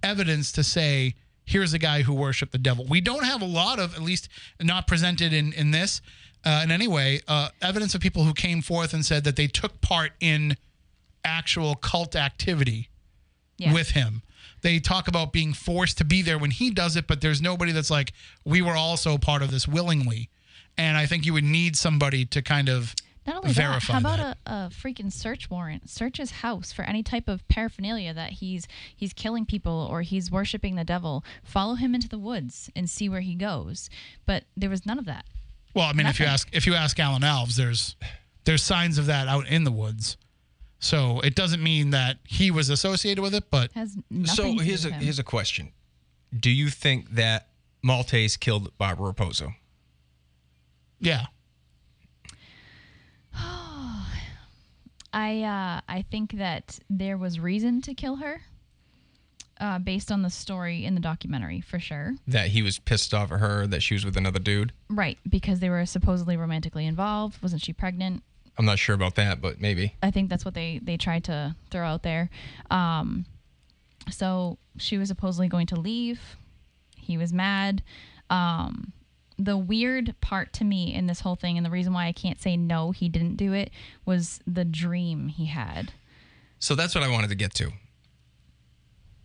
evidence to say, here's a guy who worshiped the devil. We don't have a lot of, at least not presented in, in this uh, in any way, uh, evidence of people who came forth and said that they took part in actual cult activity Yeah. with him. They talk about being forced to be there when he does it, but there's nobody that's like, we were also part of this willingly. And I think you would need somebody to kind of Not only that, how about that. a, a freaking search warrant? Search his house for any type of paraphernalia that he's he's killing people or he's worshiping the devil. Follow him into the woods and see where he goes. But there was none of that. Well, I mean, if you ask if you ask Alan Alves, there's there's signs of that out in the woods. So it doesn't mean that he was associated with it, but It has So to here's do a him. here's a question: Do you think that Maltais killed Barbara Raposa? yeah, I uh, I think that there was reason to kill her, uh, based on the story in the documentary for sure. That he was pissed off at her that she was with another dude? Right, because they were supposedly romantically involved. Wasn't she pregnant? I'm not sure about that, but maybe. I think that's what they they tried to throw out there. Um, so she was supposedly going to leave. He was mad. Um, the weird part to me in this whole thing, and the reason why I can't say no, he didn't do it, was the dream he had. So that's what I wanted to get to.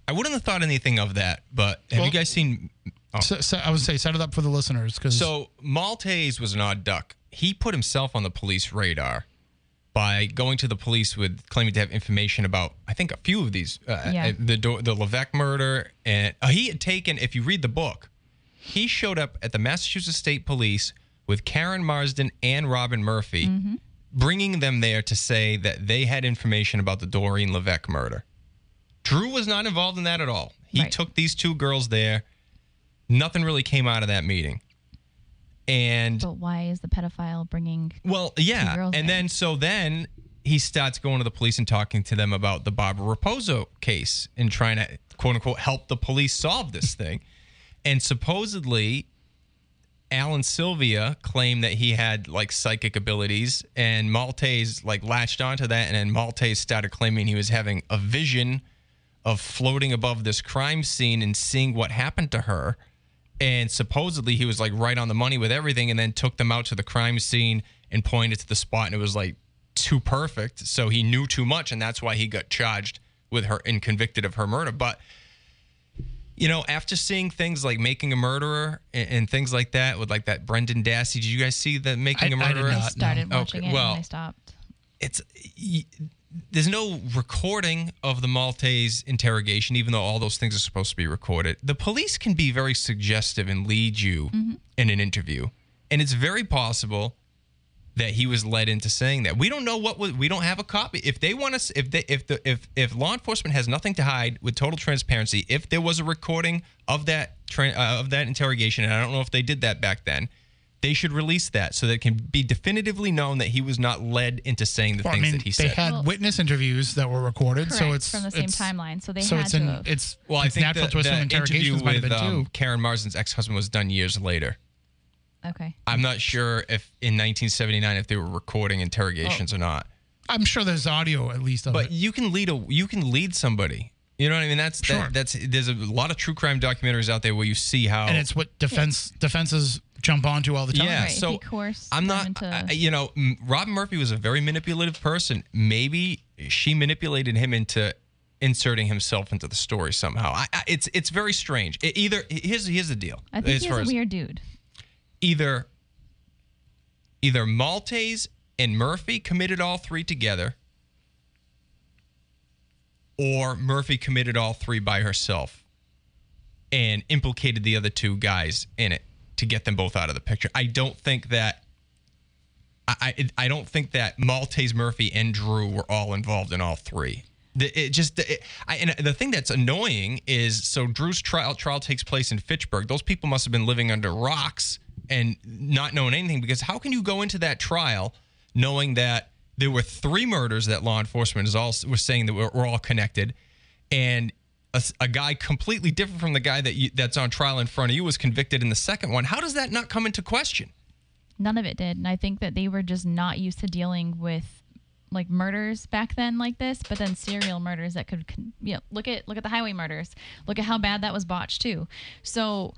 I wouldn't have thought anything of that, but have Well- you guys seen? Oh. so, so I would say set it up for the listeners because So Maltais was an odd duck. he put himself on the police radar by going to the police with claiming to have information about I think a few of these uh, Yeah. uh, the Do- the Levesque murder and uh, he had taken if you read the book he showed up at the Massachusetts State Police with Karen Marsden and Robin Murphy mm-hmm. bringing them there to say that they had information about the Doreen Levesque murder Drew was not involved in that at all he Right. took these two girls there nothing really came out of that meeting and But why is the pedophile bringing? well, yeah. And there. then so then he starts going to the police and talking to them about the Barbara Raposa case and trying to quote unquote help the police solve this thing. And supposedly Alan Sylvia claimed that he had like psychic abilities and Maltais like latched onto that and then Maltais started claiming he was having a vision of floating above this crime scene and seeing what happened to her. And supposedly he was like right on the money with everything and then took them out to the crime scene and pointed to the spot and it was like too perfect. So he knew too much and that's why he got charged with her and convicted of her murder. But you know, after seeing things like Making a Murderer and, and things like that with like that Brendan Dassey, did you guys see the Making a I- I did Murderer? not. I started no. watching Okay, it well- and I stopped. it's y- there's no recording of the Maltais interrogation, even though all those things are supposed to be recorded. The police can be very suggestive and lead you mm-hmm. in an interview, and it's very possible that he was led into saying that. We don't know what was, we don't have a copy. If they want us, if they, if the, if if law enforcement has nothing to hide with total transparency, if there was a recording of that tra- uh, of that interrogation, and I don't know if they did that back then. They should release that so that it can be definitively known that he was not led into saying the Well, I things mean, that he said. they had Well- witness interviews that were recorded, so it's from the same it's- timeline, so they so had it's to in, have- it's well, I it's think natural the, twist the interview interrogations might have with um. Karen Marsden's ex-husband was done years later. Okay. I'm not sure if in 1979 if they were recording interrogations or not. I'm sure there's audio at least of But it. you can lead a you can lead somebody. You know what I mean? That's Sure. that, that's there's a lot of true crime documentaries out there where you see how and it's what defense defenses jump onto all the time. Yeah, Right, so he coerced I'm them not. into- I- you know, m- Robin Murphy was a very manipulative person. Maybe she manipulated him into inserting himself into the story somehow. I, I, it's it's very strange. It either here's here's the deal. I think as he's far a as weird dude. Either either Maltais and Murphy committed all three together, or Murphy committed all three by herself and implicated the other two guys in it to get them both out of the picture. I don't think that. I, I don't think that Maltais, Murphy, and Drew were all involved in all three. The, it just it, I, and the thing that's annoying is so Drew's trial trial takes place in Fitchburg. Those people must have been living under rocks and not knowing anything because how can you go into that trial knowing that there were three murders that law enforcement is all was saying that were, all connected and a guy completely different from the guy that you, that's on trial in front of you was convicted in the second one. How does that not come into question? None of it did, and I think that they were just not used to dealing with like murders back then like this, but then serial murders that could, you know, look at look at the highway murders. Look at how bad that was botched too. So,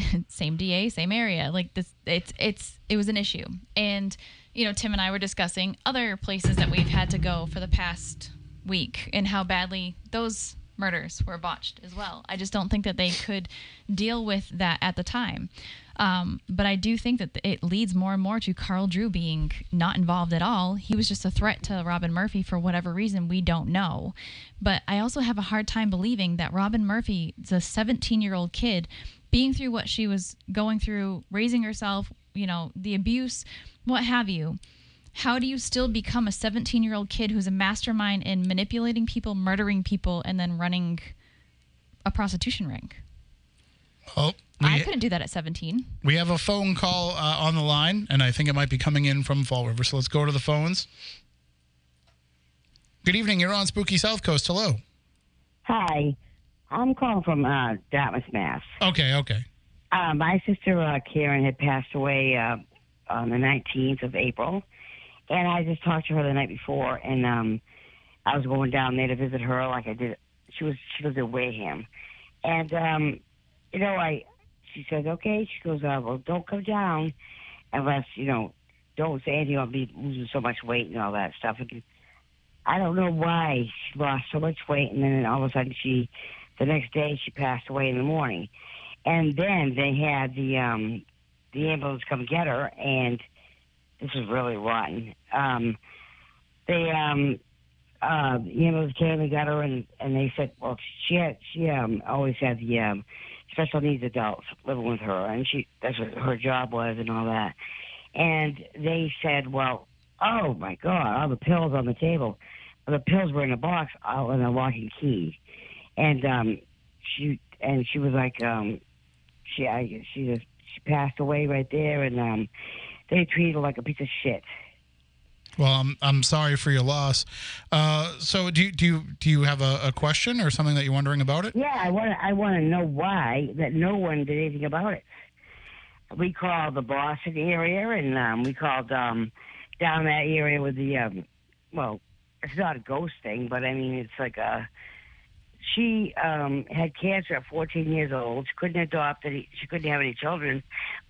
same DA, same area. Like this, it's it's it was an issue, and you know, Tim and I were discussing other places that we've had to go for the past week and how badly those murders were botched as well. I just don't think that they could deal with that at the time. Um, but I do think that it leads more and more to Carl Drew being not involved at all. He was just a threat to Robin Murphy for whatever reason we don't know. But I also have a hard time believing that Robin Murphy the 17 year old kid being through what she was going through, raising herself, you know, the abuse, what have you. How do you still become a 17 year old kid who's a mastermind in manipulating people, murdering people, and then running a prostitution ring? Oh, I couldn't do that at 17. we have a phone call uh, on the line, and I think it might be coming in from Fall River. So let's go to the phones. Good evening. You're on Spooky South Coast. Hello. Hi, I'm calling from uh, Dartmouth, Mass. Okay. Okay. Uh, my sister uh, Karen had passed away uh, on the 19th of April, and I just talked to her the night before, and um, I was going down there to visit her, like I did. She was she lives in Wareham, and um, you know, I she says, okay. She goes, uh, well, don't come down unless you know, don't say anything about me losing so much weight and all that stuff. And I don't know why she lost so much weight, and then all of a sudden she, the next day she passed away in the morning, and then they had the um, the ambulance come get her, and this is really rotten. Um, they um, uh, the ambulance came and got her, and and they said, well, she had she um always had the um special needs adults living with her, and she that's what her job was and all that. And they said, well, oh my God, all the pills on the table. The pills were in a box, all in a and key. And um, she and she was like, um, she I, she just she passed away right there, and um, they treated her like a piece of shit. Well, I'm I'm sorry for your loss. Uh, so do you, do you do you have a, a question or something that you're wondering about it? Yeah, I want to I want to know why that no one did anything about it. We called the Boston area, and um, we called um, down that area with the um, well, it's not a ghost thing, but I mean it's like a. She um, had cancer at 14 years old. She couldn't adopt any. She couldn't have any children,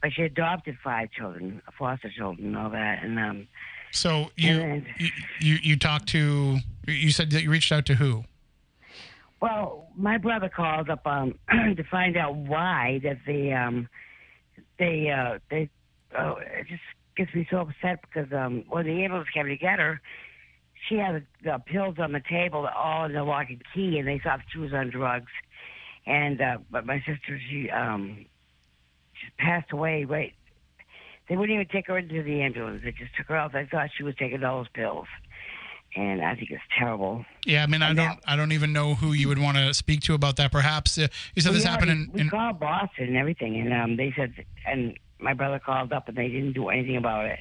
but she adopted five children, foster children, and all that. And um, So you And- you you, you talked to you said that you reached out to who? Well, my brother called up um, to find out why that they um, they uh, they oh, it just gets me so upset because um, when the ambulance came to get her, she had the, the pills on the table, all in the lock and key, and they thought she was on drugs. And uh, but my sister, she um, she passed away. Right, they wouldn't even take her into the ambulance. They just took her out. They thought she was taking all those pills, and I think it's terrible. Yeah, I mean, I And don't that- I don't even know who you would want to speak to about that. Perhaps uh, you said this happened already- in, We in called Boston and everything, and um, they said, and my brother called up, and they didn't do anything about it.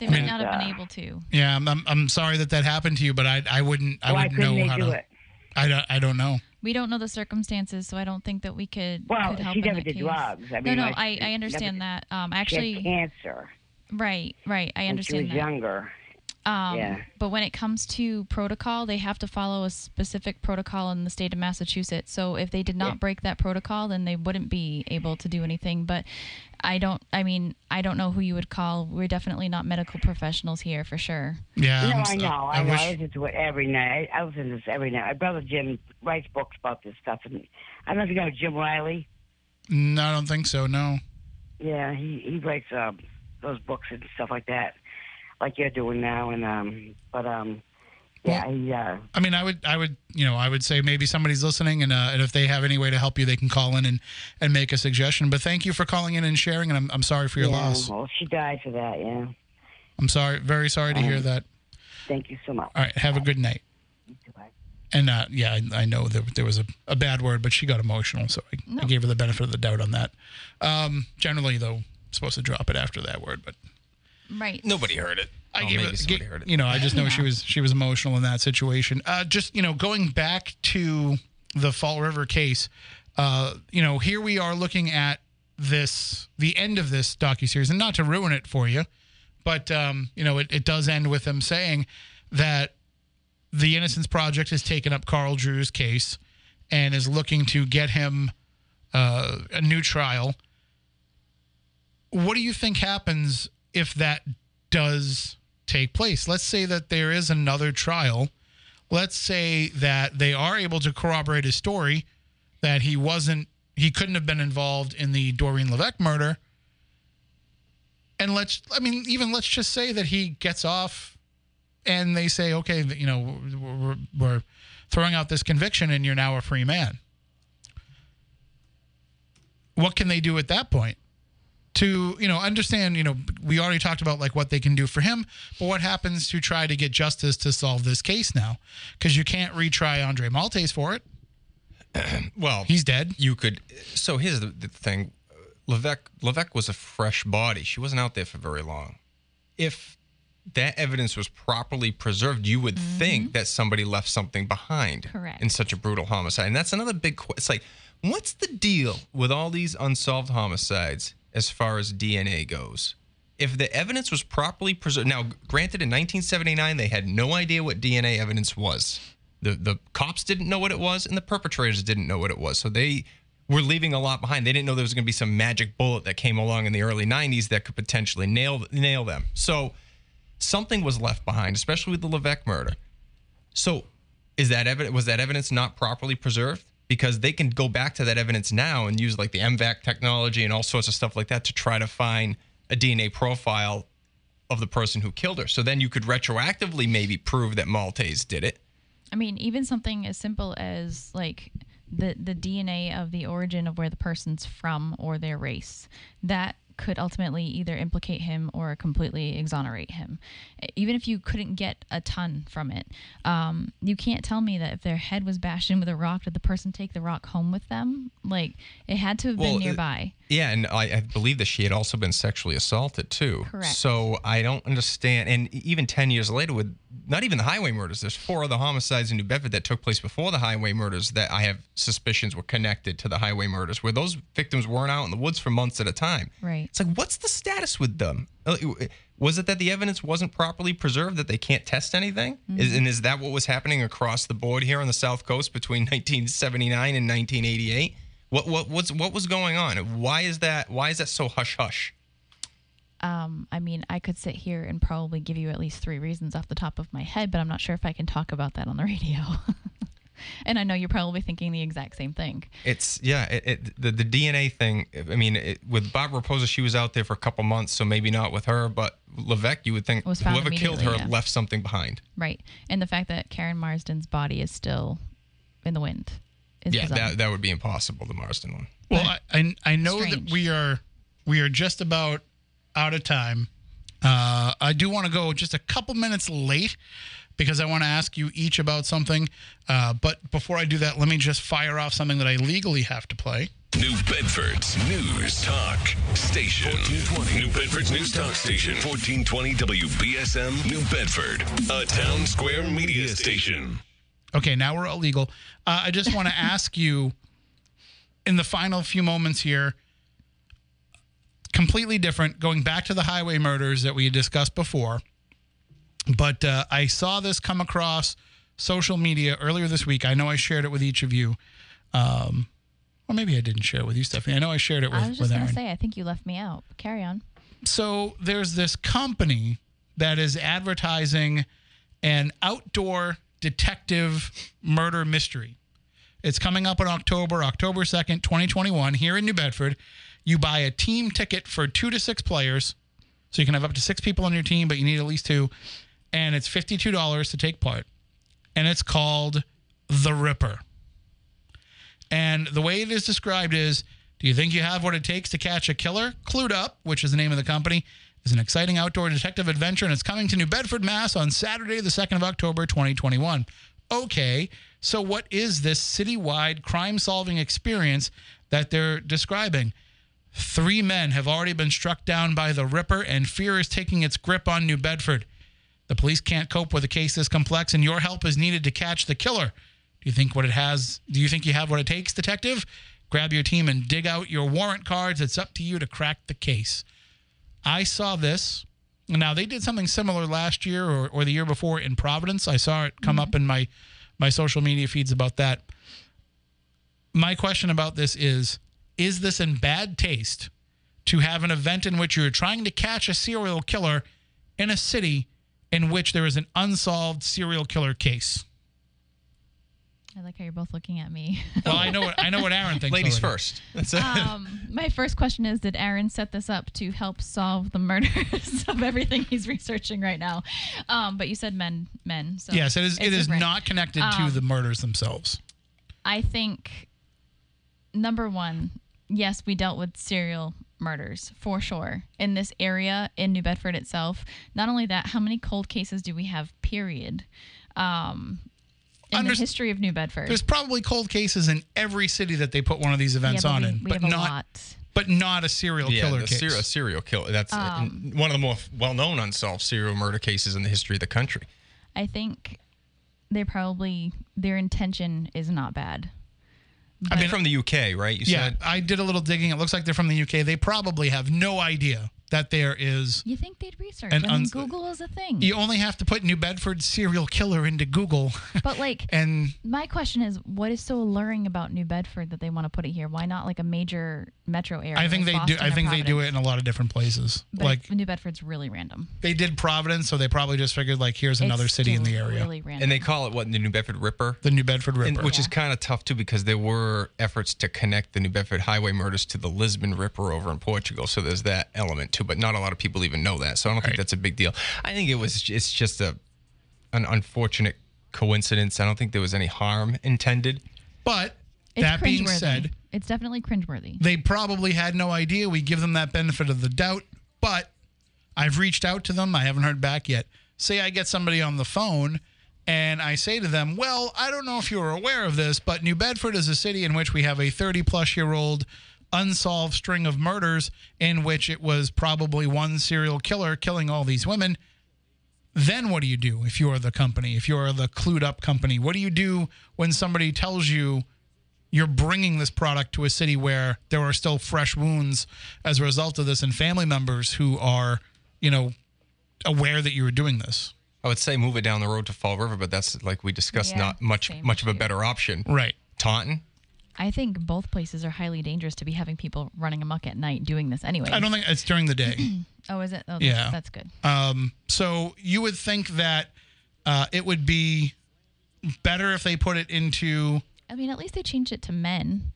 They I might mean- not have been Uh, able to. yeah. I'm, I'm I'm sorry that that happened to you, but I I wouldn't I Why wouldn't couldn't know they how do to. it? I don't I don't know. We don't know the circumstances, so I don't think that we could, Well, could help she in never that did case. drugs. I no, mean, no, like, I, she I understand that. Um, She actually, had cancer right, right. I understand. when she understand was that. younger. Um, Yeah. But when it comes to protocol, they have to follow a specific protocol in the state of Massachusetts. So if they did not Yeah. break that protocol, then they wouldn't be able to do anything. But I don't. I mean, I don't know who you would call. We're definitely not medical professionals here for sure. Yeah, no, I'm I s- know. I, know. wish- I listen to it every night. I, I listen to this every night. My brother Jim writes books about this stuff, and I don't know if you know Jim Riley. no, I don't think so. No. Yeah, he he writes um, those books and stuff like that, like you're doing now. And um, but um, yeah, he uh, I mean, I would, I would, you know, I would say maybe somebody's listening, and uh, and if they have any way to help you, they can call in and and make a suggestion. But thank you for calling in and sharing, and I'm I'm sorry for your yeah, loss. Well, she died for that. Yeah. I'm sorry, very sorry to hear Um, that. Thank you so much. All right, have a good night. Bye. And uh, yeah, I, I know that there was a, a bad word, but she got emotional, so I, I gave her the benefit of the doubt on that. Um, generally, though, I'm supposed to drop it after that word, but Right. Nobody heard it. I Oh, gave maybe it, somebody ga- heard it. You know, I just know she was she was emotional in that situation. Uh, just you know, going back to the Fall River case, uh, you know, here we are looking at this the end of this docu series, and not to ruin it for you, but um, you know, it, it does end with them saying that the Innocence Project has taken up Carl Drew's case and is looking to get him uh, a new trial. What do you think happens if that does take place? Let's say that there is another trial. Let's say that they are able to corroborate his story that he wasn't, he couldn't have been involved in the Doreen Levesque murder. And let's, I mean, even let's just say that he gets off and they say, okay, you know, we're, we're throwing out this conviction and you're now a free man. What can they do at that point? To, you know, understand, you know, we already talked about like what they can do for him, but what happens to try to get justice to solve this case now? Because you can't retry Andre Maltais for it. Well, He's dead. you could. So here's the, the thing: Levesque Levesque was a fresh body. She wasn't out there for very long. If that evidence was properly preserved, you would mm-hmm. think that somebody left something behind Correct. in such a brutal homicide. And that's another big. que- It's like, what's the deal with all these unsolved homicides as far as DNA goes? If the evidence was properly preserved, now granted, in 1979 they had no idea what DNA evidence was. The the cops didn't know what it was, and the perpetrators didn't know what it was. So they were leaving a lot behind. They didn't know there was going to be some magic bullet that came along in the early 90s that could potentially nail nail them. So something was left behind, especially with the Levesque murder. So, is that evidence? Was that evidence not properly preserved? Because they can go back to that evidence now and use like the MVAC technology and all sorts of stuff like that to try to find a DNA profile of the person who killed her. So then you could retroactively maybe prove that Maltais did it. I mean, even something as simple as like the the DNA of the origin of where the person's from or their race that could ultimately either implicate him or completely exonerate him. Even if you couldn't get a ton from it, um, you can't tell me that if their head was bashed in with a rock, did the person take the rock home with them? Like it had to have Well, been it- nearby. Yeah, and I, I believe that she had also been sexually assaulted too. Correct. So I don't understand. And even ten years later, with not even the highway murders, there's four other homicides in New Bedford that took place before the highway murders that I have suspicions were connected to the highway murders, where those victims weren't out in the woods for months at a time. Right. It's like, what's the status with them? Uh, Was it that the evidence wasn't properly preserved, that they can't test anything? Is, and is that what was happening across the board here on the South Coast between 1979 and 1988? What what what's what was going on? Why is that? Why is that so hush hush? Um, I mean, I could sit here and probably give you at least three reasons off the top of my head, but I'm not sure if I can talk about that on the radio. and I know you're probably thinking the exact same thing. It's yeah, it, it the the DNA thing. I mean, it, with Barbara Raposa, she was out there for a couple months, so maybe not with her. But Levesque, you would think Was found whoever killed her yeah. left something behind. Right. And the fact that Karen Marsden's body is still in the wind is Yeah, bizarre. that that would be impossible. The Marsden one. Well, I, I I know Strange. that we are we are just about out of time. Uh, I do want to go just a couple minutes late because I want to ask you each about something. Uh, but before I do that, let me just fire off something that I legally have to play. New Bedford's News Talk Station. 1420. New Bedford's News Talk Station. 1420 WBSM New Bedford. A town square media station. Okay, now we're illegal. Uh, I just want to ask you in the final few moments here, completely different, going back to the highway murders that we discussed before. But uh, I saw this come across social media earlier this week. I know I shared it with each of you. Um, or maybe I didn't share it with you, Stephanie. I know I shared it with, I was just going to say, I think you left me out. Carry on. so there's this company that is advertising an outdoor detective murder mystery. It's coming up in October, October 2nd, 2021, here in New Bedford. You buy a team ticket for two to six players. So you can have up to six people on your team, but you need at least two. And it's $52 to take part. And it's called The Ripper. And the way it is described is Do you think you have what it takes to catch a killer? CluedUpp, which is the name of the company, is an exciting outdoor detective adventure, and it's coming to New Bedford, Mass on Saturday, the 2nd of October, 2021. Okay, so what is this citywide crime solving experience that they're describing? Three men have already been struck down by the Ripper, and fear is taking its grip on New Bedford. The police can't cope with a case this complex, and your help is needed to catch the killer. Do you think what it has? Do you think you have what it takes, detective? Grab your team and dig out your warrant cards. It's up to you to crack the case. I saw this. Now they did something similar last year or, or the year before in Providence. I saw it come up mm-hmm. in my my social media feeds about that. My question about this is: Is this in bad taste to have an event in which you're trying to catch a serial killer in a city in which there is an unsolved serial killer case? I like how you're both looking at me. Well, I know what I know what Aaron thinks. Ladies already. first. That's it. um, my first question is Did Aaron set this up to help solve the murders of everything he's researching right now? Um, but you said men, men. So Yes, it is. it's It is different. not connected to Um, the murders themselves. I think number one, yes, we dealt with serial murders for sure in this area in New Bedford itself. Not only that, how many cold cases do we have? Period. Um, in Unders- the history of New Bedford, There's probably cold cases in every city that they put one of these events yeah, but on we, in, we but have a not lot. but not a serial yeah, killer the case. ser- a serial killer. That's uh, Um, one of the more well-known unsolved serial murder cases in the history of the country. I think they probably their intention is not bad. I mean, from the UK, right? You yeah, said. I did a little digging. It looks like they're from the UK. They probably have no idea that there is. You think they'd research? And I mean, uns- Google is a thing. You only have to put New Bedford serial killer into Google, but like, and my question is, what is so alluring about New Bedford that they want to put it here? Why not like a major metro area? I think they like do. I think they do it in a lot of different places. But like New Bedford's really random. they did Providence, so they probably just figured like here's another It's city in the area, Really random. And they call it what the New Bedford Ripper. the New Bedford And- Ripper. which is kind of tough too because there were efforts to connect the New Bedford highway murders to the Lisbon Ripper over in Portugal. So there's that element to, but not a lot of people even know that. So I don't think that's a big deal. I think it was it's just a an unfortunate coincidence. I don't think there was any harm intended. But It's that being said, it's definitely cringeworthy. they probably had no idea. We give them that benefit of the doubt, but I've reached out to them. I haven't heard back yet. Say I get somebody on the phone and I say to them, Well, I don't know if you were aware of this, but New Bedford is a city in which we have a 30 plus year old unsolved string of murders in which it was probably one serial killer killing all these women. Then what do you do if you're the company, if you're the CluedUpp company? What do you do when somebody tells you you're bringing this product to a city where there are still fresh wounds as a result of this and family members who are, you know, aware that you were doing this. I would say move it down the road to Fall River, but that's like we discussed, Yeah, not much same much of a better option. Right. Taunton, I think both places are highly dangerous to be having people running amok at night doing this anyway. I don't think it's during the day. Oh, is it? Oh, Yeah. that's good. Um, so you would think that uh, it would be better if they put it into. I mean, at least they changed it to men.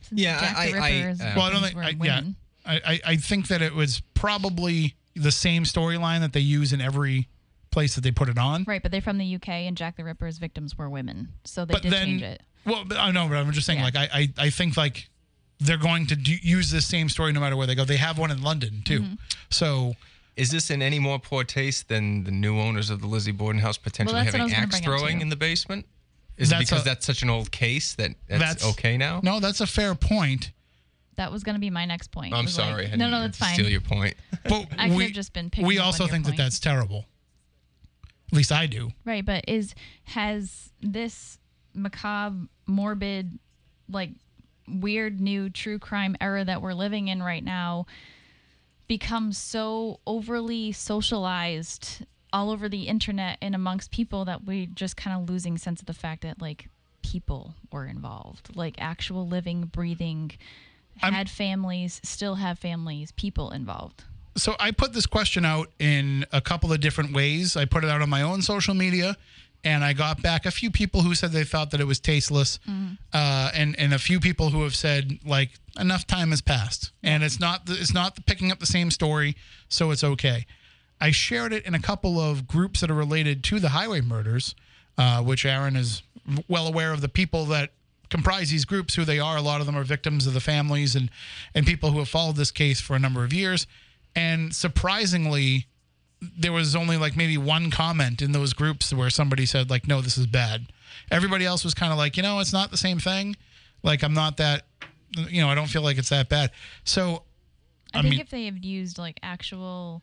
Since Yeah, Jack I- the I- Ripper's uh, Well, I don't think. I, yeah. I, I I think that it was probably the same storyline that they use in every place that they put it on. Right, but they're from the UK, and Jack the Ripper's victims were women, so they but did then, change it. Well, but I know, but I'm just saying, Yeah. like, I, I, I think like they're going to do, use this same story no matter where they go. They have one in London too, Mm-hmm. so is this in any more poor taste than the new owners of the Lizzie Borden house potentially that's what I having axe throwing in the basement? Is it because a- that's such an old case that that's, That's- okay now? no, that's a fair point. That was going to be my next point. I'm was like- sorry. I no, didn't no, mean that's to fine. Steal your point. But I could we, have just been picking we also your think point. that that's terrible. At least I do. Right, but is has this macabre, morbid, like weird new true crime era that we're living in right now become so overly socialized all over the internet and amongst people that we just kind of losing sense of the fact that like people were involved, like actual living, breathing, I'm- had families, still have families, people involved. so I put this question out in a couple of different ways. I put it out on my own social media, and I got back a few people who said they thought that it was tasteless, uh, and and a few people who have said like enough time has passed, and it's not the, it's not the picking up the same story, so it's okay. I shared it in a couple of groups that are related to the highway murders, uh, which Aaron is well aware of the people that comprise these groups, who they are. A lot of them are victims of the families and and people who have followed this case for a number of years. And surprisingly, there was only like maybe one comment in those groups where somebody said like, "No, this is bad." Everybody else was kind of like, you know, it's not the same thing. Like I'm not that, you know, I don't feel like it's that bad. So I, I think mean- if they had used like actual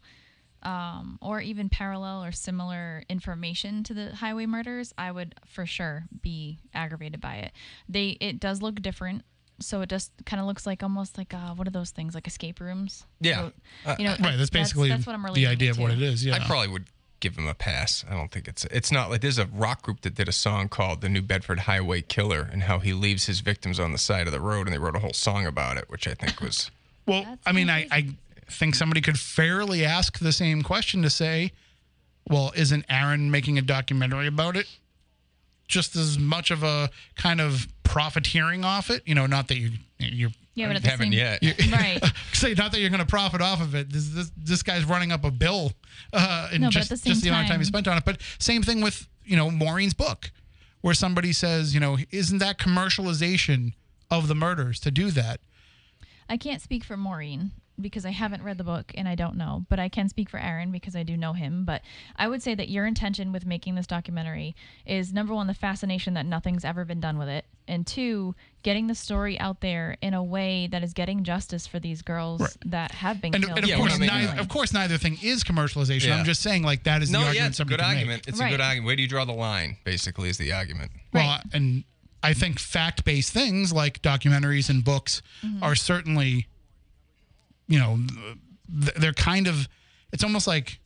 um, or even parallel or similar information to the highway murders, I would for sure be aggravated by it. They it does look different, so it just kind of looks like almost like uh, what are those things like escape rooms? Yeah. So, you know, right, that's basically that's, what I'm the idea of what it is. Yeah, I probably would give him a pass. I don't think it's it's not like there's a rock group that did a song called "The New Bedford Highway Killer" and how he leaves his victims on the side of the road, and they wrote a whole song about it, which I think was Well, That's I mean, kinda I, I think somebody could fairly ask the same question to say, well, isn't Aaron making a documentary about it? Just as much of a kind of profiteering off it, you know, not that you you're Yeah, but at haven't same, yet. right? say not that you're going to profit off of it. This this, this guy's running up a bill, uh, and No, just the just the amount of time he spent on it. But same thing with you know Maureen's book, where somebody says, you know, isn't that commercialization of the murders to do that? I can't speak for Maureen because I haven't read the book and I don't know, but I can speak for Aaron because I do know him. But I would say that your intention with making this documentary is number one, the fascination that nothing's ever been done with it, and two, getting the story out there in a way that is getting justice for these girls Right. that have been And, killed. and of Yeah, course, we're not making neither, of course, neither thing is commercialization. Yeah. I'm just saying, like that is the no, argument yeah, it's a good can make. argument. It's a good argument. Where do you draw the line? Basically, is the argument. Well, Right. and I think fact-based things like documentaries and books Mm-hmm. are certainly, you know, they're kind of. It's almost like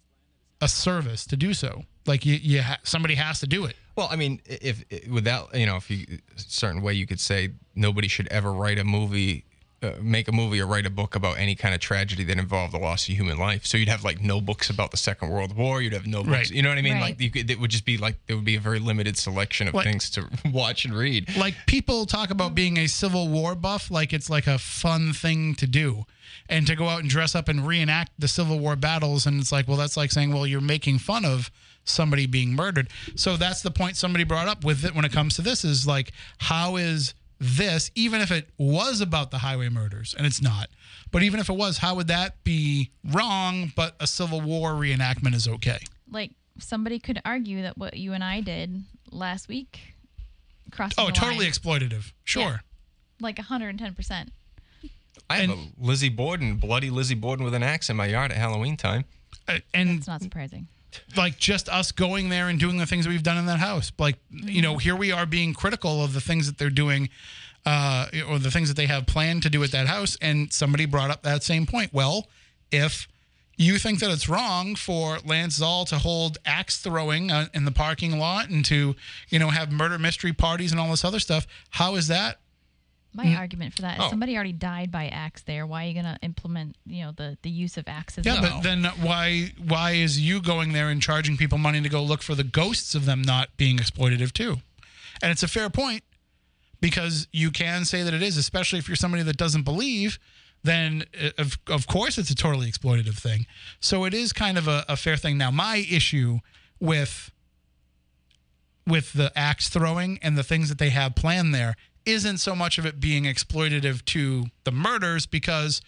a service to do so. Like you, you ha- somebody has to do it. Well, I mean, if, if without you know, if you certain way you could say nobody should ever write a movie uh, make a movie or write a book about any kind of tragedy that involved the loss of human life. So you'd have like no books about the Second World War. You'd have no books. Right. You know what I mean? Right. Like you could, it would just be like there would be a very limited selection of Like- things to watch and read. like people talk about being a Civil War buff like it's like a fun thing to do. And to go out and dress up and reenact the Civil War battles and it's like, well that's like saying, well you're making fun of somebody being murdered. So that's the point somebody brought up with it when it comes to this is like how is this even if it was about the highway murders and it's not. But even if it was, how would that be wrong but a Civil War reenactment is okay? Like somebody could argue that what you and I did last week crosses Oh, the totally line. exploitative. Sure. Yeah. like 110%. I have a Lizzie Borden, bloody Lizzie Borden with an axe in my yard at Halloween time. Uh, And It's not surprising. Like just us going there and doing the things that we've done in that house. Like, you know, here we are being critical of the things that they're doing uh, or the things that they have planned to do at that house. And somebody brought up that same point. Well, if you think that it's wrong for Lance Zaal to hold axe throwing uh, in the parking lot and to, you know, have murder mystery parties and all this other stuff, how is that? My argument for that is Oh. somebody already died by axe there. Why are you going to implement, you know, the, the use of axes? Yeah, at but then why why is you going there and charging people money to go look for the ghosts of them not being exploitative too? And it's a fair point because you can say that it is, especially if you're somebody that doesn't believe. Then uh, of of course it's a totally exploitative thing. So it is kind of a, a fair thing. Now my issue with with the axe throwing and the things that they have planned there isn't so much of it being exploitative to the murders because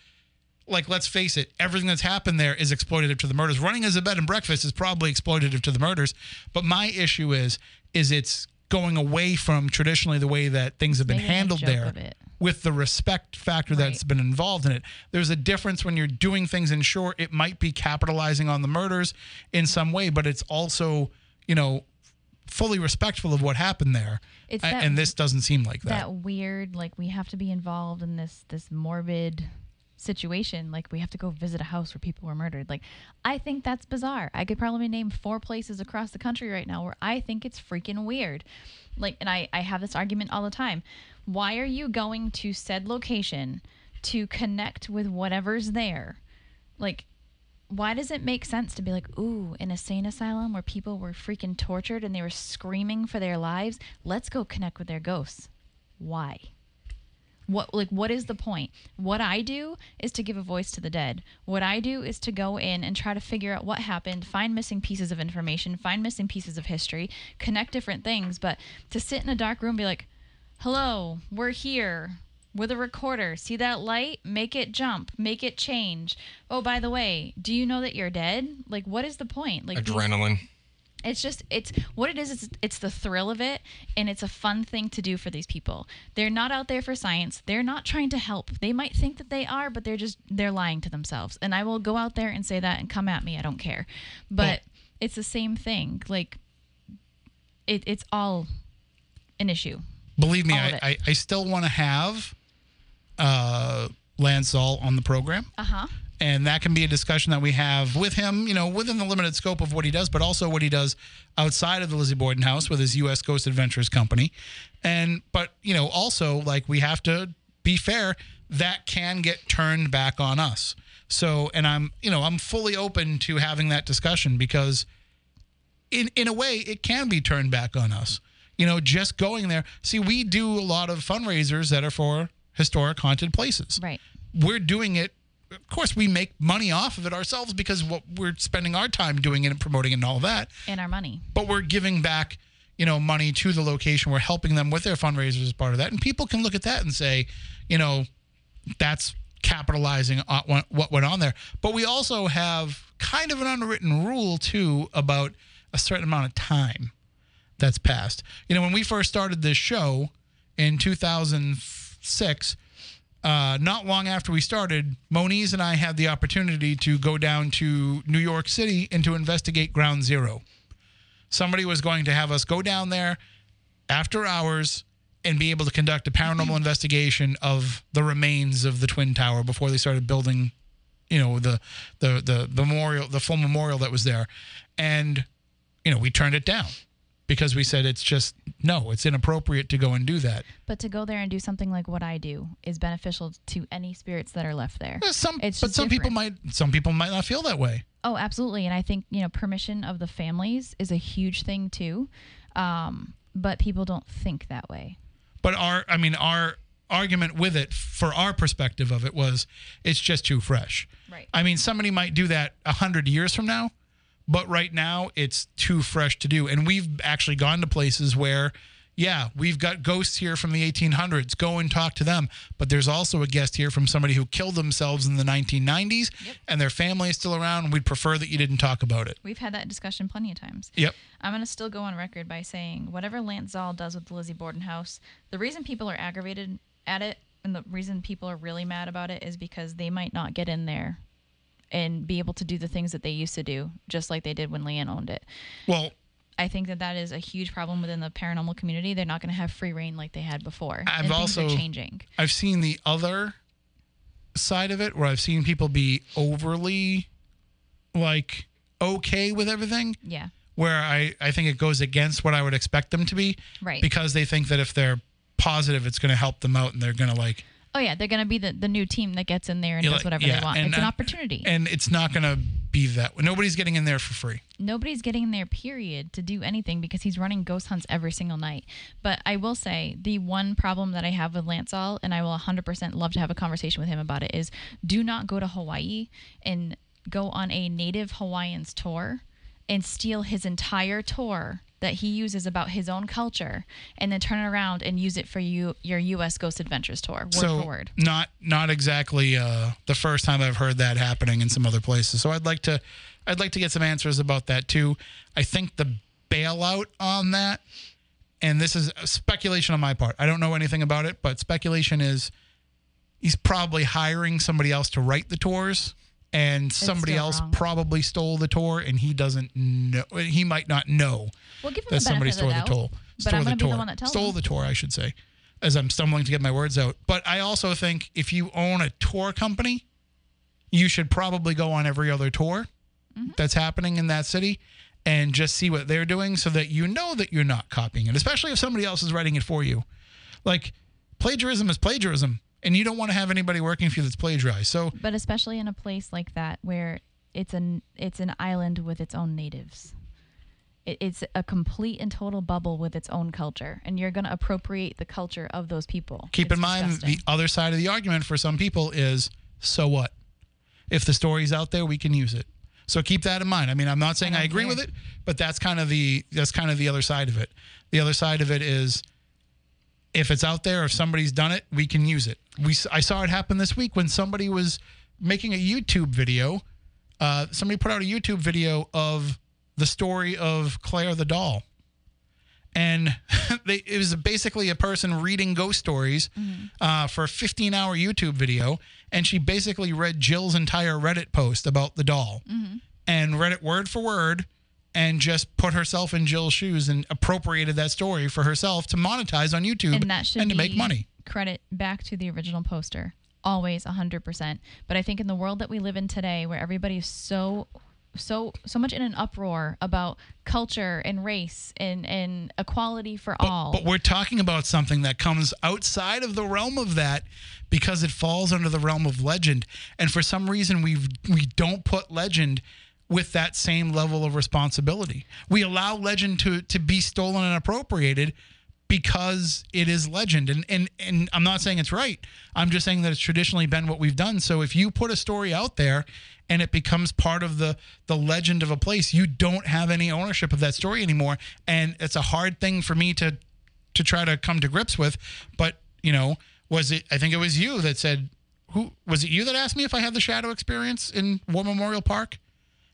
like let's face it everything that's happened there is exploitative to the murders. Running as a bed and breakfast is probably exploitative to the murders. But my issue is is it's going away from traditionally the way that things have been Making handled there with the respect factor that's been involved in it. There's a difference when you're doing things and sure it might be capitalizing on the murders in some way but it's also you know fully respectful of what happened there. It's that- and this doesn't seem like that, that weird like we have to be involved in this this morbid situation. Like we have to go visit a house where people were murdered. Like i think that's bizarre. I could probably name four places across the country right now where i think it's freaking weird. Like and i i have this argument all the time. Why are you going to said location to connect with whatever's there? Like why does it make sense to be like, ooh, in a sane asylum where people were freaking tortured and they were screaming for their lives? Let's go connect with their ghosts. Why? What like what is the point? What I do is to give a voice to the dead. What I do is to go in and try to figure out what happened, find missing pieces of information, find missing pieces of history, connect different things, but to sit in a dark room and be like, "Hello, we're here with a recorder. See that light? Make it jump, make it change. Oh, by the way, do you know that you're dead? Like what is the point? Like these- Adrenaline. it's just it's what it is it's, it's the thrill of it and it's a fun thing to do for these people they're not out there for science they're not trying to help they might think that they are but they're just they're lying to themselves and i will go out there and say that and come at me i don't care but it's the same thing like it, it's all an issue Believe me, I. I, I still want to have uh, on the program. uh-huh And that can be a discussion that we have with him, you know, within the limited scope of what he does, but also what he does outside of the Lizzie Borden house with his U.S. Ghost Adventures company. And, but, you know, also, like, we have to be fair, that can get turned back on us. So, and I'm, you know, I'm fully open to having that discussion because in in a way it can be turned back on us you know just going there see we do a lot of fundraisers that are for historic haunted places. Right. We're doing it of course we make money off of it ourselves because what we're spending our time doing it and promoting it and all that. And our money. But we're giving back you know money to the location. We're helping them with their fundraisers as part of that. And people can look at that and say you know that's capitalizing on what- went on there. But we also have kind of an unwritten rule too about a certain amount of time that's passed. You know when we first started this show in 2006 uh, not long after we started, Moniz and I had the opportunity to go down to New York City and to investigate Ground Zero. Somebody was going to have us go down there after hours and be able to conduct a paranormal investigation of the remains of the Twin Tower before they started building, you know, the the the memorial, the full memorial that was there, and you know, we turned it down because we said it's just no, it's inappropriate to go and do that. But to go there and do something like what I do is beneficial to any spirits that are left there. Uh, Some, It's but some people might, some people might not feel that way. Oh, absolutely. And I think, you know, permission of the families is a huge thing too. Um, but people don't think that way. But our, I mean, our argument with it, for our perspective of it, was it's just too fresh. Right. I mean, somebody might do that a hundred years from now, but right now it's too fresh to do. And we've actually gone to places where, yeah, we've got ghosts here from the 1800s. Go and talk to them. But there's also a guest here from somebody who killed themselves in the 1990s, and their family is still around. And we'd prefer that you didn't talk about it. We've had that discussion plenty of times. Yep. I'm going to still go on record by saying whatever Lance Zaal does with the Lizzie Borden house, the reason people are aggravated at it and the reason people are really mad about it is because they might not get in there and be able to do the things that they used to do, just like they did when Leanne owned it. Well, I think that that is a huge problem within the paranormal community. They're not going to have free reign like they had before. I've also- changing. I've seen the other side of it where I've seen people be overly like okay with everything Yeah. where I, I think it goes against what I would expect them to be. Right. Because they think that if they're positive, it's going to help them out and they're going to like, Oh yeah, they're going to be the, the new team that gets in there and You're does like- whatever yeah, they want. and It's an I- opportunity. and it's not going to be that. Nobody's getting in there for free. nobody's getting in there period to do anything because he's running ghost hunts every single night but i will say the one problem that i have with Lance Zaal and i will 100% love to have a conversation with him about it is do not go to hawaii and go on a native hawaiians tour and steal his entire tour that he uses about his own culture and then turn it around and use it for you your us ghost adventures tour word so for word not not exactly uh, the first time I've heard that happening in some other places. So I'd like to I'd like to get some answers about that too. I think the bailout on that, and this is speculation on my part. I don't know anything about it, but speculation is he's probably hiring somebody else to write the tours. And somebody else wrong. probably stole the tour, and he doesn't know. He might not know We'll that somebody stole the tour. but Stole I'm the gonna be the tour. one that tells Stole the tour, I should say, as I'm stumbling to get my words out. But I also think if you own a tour company, you should probably go on every other tour Mm-hmm. that's happening in that city and just see what they're doing so that you know that you're not copying it, especially if somebody else is writing it for you. Like plagiarism is plagiarism, and you don't want to have anybody working for you that's plagiarized. So but especially in a place like that where it's an it's an island with its own natives it, it's a complete and total bubble with its own culture and you're going to appropriate the culture of those people keep It's in mind disgusting. the other side of the argument for some people is so what if the story's out there we can use it so keep that in mind i mean i'm not saying i, don't agree care. with it but that's kind of the that's kind of the other side of it the other side of it is if it's out there if somebody's done it we can use it. We i saw it happen this week when somebody was making a youtube video uh, somebody put out a youtube video of the story of claire the doll. And they, it was basically a person reading ghost stories uh, for a 15 hour YouTube video. And she basically read Jill's entire Reddit post about the doll and read it word for word and just put herself in Jill's shoes and appropriated that story for herself to monetize on YouTube and that should to be make money. credit back to the original poster always 100% but i think in the world that we live in today where everybody's so so so much in an uproar about culture and race and and equality for all But we're talking about something that comes outside of the realm of that because it falls under the realm of legend. And for some reason we we don't put legend with that same level of responsibility. We allow legend to to be stolen and appropriated because it is legend. And and and I'm not saying it's right. I'm just saying that it's traditionally been what we've done. So if you put a story out there and it becomes part of the the legend of a place, you don't have any ownership of that story anymore. And it's a hard thing for me to to try to come to grips with. But, you know, was it I think it was you that said who was it you that asked me if I had the shadow experience in War Memorial Park?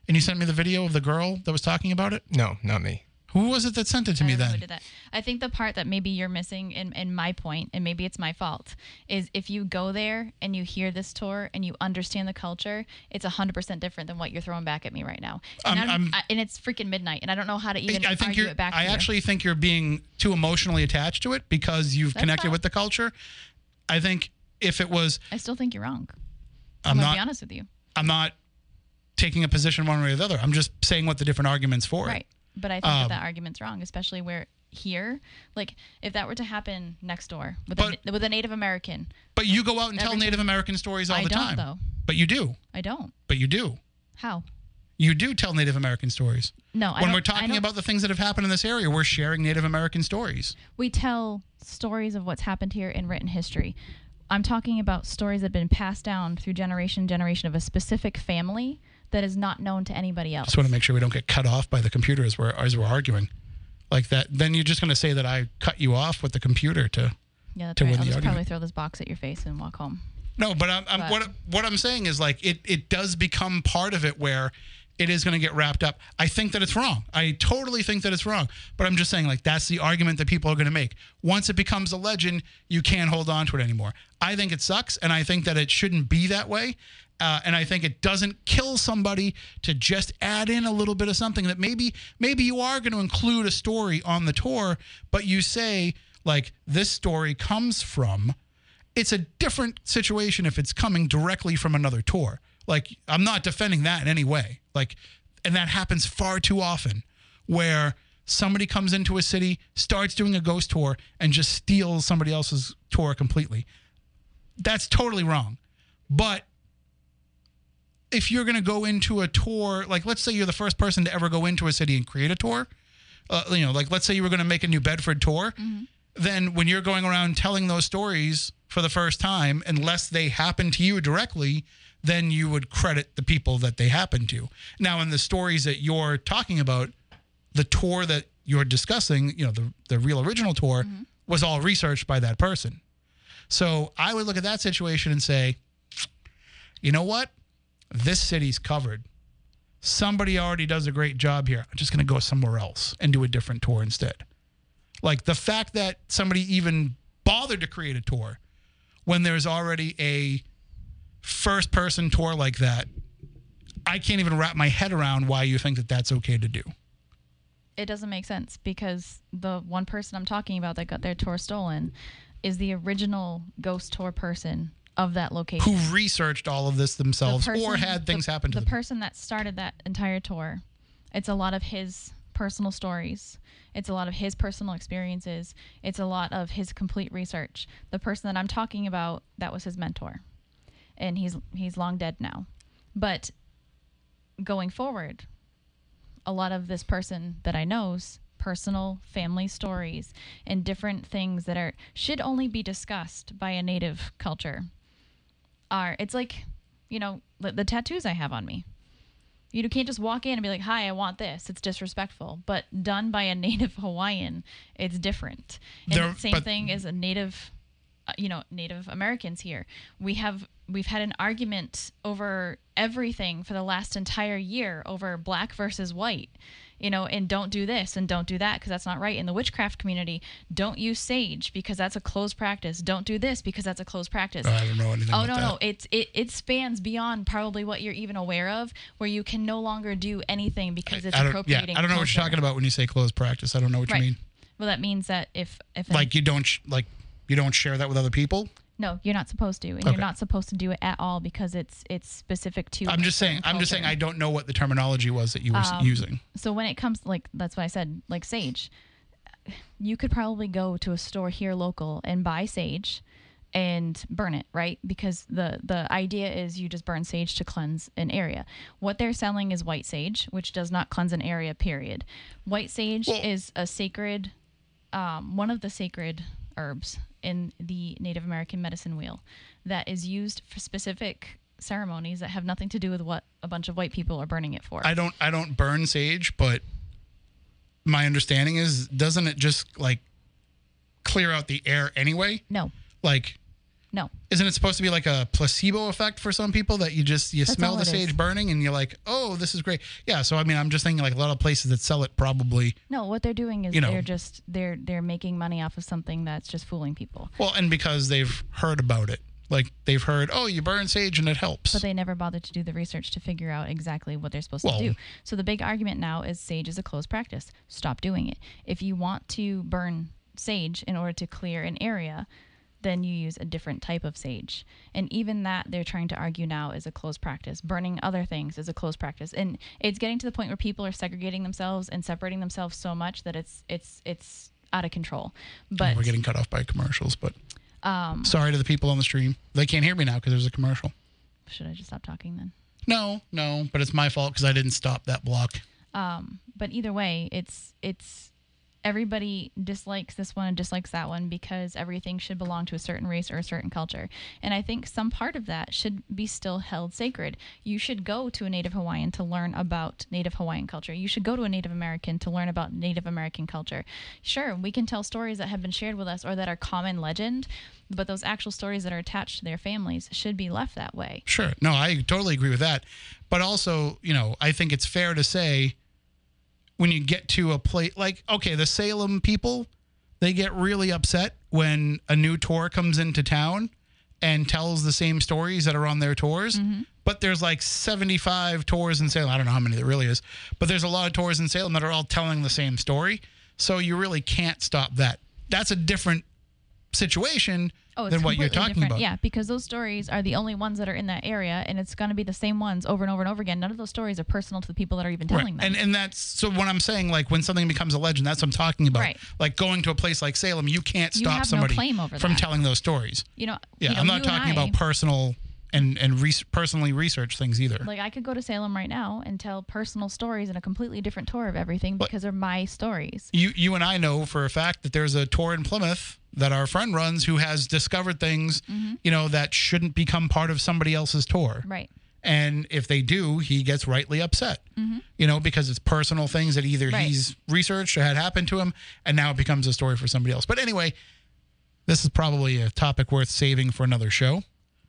And you sent me the video of the girl that was talking about it? No, not me. Who was it that sent it to I me don't who then? did that. I think the part that maybe you're missing in, in my point, and maybe it's my fault, is if you go there and you hear this tour and you understand the culture, it's 100% different than what you're throwing back at me right now. And, I'm- I'm, I'm- and it's freaking midnight, and I don't know how to even I think argue you're. it back I to you. I actually think you're being too emotionally attached to it because you've That's connected fine. with the culture. I think if it was, I still think you're wrong. I'm I'm, going to not. be honest with you. I'm not taking a position one way or the other. I'm just saying what the different arguments for Right. it. But I think Um, that that argument's wrong, especially where here, like if that were to happen next door with But- a, with a Native American, But you go out and tell Native American stories all I the don't, time. though. But you do. I don't. But you do. How? You do tell Native American stories. No, I when we're talking about the things that have happened in this area, we're sharing Native American stories. we tell stories of what's happened here in written history. I'm talking about stories that have been passed down through generation generation of a specific family that is not known to anybody else. Just want to make sure we don't get cut off by the computer as we're as we're arguing. Like that, then you're just going to say that I cut you off with the computer to. yeah, that's to right. win I'll the just argument. probably throw this box at your face and walk home. No, but I'm, I'm But- what what I'm saying is like it it does become part of it where it is going to get wrapped up. I think that it's wrong. I totally think that it's wrong. But I'm just saying like that's the argument that people are going to make. Once it becomes a legend, you can't hold on to it anymore. I think it sucks, and I think that it shouldn't be that way. Uh, and I think it doesn't kill somebody to just add in a little bit of something that maybe maybe you are going to include a story on the tour, but you say like this story comes from it's a different situation if it's coming directly from another tour. Like I'm not defending that in any way. Like and that happens far too often where somebody comes into a city, starts doing a ghost tour and just steals somebody else's tour completely. That's totally wrong. But if you're going to go into a tour, like let's say you're the first person to ever go into a city and create a tour, uh, you know, like let's say you were going to make a New Bedford tour, then when you're going around telling those stories for the first time, unless they happen to you directly, then you would credit the people that they happen to. Now, in the stories that you're talking about, the tour that you're discussing, you know, the, the real original tour mm-hmm. was all researched by that person. So I would look at that situation and say, you know what? This city's covered. Somebody already does a great job here. I'm just going to go somewhere else and do a different tour instead. Like the fact that somebody even bothered to create a tour when there's already a first person tour like that, I can't even wrap my head around why you think that that's okay to do. It doesn't make sense because the one person I'm talking about that got their tour stolen is the original ghost tour person of that location. Who researched all of this The themselves or had things the, happen to them. the them. person that started that entire tour it's a lot of his personal stories it's a lot of his personal experiences it's a lot of his complete research the person that i'm talking about that was his mentor and he's he's long dead now. But going forward a lot of this person that i know's personal family stories and different things that are should only be discussed by a native culture are it's like you know the, the tattoos i have on me. You can't just walk in and be like hi i want this. It's disrespectful. But done by a native hawaiian it's different. And There- the same thing as a native Uh, you know native americans here we have we've had an argument over everything for the last entire year over black versus white you know and don't do this and don't do that because that's not right in the witchcraft community don't use sage because that's a closed practice don't do this because that's a closed practice I don't know anything Oh about no, that. no, it's it it spans beyond probably what you're even aware of, where you can no longer do anything because it's I don't, yeah, appropriating. I don't know what you're talking about when you say closed practice. I don't know what Right. you mean. Well, that means that if if Like you don't sh- like you don't share that with other people. no, you're not supposed to, and Okay. you're not supposed to do it at all because it's it's specific to. I'm just saying. I'm just saying. I don't know what the terminology was that you were Um, using. So when it comes like that's what I said, like sage, you could probably go to a store here local and buy sage and burn it, right? Because the the idea is you just burn sage to cleanse an area. What they're selling is white sage, which does not cleanse an area, period. White sage Well- is a sacred um, one of the sacred herbs in the Native American medicine wheel that is used for specific ceremonies that have nothing to do with what a bunch of white people are burning it for. I don't. I don't burn sage, but my understanding is, doesn't it just like clear out the air anyway? no, Like, no. isn't it supposed to be like a placebo effect for some people that you just you That's smell the sage is. burning and you're like, oh, this is great. Yeah. So I mean, I'm just thinking like a lot of places that sell it probably. No, what they're doing is You know. they're just they're they're making money off of something that's just fooling people. Well, and because they've heard about it, like they've heard, oh, you burn sage and it helps. But they never bothered to do the research to figure out exactly what they're supposed Well- to do. So the big argument now is sage is a closed practice. Stop doing it. If you want to burn sage in order to clear an area, then you use a different type of sage. And even that they're trying to argue now is a closed practice. Burning other things is a closed practice. And it's getting to the point where people are segregating themselves and separating themselves so much that it's it's it's out of control. But We're getting cut off by commercials, but um, sorry to the people on the stream. They can't hear me now because there's a commercial. should I just stop talking then? No, no, but it's my fault because I didn't stop that block. Um, but either way, it's it's everybody dislikes this one and dislikes that one because everything should belong to a certain race or a certain culture. And I think some part of that should be still held sacred. You should go to a Native Hawaiian to learn about Native Hawaiian culture. You should go to a Native American to learn about Native American culture. Sure, we can tell stories that have been shared with us or that are common legend, but those actual stories that are attached to their families should be left that way. Sure. No, I totally agree with that. But also, you know, I think it's fair to say when you get to a place like, okay, the Salem people, they get really upset when a new tour comes into town and tells the same stories that are on their tours. Mm-hmm. But there's like 75 tours in Salem. I don't know how many there really is, but there's a lot of tours in Salem that are all telling the same story. So you really can't stop that. That's a different situation Oh, than what you're talking different. about. Yeah, because those stories are the only ones that are in that area, and it's going to be the same ones over and over and over again. None of those stories are personal to the people that are even telling them. And and that's so when I'm saying like when something becomes a legend, that's what I'm talking about. Right. Like going to a place like Salem, you can't You stop no somebody over from that. telling those stories. you know, Yeah, you know, I'm not talking I- about personal and and re- personally research things either. Like I could go to Salem right now and tell personal stories in a completely different tour of everything because they're my stories. you you and I know for a fact that there's a tour in Plymouth that our friend runs who has discovered things, Mm-hmm. you know, that shouldn't become part of somebody else's tour. Right. And if they do, he gets rightly upset. You know, because it's personal things that either Mm-hmm. Right. he's researched or had happened to him, and now it becomes a story for somebody else. But anyway, this is probably a topic worth saving for another show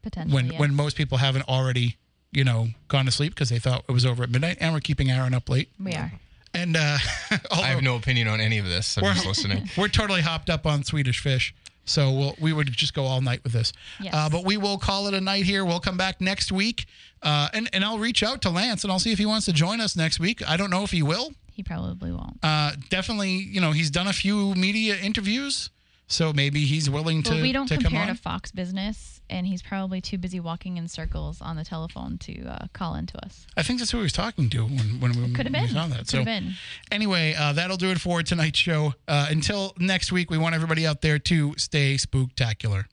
Potentially. when yes. when most people haven't already, you know, gone to sleep because they thought it was over at midnight, and we're keeping Aaron up late. we are. And uh, I have no opinion on any of this. I'm just listening. we're totally hopped up on Swedish fish. So we'll, we would just go all night with this. Yes. Uh, but we will call it a night here. We'll come back next week. Uh, and, and I'll reach out to Lance and I'll see if he wants to join us next week. I don't know if he will. He probably won't. Uh, definitely, you know, he's done a few media interviews. So maybe he's willing to, Well, we don't to come compare on. to Fox Business, and he's probably too busy walking in circles on the telephone to uh, call into us. I think that's who he was talking to when, when we, Could have been. saw that. Could so have been. anyway, uh, that'll do it for tonight's show. Uh, until next week, we want everybody out there to stay spooktacular.